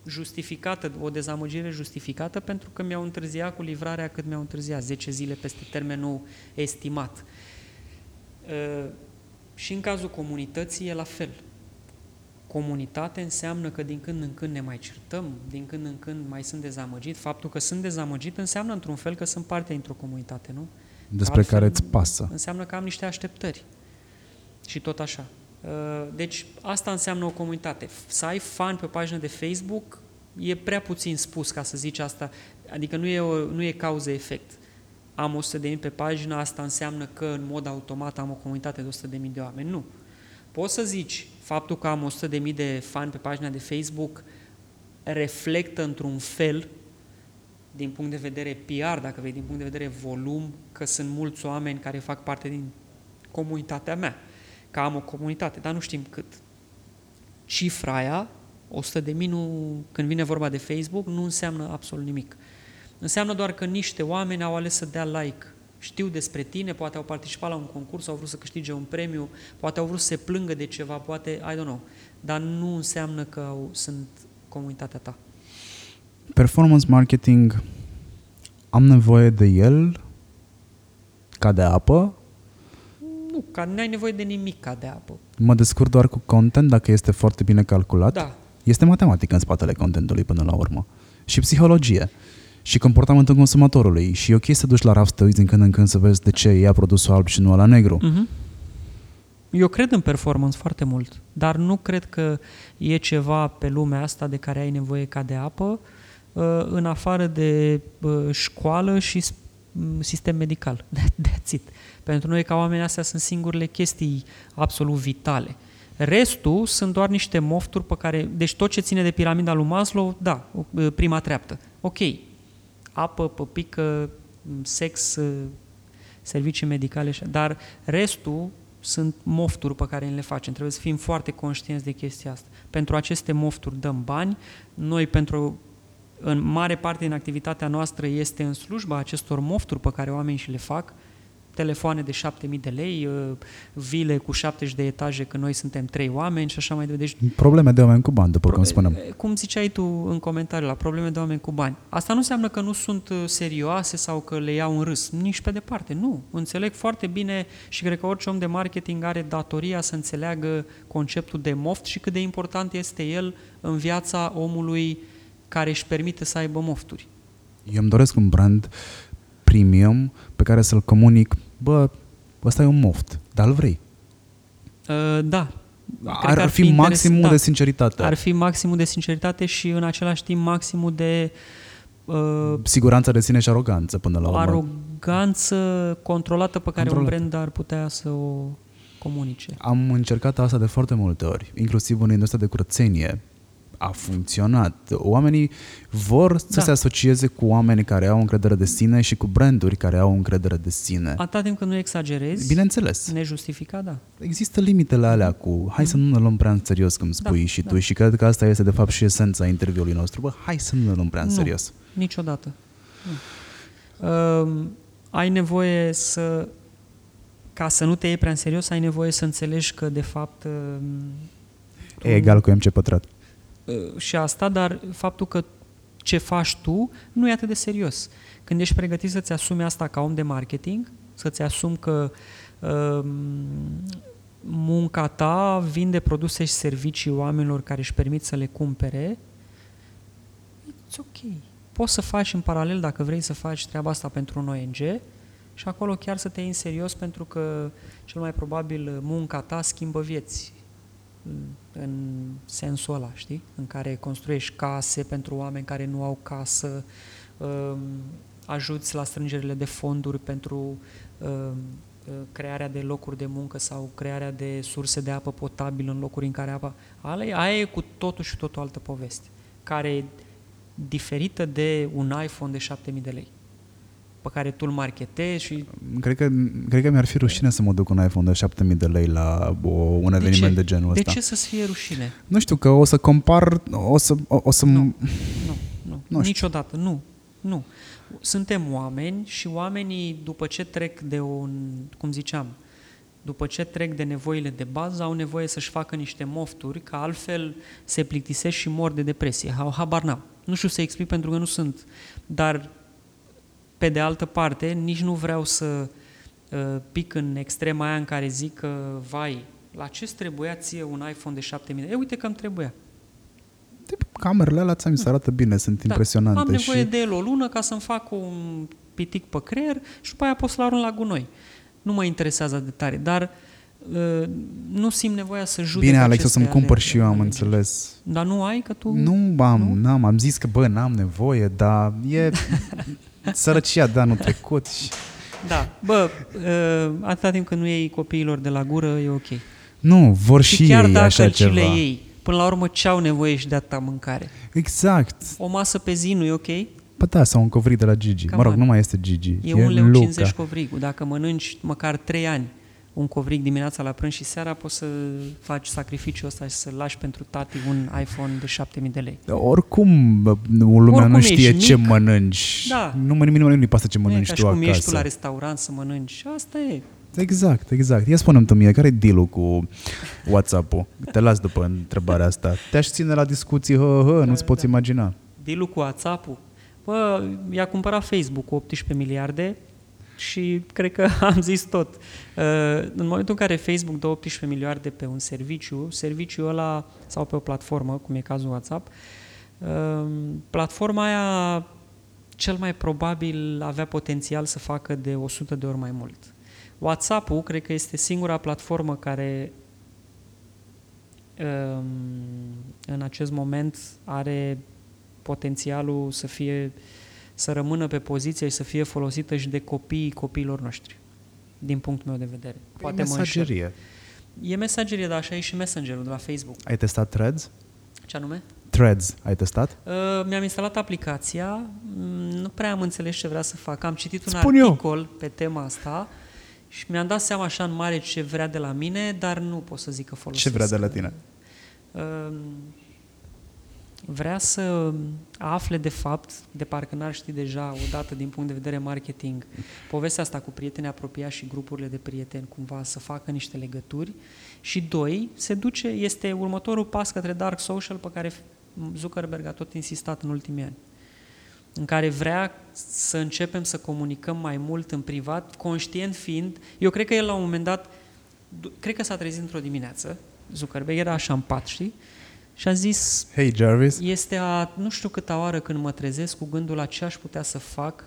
justificată, o dezamăgire justificată pentru că mi-au întârziat cu livrarea cât mi-au întârziat, 10 zile peste termenul estimat. Uh, și în cazul comunității e la fel. Comunitate înseamnă că din când în când ne mai certăm, din când în când mai sunt dezamăgit. Faptul că sunt dezamăgit înseamnă într-un fel că sunt parte dintr-o comunitate, nu? despre Altfel, care îți pasă. Înseamnă că am niște așteptări. Și tot așa. Uh, deci asta înseamnă o comunitate. Să ai fan pe pagina de Facebook e prea puțin spus ca să zici asta. Adică nu e, o, nu e cauză-efect. Am 100 de mii pe pagină, asta înseamnă că în mod automat am o comunitate de 100 de mii de oameni. Nu. Poți să zici, faptul că am 100 de mii de fan pe pagina de Facebook reflectă într-un fel din punct de vedere PR, dacă vei, din punct de vedere volum, că sunt mulți oameni care fac parte din comunitatea mea, că am o comunitate, dar nu știm cât. Cifra aia, 100 de mii, nu, când vine vorba de Facebook, nu înseamnă absolut nimic. Înseamnă doar că niște oameni au ales să dea like. Știu despre tine, poate au participat la un concurs, au vrut să câștige un premiu, poate au vrut să se plângă de ceva, poate, I don't know. Dar nu înseamnă că au, sunt comunitatea ta. Performance marketing, am nevoie de el ca de apă? Nu, ca n-ai nevoie de nimic ca de apă. Mă descurc doar cu content dacă este foarte bine calculat? Da. Este matematică în spatele contentului până la urmă. Și psihologie. Și comportamentul consumatorului. Și e ok să duci la raft să te uiți din când în când să vezi de ce ia produsul alb și nu la negru. Uh-huh. Eu cred în performance foarte mult, dar nu cred că e ceva pe lumea asta de care ai nevoie ca de apă. Uh, Uh, în afară de uh, școală și mm, sistem medical. That's it. Pentru noi, ca oameni, astea sunt singurele chestii absolut vitale. Restul sunt doar niște mofturi pe care... Deci tot ce ține de piramida lui Maslow, da, uh, prima treaptă. Ok. Apă, păpică, sex, servicii medicale, dar restul sunt mofturi pe care le facem. Trebuie să fim foarte conștienți de chestia asta. Pentru aceste mofturi dăm bani, noi pentru în mare parte din activitatea noastră este în slujba acestor mofturi pe care oamenii și le fac, telefoane de 7000 de lei, uh, vile cu 70 de etaje când noi suntem trei oameni și așa mai departe. Deci, probleme de oameni cu bani, după cum spunem. Cum ziceai tu în comentariu la probleme de oameni cu bani. Asta nu înseamnă că nu sunt uh, serioase sau că le iau în râs, nici pe departe, nu. Înțeleg foarte bine și cred că orice om de marketing are datoria să înțeleagă conceptul de moft și cât de important este el în viața omului care își permite să aibă mofturi. Eu îmi doresc un brand premium pe care să-l comunic, bă, ăsta e un moft, dar îl vrei. Uh, da. Ar, ar fi, fi maximul da. de sinceritate. Ar fi maximul de sinceritate și în același timp maximul de uh, siguranță de sine și aroganță până la urmă. Aroganță controlată pe care controlată. un brand ar putea să o comunice. Am încercat asta de foarte multe ori, inclusiv în industria de curățenie a funcționat. Oamenii vor să da. se asocieze cu oameni care au încredere de sine și cu branduri care au încredere de sine. Atâta timp când nu exagerezi, Bineînțeles. nejustificat, da. Există limitele alea cu hai să nu ne luăm prea în serios, cum spui da, și da. tu, și cred că asta este de fapt și esența interviului nostru. Bă, hai să nu ne luăm prea în nu, serios. niciodată. Nu. Uh, ai nevoie să ca să nu te iei prea în serios, ai nevoie să înțelegi că, de fapt... Uh, e egal cu MC pătrat uh, și asta, dar faptul că ce faci tu nu e atât de serios. Când ești pregătit să-ți asumi asta ca om de marketing, să-ți asumi că uh, munca ta vinde produse și servicii oamenilor care își permit să le cumpere, it's ok. Poți să faci în paralel, dacă vrei să faci treaba asta pentru un ONG, și acolo chiar să te iei în serios pentru că cel mai probabil munca ta schimbă vieți în sensul ăla, știi? În care construiești case pentru oameni care nu au casă, um, ajuți la strângerile de fonduri pentru um, crearea de locuri de muncă sau crearea de surse de apă potabilă în locuri în care apa... Aia e cu totul și totul altă poveste, care e diferită de un iPhone de 7000 de lei pe care tu îl marketezi și... Cred că, cred că mi-ar fi rușine să mă duc un iPhone de 7000 de lei la o, un eveniment de, de genul ăsta. De ce să-ți fie rușine? Nu știu, că o să compar, o să... O, o să nu, nu, nu, nu niciodată, nu, nu. Suntem oameni și oamenii, după ce trec de un, cum ziceam, după ce trec de nevoile de bază, au nevoie să-și facă niște mofturi, că altfel se plictisesc și mor de depresie. Habar n-am. Nu știu să explic pentru că nu sunt, dar pe de altă parte, nici nu vreau să uh, pic în extrema aia în care zic că, vai, la ce trebuia ție un iPhone de 7000? E, uite că îmi trebuia. Camerele alea ți mi se arată bine, sunt da, impresionante. Am nevoie și... de el o lună ca să-mi fac un pitic pe creier și după aia pot să-l arunc la gunoi. Nu mă interesează de tare, dar uh, nu simt nevoia să judec Bine, Alex, o să-mi cumpăr și eu, am înțeles. Dar nu ai, că tu... Nu, am, nu? N-am, am zis că, bă, n-am nevoie, dar e... Sărăcia de anul trecut. Și... Da, bă, uh, atâta timp când nu iei copiilor de la gură, e ok. Nu, vor și, și chiar ei dacă așa ceva. le iei, până la urmă ce au nevoie și de atâta mâncare? Exact. O masă pe zi nu e ok? Păi da, sau un covrig de la Gigi. Cam mă rog, nu mai este Gigi. E, e un leu 50 covrigul. Dacă mănânci măcar 3 ani un covrig dimineața la prânz și seara, poți să faci sacrificiul ăsta și să lași pentru tati un iPhone de 7000 de lei. Oricum, lumea Oricum nu știe ce mic. mănânci. Da. Nu mă nimeni nu pasă ce mănânci nu tu acasă. ești tu la restaurant să mănânci. Asta e. Exact, exact. Ia spune-mi tu mie, care e deal cu WhatsApp-ul? Te las după întrebarea asta. Te-aș ține la discuții, hă, hă, nu-ți da, poți da. imagina. Deal cu WhatsApp-ul? Bă, i-a cumpărat Facebook cu 18 miliarde, și cred că am zis tot. Uh, în momentul în care Facebook dă 18 miliarde pe un serviciu, serviciul ăla, sau pe o platformă, cum e cazul WhatsApp, uh, platforma aia cel mai probabil avea potențial să facă de 100 de ori mai mult. WhatsApp-ul cred că este singura platformă care um, în acest moment are potențialul să fie uh, să rămână pe poziție și să fie folosită și de copiii copiilor noștri, din punctul meu de vedere. Poate e mesagerie. E mesagerie, dar așa e și Messenger-ul de la Facebook. Ai testat Threads? Ce anume? Threads, ai testat? Uh, mi-am instalat aplicația, mm, nu prea am înțeles ce vrea să fac. Am citit un Spun articol eu. pe tema asta și mi-am dat seama așa în mare ce vrea de la mine, dar nu pot să zic că folosesc. Ce vrea de la tine? Uh, vrea să afle de fapt, de parcă n-ar ști deja, odată din punct de vedere marketing, povestea asta cu prieteni apropiați și grupurile de prieteni, cumva să facă niște legături și doi, se duce, este următorul pas către dark social pe care Zuckerberg a tot insistat în ultimii ani în care vrea să începem să comunicăm mai mult în privat, conștient fiind, eu cred că el la un moment dat, cred că s-a trezit într-o dimineață, Zuckerberg era așa în pat, știi? Și a zis, Hey Jarvis, este a nu știu câta oară când mă trezesc cu gândul la ce aș putea să fac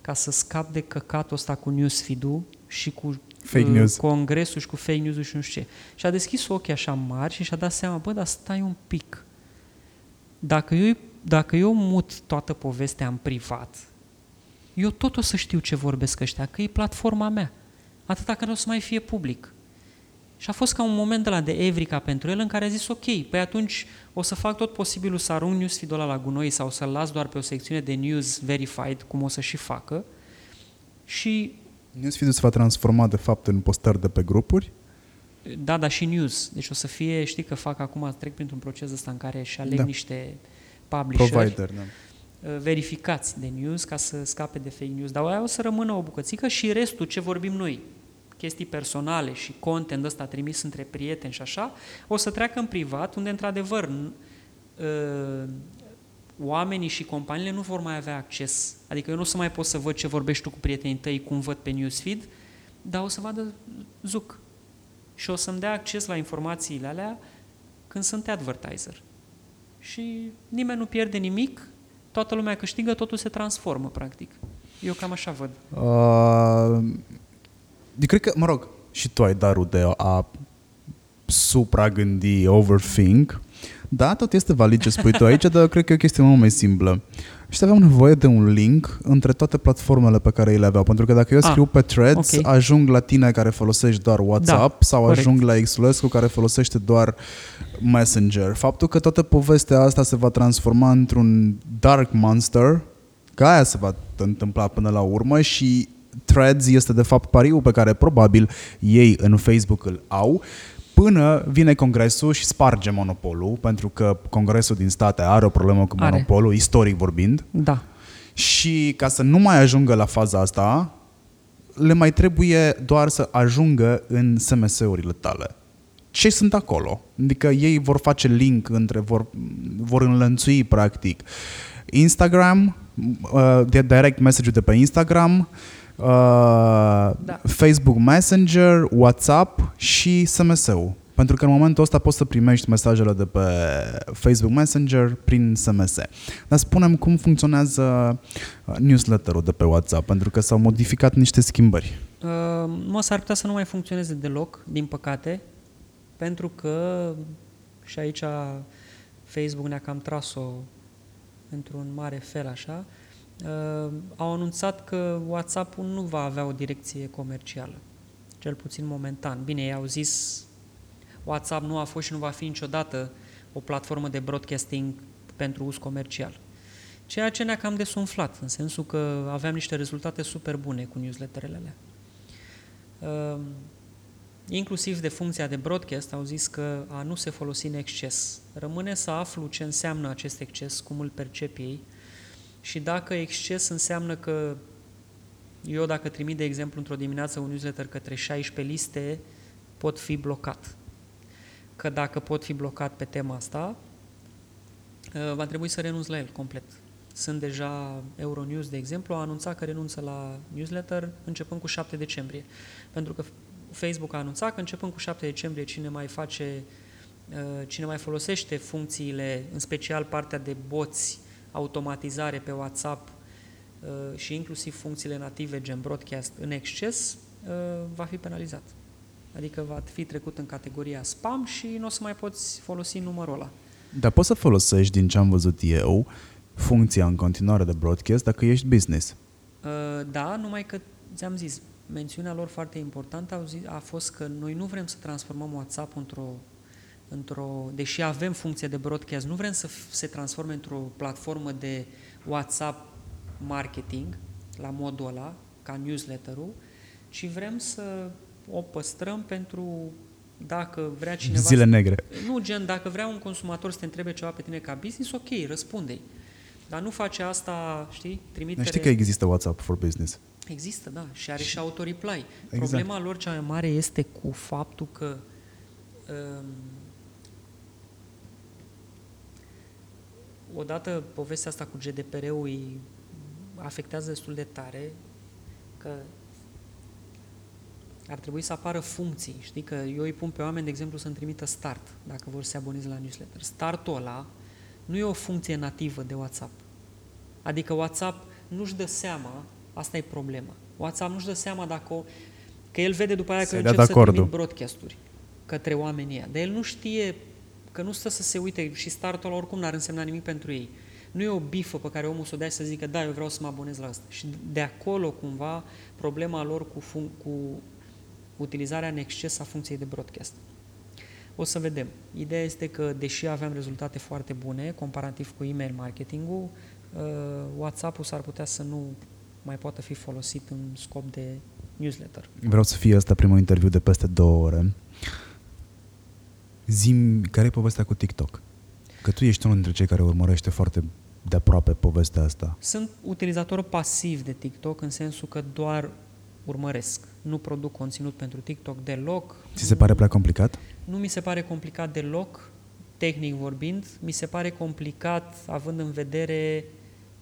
ca să scap de căcatul ăsta cu newsfeed-ul și cu fake uh, news. congresul și cu fake news și nu știu ce. Și a deschis ochii așa mari și și-a dat seama, bă, dar stai un pic. Dacă eu, dacă eu mut toată povestea în privat, eu tot o să știu ce vorbesc ăștia, că e platforma mea. Atâta că nu o să mai fie public. Și a fost ca un moment de la de Evrica pentru el în care a zis, ok, păi atunci o să fac tot posibilul să arunc newsfeed ăla la gunoi sau să-l las doar pe o secțiune de news verified, cum o să și facă. Și... Newsfeed-ul se va transforma de fapt în postări de pe grupuri? Da, dar și news. Deci o să fie, știi că fac acum, trec printr-un proces ăsta în care își aleg da. niște publisher Provider, da. Uh, verificați de news ca să scape de fake news. Dar aia o să rămână o bucățică și restul ce vorbim noi, chestii personale și content ăsta trimis între prieteni și așa, o să treacă în privat, unde într-adevăr uh, oamenii și companiile nu vor mai avea acces. Adică eu nu o să mai pot să văd ce vorbești tu cu prietenii tăi, cum văd pe newsfeed, dar o să vadă Zuc. Și o să-mi dea acces la informațiile alea când sunt advertiser. Și nimeni nu pierde nimic, toată lumea câștigă, totul se transformă, practic. Eu cam așa văd. Uh, eu cred că, mă rog, și tu ai darul de a supragândi, overthink. Da, tot este valid ce spui tu aici, dar cred că e o chestie mult mai simplă. Și aveau nevoie de un link între toate platformele pe care ei le aveau. Pentru că dacă eu scriu ah, pe Threads, okay. ajung la tine care folosești doar WhatsApp da, sau corect. ajung la Xulescu care folosește doar Messenger. Faptul că toată povestea asta se va transforma într-un dark monster, că aia se va întâmpla până la urmă și Threads este de fapt pariul pe care probabil ei în Facebook îl au până vine congresul și sparge monopolul, pentru că congresul din state are o problemă cu are. monopolul, istoric vorbind. Da. Și ca să nu mai ajungă la faza asta, le mai trebuie doar să ajungă în SMS-urile tale. Ce sunt acolo? Adică ei vor face link între, vor, vor înlănțui practic Instagram, uh, direct message de pe Instagram, uh, uh, da. Facebook Messenger, WhatsApp și SMS-ul. Pentru că în momentul ăsta poți să primești mesajele de pe Facebook Messenger prin SMS. Dar spunem cum funcționează uh, newsletter-ul de pe WhatsApp, pentru că s-au modificat niște schimbări. Uh, mă, s-ar putea să nu mai funcționeze deloc, din păcate, pentru că și aici Facebook ne-a cam tras-o într-un mare fel așa, uh, au anunțat că WhatsApp-ul nu va avea o direcție comercială, cel puțin momentan. Bine, ei au zis WhatsApp nu a fost și nu va fi niciodată o platformă de broadcasting pentru uz comercial. Ceea ce ne-a cam desumflat, în sensul că aveam niște rezultate super bune cu newsletterele alea. Uh, inclusiv de funcția de broadcast, au zis că a nu se folosi în exces. Rămâne să aflu ce înseamnă acest exces, cum îl percep ei, și dacă exces înseamnă că eu dacă trimit, de exemplu, într-o dimineață un newsletter către 16 liste, pot fi blocat. Că dacă pot fi blocat pe tema asta, uh, va trebui să renunț la el complet. Sunt deja Euronews, de exemplu, a anunțat că renunță la newsletter începând cu 7 decembrie. Pentru că Facebook a anunțat că începând cu 7 decembrie cine mai face, uh, cine mai folosește funcțiile, în special partea de boți automatizare pe WhatsApp uh, și inclusiv funcțiile native gen broadcast în exces, uh, va fi penalizat. Adică va fi trecut în categoria spam și nu o să mai poți folosi numărul ăla. Dar poți să folosești, din ce am văzut eu, funcția în continuare de broadcast dacă ești business. Uh, da, numai că ți-am zis, mențiunea lor foarte importantă a, zis, a fost că noi nu vrem să transformăm WhatsApp într-o într-o, deși avem funcție de broadcast, nu vrem să se transforme într-o platformă de WhatsApp marketing, la modul ăla, ca newsletter-ul, ci vrem să o păstrăm pentru dacă vrea cineva... Zile negre. Nu, gen, dacă vrea un consumator să te întrebe ceva pe tine ca business, ok, răspunde-i. Dar nu face asta, știi, trimitere... Știi că există WhatsApp for Business. Există, da, și are și, și autoreply. Exact. Problema lor cea mai mare este cu faptul că um, odată povestea asta cu GDPR-ul îi afectează destul de tare, că ar trebui să apară funcții. Știi că eu îi pun pe oameni, de exemplu, să-mi trimită start, dacă vor să se aboneze la newsletter. Startul ăla nu e o funcție nativă de WhatsApp. Adică WhatsApp nu-și dă seama, asta e problema. WhatsApp nu-și dă seama dacă o, că el vede după aia că încep să trimit broadcast-uri către oamenii ăia. Dar el nu știe că nu stă să se uite și startul oricum n-ar însemna nimic pentru ei. Nu e o bifă pe care omul să o dea să zică, da, eu vreau să mă abonez la asta. Și de acolo, cumva, problema lor cu, fun- cu utilizarea în exces a funcției de broadcast. O să vedem. Ideea este că, deși aveam rezultate foarte bune, comparativ cu email marketing-ul, uh, WhatsApp-ul s-ar putea să nu mai poată fi folosit în scop de newsletter. Vreau să fie asta primul interviu de peste două ore. Zim, care e povestea cu TikTok? Că tu ești unul dintre cei care urmărește foarte de aproape povestea asta. Sunt utilizator pasiv de TikTok în sensul că doar urmăresc. Nu produc conținut pentru TikTok deloc. Ți se pare prea complicat? Nu mi se pare complicat deloc. tehnic vorbind, mi se pare complicat având în vedere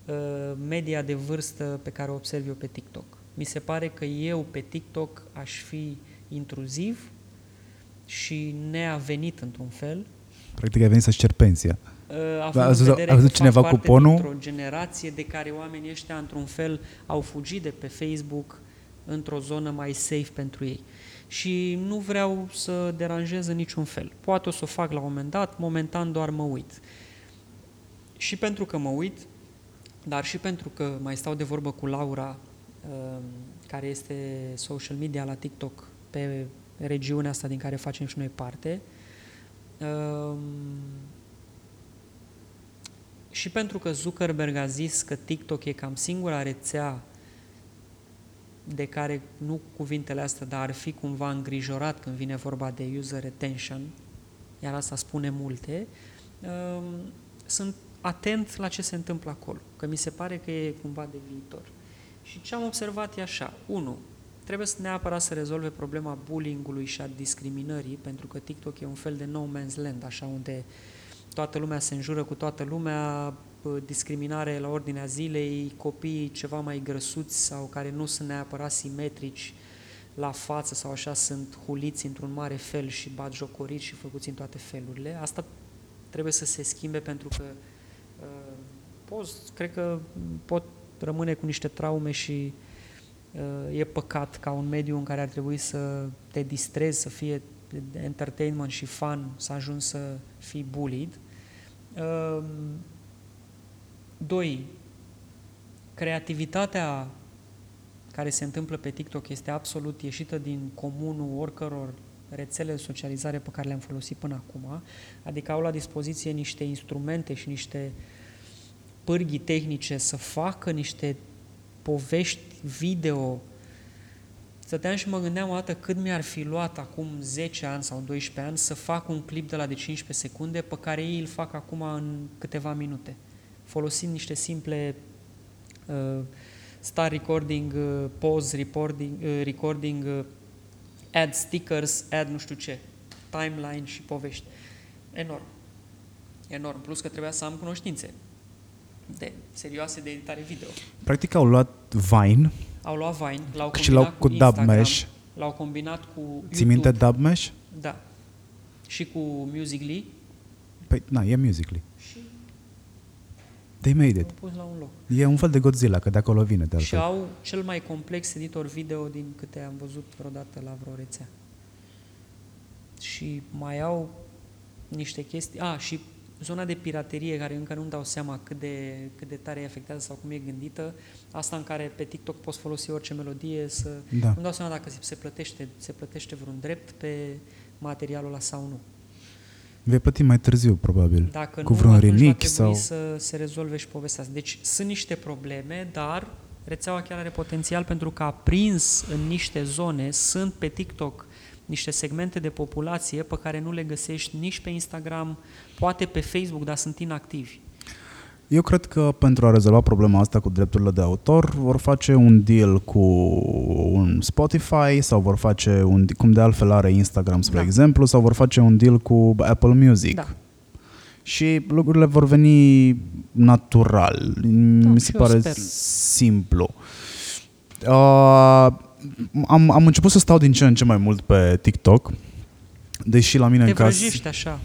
uh, media de vârstă pe care o observ eu pe TikTok. Mi se pare că eu pe TikTok aș fi intruziv și neavenit într-un fel. Practic ai venit să-ți cer pensia. Uh, având A văzut- în vedere a văzut că cineva fac parte cuponul? dintr-o generație de care oamenii ăștia, într-un fel, au fugit de pe Facebook într-o zonă mai safe pentru ei. Și nu vreau să deranjez în niciun fel. Poate o să o fac la un moment dat, momentan doar mă uit. Și pentru că mă uit, dar și pentru că mai stau de vorbă cu Laura, um, care este social media la TikTok pe regiunea asta din care facem și noi parte, um, și pentru că Zuckerberg a zis că TikTok e cam singura rețea de care, nu cuvintele astea, dar ar fi cumva îngrijorat când vine vorba de user retention, iar asta spune multe, um, sunt atent la ce se întâmplă acolo, că mi se pare că e cumva de viitor. Și ce am observat e așa, unu, trebuie să neapărat să rezolve problema bullying-ului și a discriminării, pentru că TikTok e un fel de no man's land, așa unde toată lumea se înjură cu toată lumea, bă, discriminare la ordinea zilei, copii ceva mai grăsuți sau care nu sunt neapărat simetrici la față sau așa sunt huliți într-un mare fel și bat jocoriți și făcuți în toate felurile. Asta trebuie să se schimbe pentru că uh, poți, cred că pot rămâne cu niște traume și uh, e păcat ca un mediu în care ar trebui să te distrezi, să fie de entertainment și fun, să ajungi să fii bullied. Uh, doi, creativitatea care se întâmplă pe TikTok este absolut ieșită din comunul oricăror rețele de socializare pe care le-am folosit până acum, adică au la dispoziție niște instrumente și niște pârghii tehnice să facă niște povești video. Stăteam și mă gândeam o dată cât mi-ar fi luat acum 10 ani sau 12 ani să fac un clip de la de 15 secunde pe care ei îl fac acum în câteva minute, folosind niște simple uh, start recording, uh, pause recording, uh, recording uh, add stickers, add nu știu ce, timeline și povești. Enorm. Enorm. Plus că trebuia să am cunoștințe de serioase de editare video. Practic au luat Vine Au luat Vine, l-au și l-au combinat cu cu Instagram, Dubmesh. l-au combinat cu YouTube. Ții minte Dubmesh? Da. Și cu Musical.ly Păi, na, e Musical.ly. și They made au it. pus la un loc. E un fel de Godzilla, că de acolo vine de Și altfel. au cel mai complex editor video din câte am văzut vreodată la vreo rețea. Și mai au niște chestii... A, și zona de piraterie, care încă nu-mi dau seama cât de, cât de tare e afectată sau cum e gândită, asta în care pe TikTok poți folosi orice melodie să... Da. Nu dau seama dacă se plătește, se plătește vreun drept pe materialul ăla sau nu. Vei plăti mai târziu, probabil. Dacă cu nu, vreun atunci va remix trebui sau... să se rezolve și povestea asta. Deci sunt niște probleme, dar rețeaua chiar are potențial pentru că a prins în niște zone, sunt pe TikTok niște segmente de populație pe care nu le găsești nici pe Instagram, poate pe Facebook, dar sunt inactivi. Eu cred că pentru a rezolva problema asta cu drepturile de autor vor face un deal cu un Spotify sau vor face un cum de altfel are Instagram, spre Da. exemplu, sau vor face un deal cu Apple Music. Da. Și lucrurile vor veni natural. Mi se și eu pare sper. simplu. Uh, am, am început să stau din ce în ce mai mult pe TikTok, deși la mine Te în casă... vrăjești așa.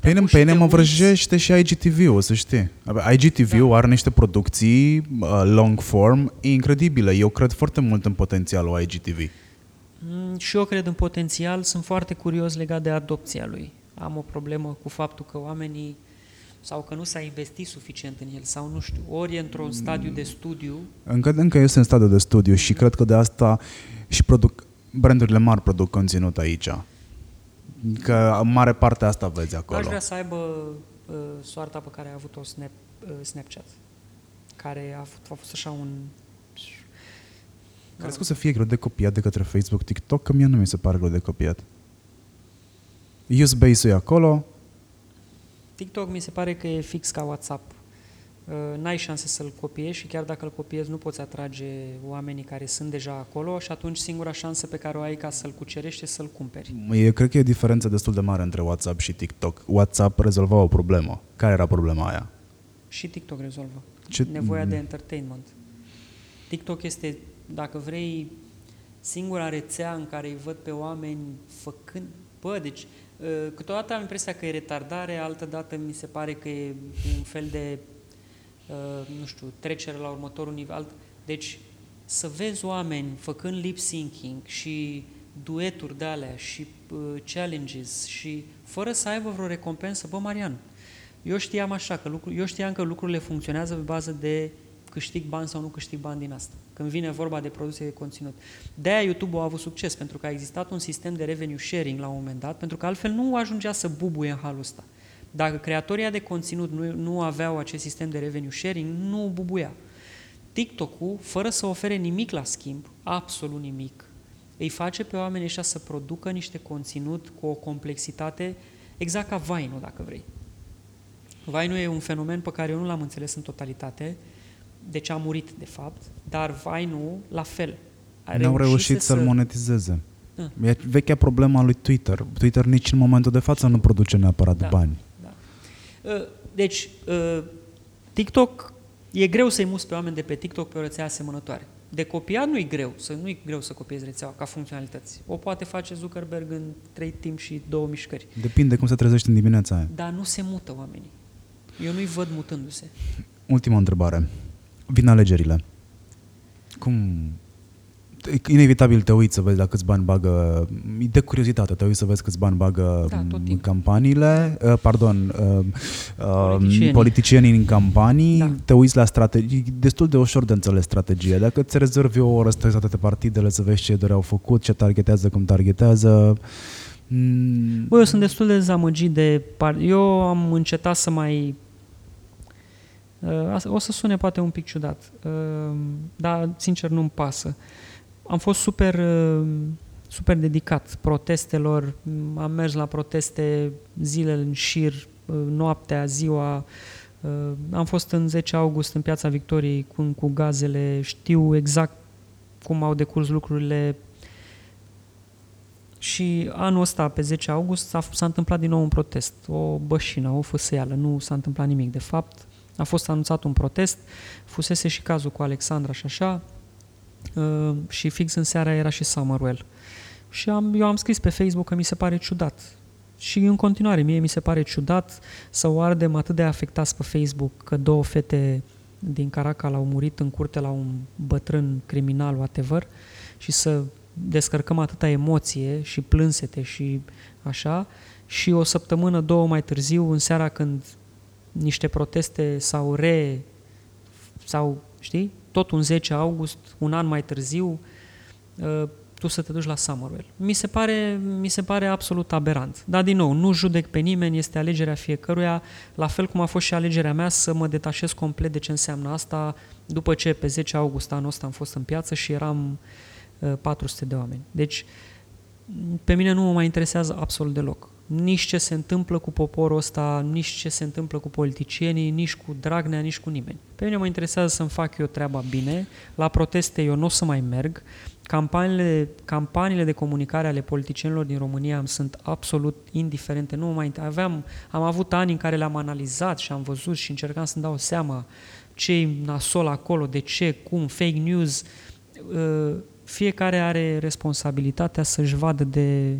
Pe mine, apuci pe și mine te mă uiți. vrăjește și IGTV-ul, să știi. IGTV-ul Da. are niște producții uh, long form incredibile. Eu cred foarte mult în potențialul IGTV. Mm, Și eu cred în potențial, sunt foarte curios legat de adopția lui. Am o problemă cu faptul că oamenii sau că nu s-a investit suficient în el sau nu știu, ori e într-un stadiu de studiu, Încă, încă este în stadiul de studiu și cred că de asta și produc, brandurile mari produc conținut aici. Că în mare parte asta vezi aș acolo. vrea să aibă uh, soarta pe care a avut-o Snap, uh, Snapchat, care a, fost, a fost așa un... Crezi că o să fie greu de copiat de către Facebook, TikTok? Că mie nu mi se pare greu de copiat. Use base-ul e acolo, TikTok mi se pare că e fix ca WhatsApp. Uh, n-ai șanse să-l copiezi și chiar dacă îl copiezi nu poți atrage oamenii care sunt deja acolo și atunci singura șansă pe care o ai ca să-l cucerești să-l cumperi. Eu cred că e o diferență destul de mare între WhatsApp și TikTok. WhatsApp rezolva o problemă. Care era problema aia? Și TikTok rezolvă. Ce... Nevoia de entertainment. TikTok este, dacă vrei, singura rețea în care îi văd pe oameni făcând... Bă, deci, uh, câteodată am impresia că e retardare, altă dată mi se pare că e un fel de Uh, nu știu, trecere la următorul nivel. Deci, să vezi oameni făcând lip syncing și dueturi de alea și uh, challenges și fără să aibă vreo recompensă, bă, Marian, eu știam așa, că lucru, eu știam că lucrurile funcționează pe bază de câștig bani sau nu câștig bani din asta, când vine vorba de produse de conținut. De-aia YouTube a avut succes, pentru că a existat un sistem de revenue sharing la un moment dat, pentru că altfel nu ajungea să bubuie în halul ăsta. Dacă creatorii de conținut nu, nu aveau acest sistem de revenue sharing, nu bubuia. TikTok-ul, fără să ofere nimic la schimb, absolut nimic, îi face pe oamenii ăștia să producă niște conținut cu o complexitate exact ca Vine-ul, dacă vrei. Vine-ul e un fenomen pe care eu nu l-am înțeles în totalitate, deci a murit, de fapt, dar Vine-ul, la fel. N-au reușit să-l să... monetizeze. Da. E vechea problema lui Twitter. Twitter nici în momentul de față nu produce neapărat da. bani. Uh, deci, uh, TikTok, e greu să-i muți pe oameni de pe TikTok pe o rețea asemănătoare. De copiat nu e greu, să nu e greu să copiezi rețeaua ca funcționalități. O poate face Zuckerberg în trei timp și două mișcări. Depinde cum se trezește în dimineața aia. Dar nu se mută oamenii. Eu nu-i văd mutându-se. Ultima întrebare. Vin alegerile. Cum inevitabil te uiți să vezi la câți bani bagă, de curiozitate, te uiți să vezi câți bani bagă da, în campaniile, uh, pardon, uh, uh, politicienii. politicienii în campanii, da. te uiți la strategii, destul de ușor de înțeles strategie. Dacă îți rezervi o oră să toate partidele, să vezi ce doreau făcut, ce targetează, cum targetează, mm. Bă, eu sunt destul de dezamăgit de... Par- eu am încetat să mai o să sune poate un pic ciudat, dar sincer nu-mi pasă am fost super, uh, super dedicat protestelor, am mers la proteste zile în șir, uh, noaptea, ziua, uh, am fost în 10 august în Piața Victoriei cu, cu gazele, știu exact cum au decurs lucrurile și anul ăsta, pe 10 august, s-a, s-a întâmplat din nou un protest, o bășină, o fâsăială, nu s-a întâmplat nimic de fapt. A fost anunțat un protest, fusese și cazul cu Alexandra și așa, Uh, și fix în seara era și Summerwell. Și am, eu am scris pe Facebook că mi se pare ciudat. Și în continuare, mie mi se pare ciudat să o ardem atât de afectați pe Facebook că două fete din Caracal au murit în curte la un bătrân criminal, whatever, și să descărcăm atâta emoție și plânsete și așa, și o săptămână, două mai târziu, în seara când niște proteste s-au re... sau, știi, tot un 10 august, un an mai târziu, uh, tu să te duci la Summerwell. Mi se pare, mi se pare absolut aberant. Dar, din nou, nu judec pe nimeni, este alegerea fiecăruia, la fel cum a fost și alegerea mea să mă detașez complet de ce înseamnă asta, după ce pe 10 august anul ăsta am fost în piață și eram 400 uh, de oameni. Deci, pe mine nu mă mai interesează absolut deloc nici ce se întâmplă cu poporul ăsta, nici ce se întâmplă cu politicienii, nici cu Dragnea, nici cu nimeni. Pe mine mă interesează să-mi fac eu treaba bine, la proteste eu nu o să mai merg, campaniile, campaniile de comunicare ale politicienilor din România îmi sunt absolut indiferente. Nu mai aveam, am avut ani în care le-am analizat și am văzut și încercam să-mi dau seama ce nasol acolo, de ce, cum, fake news. Uh, fiecare are responsabilitatea să-și vadă de,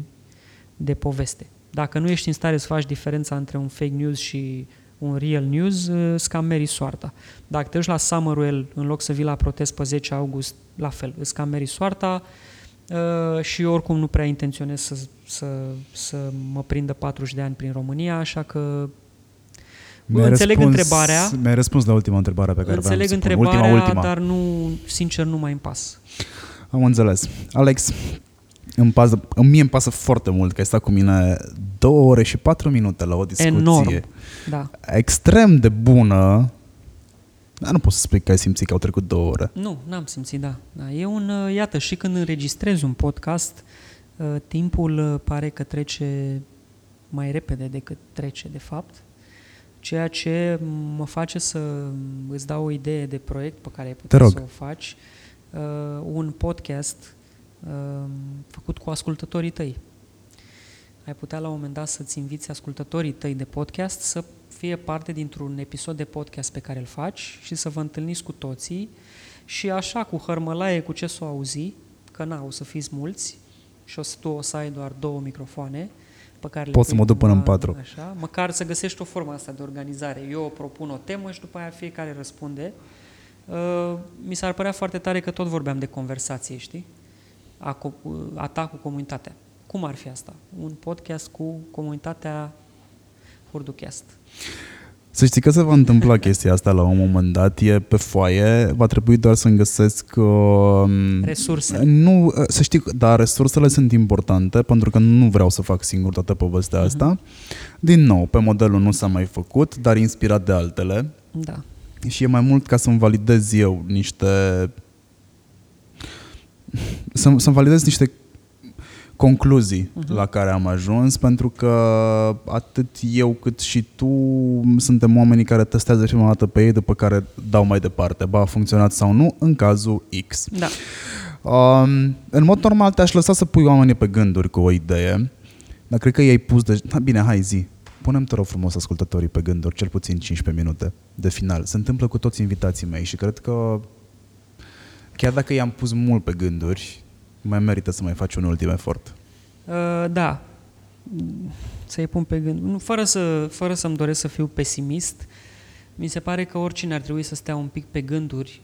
de poveste. Dacă nu ești în stare să faci diferența între un fake news și un real news, îți cam meri soarta. Dacă te duci la Summerwell în loc să vii la protest pe 10 august, la fel, îți cam meri soarta uh, și oricum nu prea intenționez să, să, să mă prindă 40 de ani prin România, așa că mi înțeleg răspuns, întrebarea. Mi-ai răspuns la ultima întrebare pe care Înțeleg vreau să întrebarea, ultima, ultima. dar nu, sincer nu mai îmi pas. Am înțeles. Alex, îmi pasă, mie îmi pasă foarte mult că ai stat cu mine două ore și patru minute la o discuție Enorm, da. extrem de bună, dar nu pot să spui că ai simțit că au trecut două ore. Nu, n-am simțit, da. da. E un, uh, iată, și când înregistrezi un podcast, uh, timpul uh, pare că trece mai repede decât trece, de fapt. ceea ce mă face să îți dau o idee de proiect pe care ai putea rog. să o faci, uh, un podcast uh, făcut cu ascultătorii tăi. Ai putea la un moment dat să-ți inviți ascultătorii tăi de podcast să fie parte dintr-un episod de podcast pe care îl faci și să vă întâlniți cu toții și așa cu hărmălaie cu ce să o auzi, că na, o să fiți mulți și o să tu o să ai doar două microfoane pe care le Pot să pui mă duc până în cumva, patru. Așa, măcar să găsești o formă asta de organizare. Eu o propun o temă și după aia fiecare răspunde. Uh, mi s-ar părea foarte tare că tot vorbeam de conversație, știi? A, co- a ta cu comunitatea. Cum ar fi asta? Un podcast cu comunitatea Hurducast. Să știi că se va întâmpla chestia asta la un moment dat, e pe foaie, va trebui doar să-mi găsesc... Uh, Resurse. Nu, uh, să știi, dar resursele sunt importante pentru că nu vreau să fac singur toată povestea Mhm. asta. Din nou, pe modelul nu s-a mai făcut, dar inspirat de altele. Da. Și e mai mult ca să-mi validez eu niște... Să, să-mi validez niște concluzii uh-huh. la care am ajuns, pentru că atât eu cât și tu suntem oamenii care testează prima dată pe ei, după care dau mai departe. Ba, a funcționat sau nu, în cazul X. Da. Um, în mod normal te-aș lăsa să pui oamenii pe gânduri cu o idee, dar cred că i-ai pus de... Da, bine, hai zi. Punem, te rog frumos, ascultătorii pe gânduri, cel puțin 15 minute de final. Se întâmplă cu toți invitații mei și cred că chiar dacă i-am pus mult pe gânduri, mai merită să mai faci un ultim efort. Uh, da. Să-i pun pe gând. Nu, fără, să, fără să-mi doresc să fiu pesimist, mi se pare că oricine ar trebui să stea un pic pe gânduri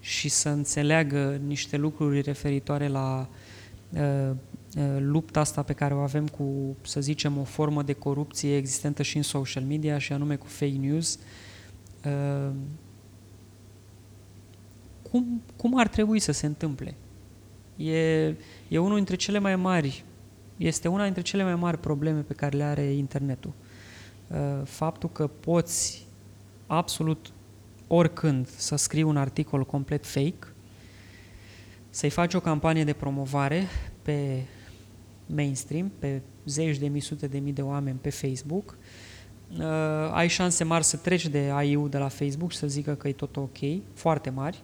și să înțeleagă niște lucruri referitoare la uh, uh, lupta asta pe care o avem cu, să zicem, o formă de corupție existentă și în social media și anume cu fake news. Uh, cum, cum ar trebui să se întâmple? E, e unul dintre cele mai mari, este una dintre cele mai mari probleme pe care le are internetul. Uh, Faptul că poți absolut oricând să scrii un articol complet fake, să-i faci o campanie de promovare pe mainstream, pe zeci de mii, sute de mii de oameni pe Facebook, uh, ai șanse mari să treci de AI-ul de la Facebook și să zică că e tot ok, foarte mari,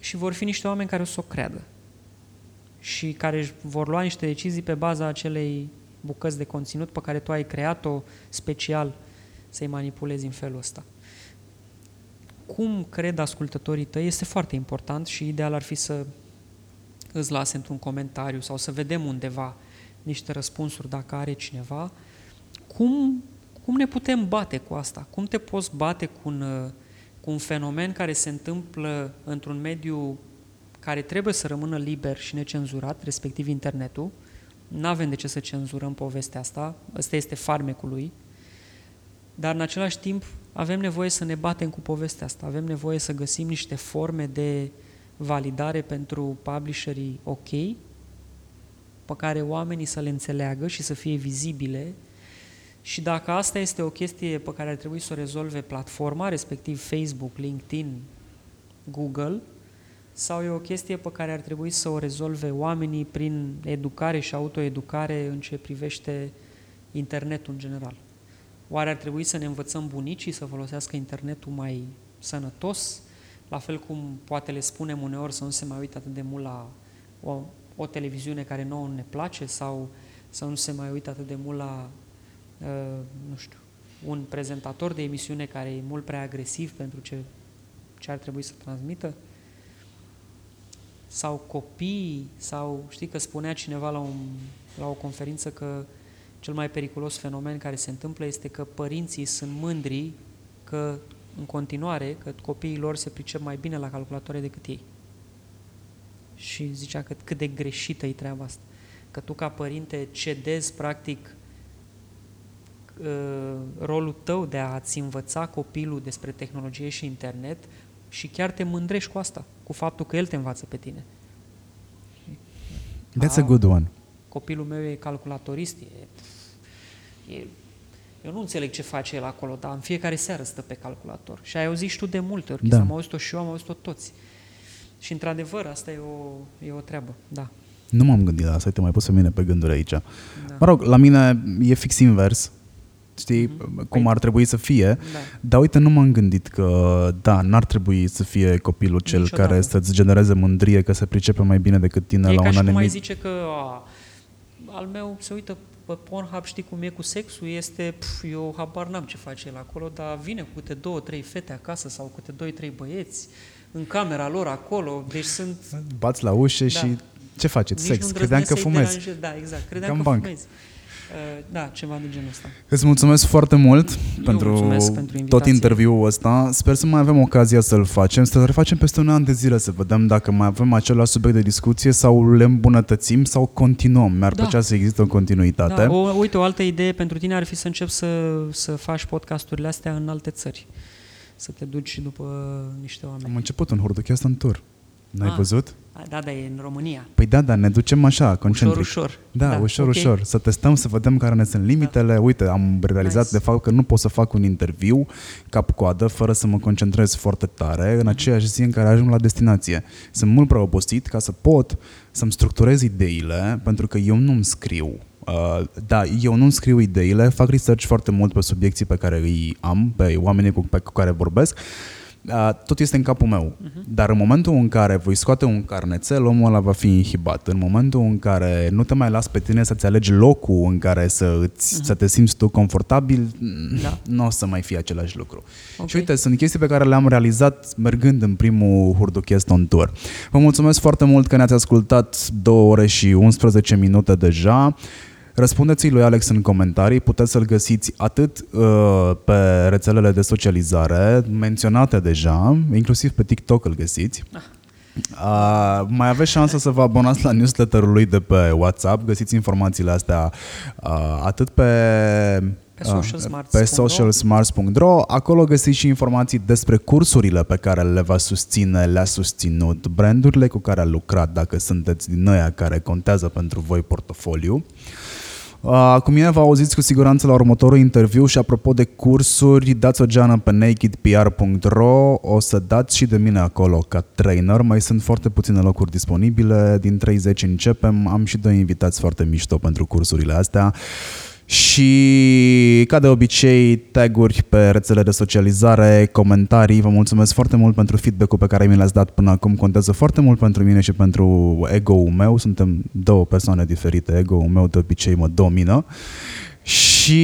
și vor fi niște oameni care o să o creadă și care își vor lua niște decizii pe baza acelei bucăți de conținut pe care tu ai creat-o special să-i manipulezi în felul ăsta. Cum cred ascultătorii tăi este foarte important și ideal ar fi să îți lase într-un comentariu sau să vedem undeva niște răspunsuri dacă are cineva. Cum, cum ne putem bate cu asta? Cum te poți bate cu un, uh, cu un fenomen care se întâmplă într-un mediu care trebuie să rămână liber și necenzurat, respectiv internetul. Nu avem de ce să cenzurăm povestea asta, ăsta este farmecul lui, dar în același timp avem nevoie să ne batem cu povestea asta, avem nevoie să găsim niște forme de validare pentru publisherii ok, pe care oamenii să le înțeleagă și să fie vizibile și dacă asta este o chestie pe care ar trebui să o rezolve platforma, respectiv Facebook, LinkedIn, Google, sau e o chestie pe care ar trebui să o rezolve oamenii prin educare și autoeducare în ce privește internetul în general? Oare ar trebui să ne învățăm bunicii să folosească internetul mai sănătos, la fel cum poate le spunem uneori să nu se mai uită atât de mult la o, o televiziune care nouă ne place sau să nu se mai uită atât de mult la, uh, nu știu, un prezentator de emisiune care e mult prea agresiv pentru ce, ce ar trebui să transmită? sau copii, sau știi că spunea cineva la, un, la o conferință că cel mai periculos fenomen care se întâmplă este că părinții sunt mândri că în continuare că copiii lor se pricep mai bine la calculatoare decât ei. Și zicea că cât de greșită e treaba asta. Că tu ca părinte cedezi practic uh, rolul tău de a-ți învăța copilul despre tehnologie și internet și chiar te mândrești cu asta, cu faptul că el te învață pe tine. That's a good one. Copilul meu e calculatorist, e, e, eu nu înțeleg ce face el acolo, dar în fiecare seară stă pe calculator. Și ai auzit și tu de multe ori, Da. am auzit-o și eu, am auzit-o toți. Și într-adevăr, asta e o, e o treabă, da. Nu m-am gândit la asta, uite, mai pus pe mine pe gânduri aici. da. Mă rog, la mine e fix invers. Știi, cum ar trebui să fie. Da. Dar uite, nu m-am gândit că, da, n-ar trebui să fie copilul cel Niciodată. care să-ți genereze mândrie că se pricepe mai bine decât tine E la ca un și cum ai anumit... zice că a, al meu se uită pe Pornhub, știi cum e cu sexul, este, pf, eu habar n-am ce face el acolo, dar vine cu câte două, trei fete acasă sau cu câte doi, trei băieți în camera lor acolo, deci sunt... Bați la ușă Da. și ce faceți? nici Sex. nu Credeam îndrăznesc că să-i fumezi. deranjez. Da, exact, credeam Ca în că banc. fumezi. Uh, Da, ceva de genul ăsta. Îți mulțumesc foarte mult pentru, mulțumesc pentru tot invitație. interviul ăsta. Sper să mai avem ocazia să-l facem, să-l refacem peste un an de zile, să vedem dacă mai avem același subiect de discuție sau le îmbunătățim sau continuăm. Mi-ar Da. plăcea să existe o continuitate. Da, o, uite, o altă idee pentru tine ar fi să începi să, să faci podcasturile astea în alte țări. Să te duci după niște Am oameni. început un Hurduchest în tur. N-ai Ah. văzut? A, Da, da, e în România. Păi da, da, ne ducem așa, concentric. Ușor, ușor. Da, da ușor, ok. ușor. Să testăm, să vedem care ne sunt limitele. Uite, am realizat Nice. de fapt că nu pot să fac un interviu cap-coadă fără să mă concentrez foarte tare Mhm. în aceeași zi în care ajung la destinație. Sunt mult prea obosit ca să pot să-mi structurez ideile, pentru că eu nu-mi scriu. Uh, da, eu nu scriu ideile, fac research foarte mult pe subiecții pe care îi am, pe oamenii cu, pe cu care vorbesc, Uh, tot este în capul meu. Uh-huh. Dar în momentul în care voi scoate un carnețel, omul ăla va fi inhibat. În momentul în care nu te mai las pe tine să-ți alegi locul în care să, îți, uh-huh. să te simți tu confortabil, Da. nu o să mai fie același lucru. Ok. Și uite, sunt chestii pe care le-am realizat mergând în primul Hurduchest on Tour. Vă mulțumesc foarte mult că ne-ați ascultat 2 ore și 11 minute deja. Răspundeți-i lui Alex în comentarii, puteți să-l găsiți atât uh, pe rețelele de socializare menționate deja, inclusiv pe TikTok îl găsiți. Uh, mai aveți șansa să vă abonați la newsletterul lui de pe WhatsApp, găsiți informațiile astea uh, atât pe Pe socialsmarts.ro. pe socialsmarts.ro. Acolo găsiți și informații despre cursurile pe care le va susține, le-a susținut, brandurile cu care a lucrat, dacă sunteți din noi care contează pentru voi portofoliu. Uh, cu mine vă auziți cu siguranță la următorul interviu și apropo de cursuri, dați o geană pe nakedpr.ro, o să dați și de mine acolo ca trainer, mai sunt foarte puține locuri disponibile, din 30 începem, am și doi invitați foarte mișto pentru cursurile astea. Și ca de obicei, taguri pe rețele de socializare, comentarii. Vă mulțumesc foarte mult pentru feedback-ul pe care mi l-ați dat până acum. Contează foarte mult pentru mine și pentru ego-ul meu. Suntem două persoane diferite. Ego-ul meu de obicei mă domină. Și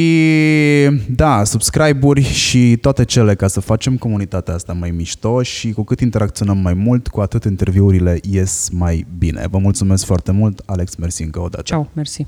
da, subscribe-uri și toate cele ca să facem comunitatea asta mai mișto și cu cât interacționăm mai mult, cu atât interviurile ies mai bine. Vă mulțumesc foarte mult, Alex, mersi încă o dată. Ciao, mersi.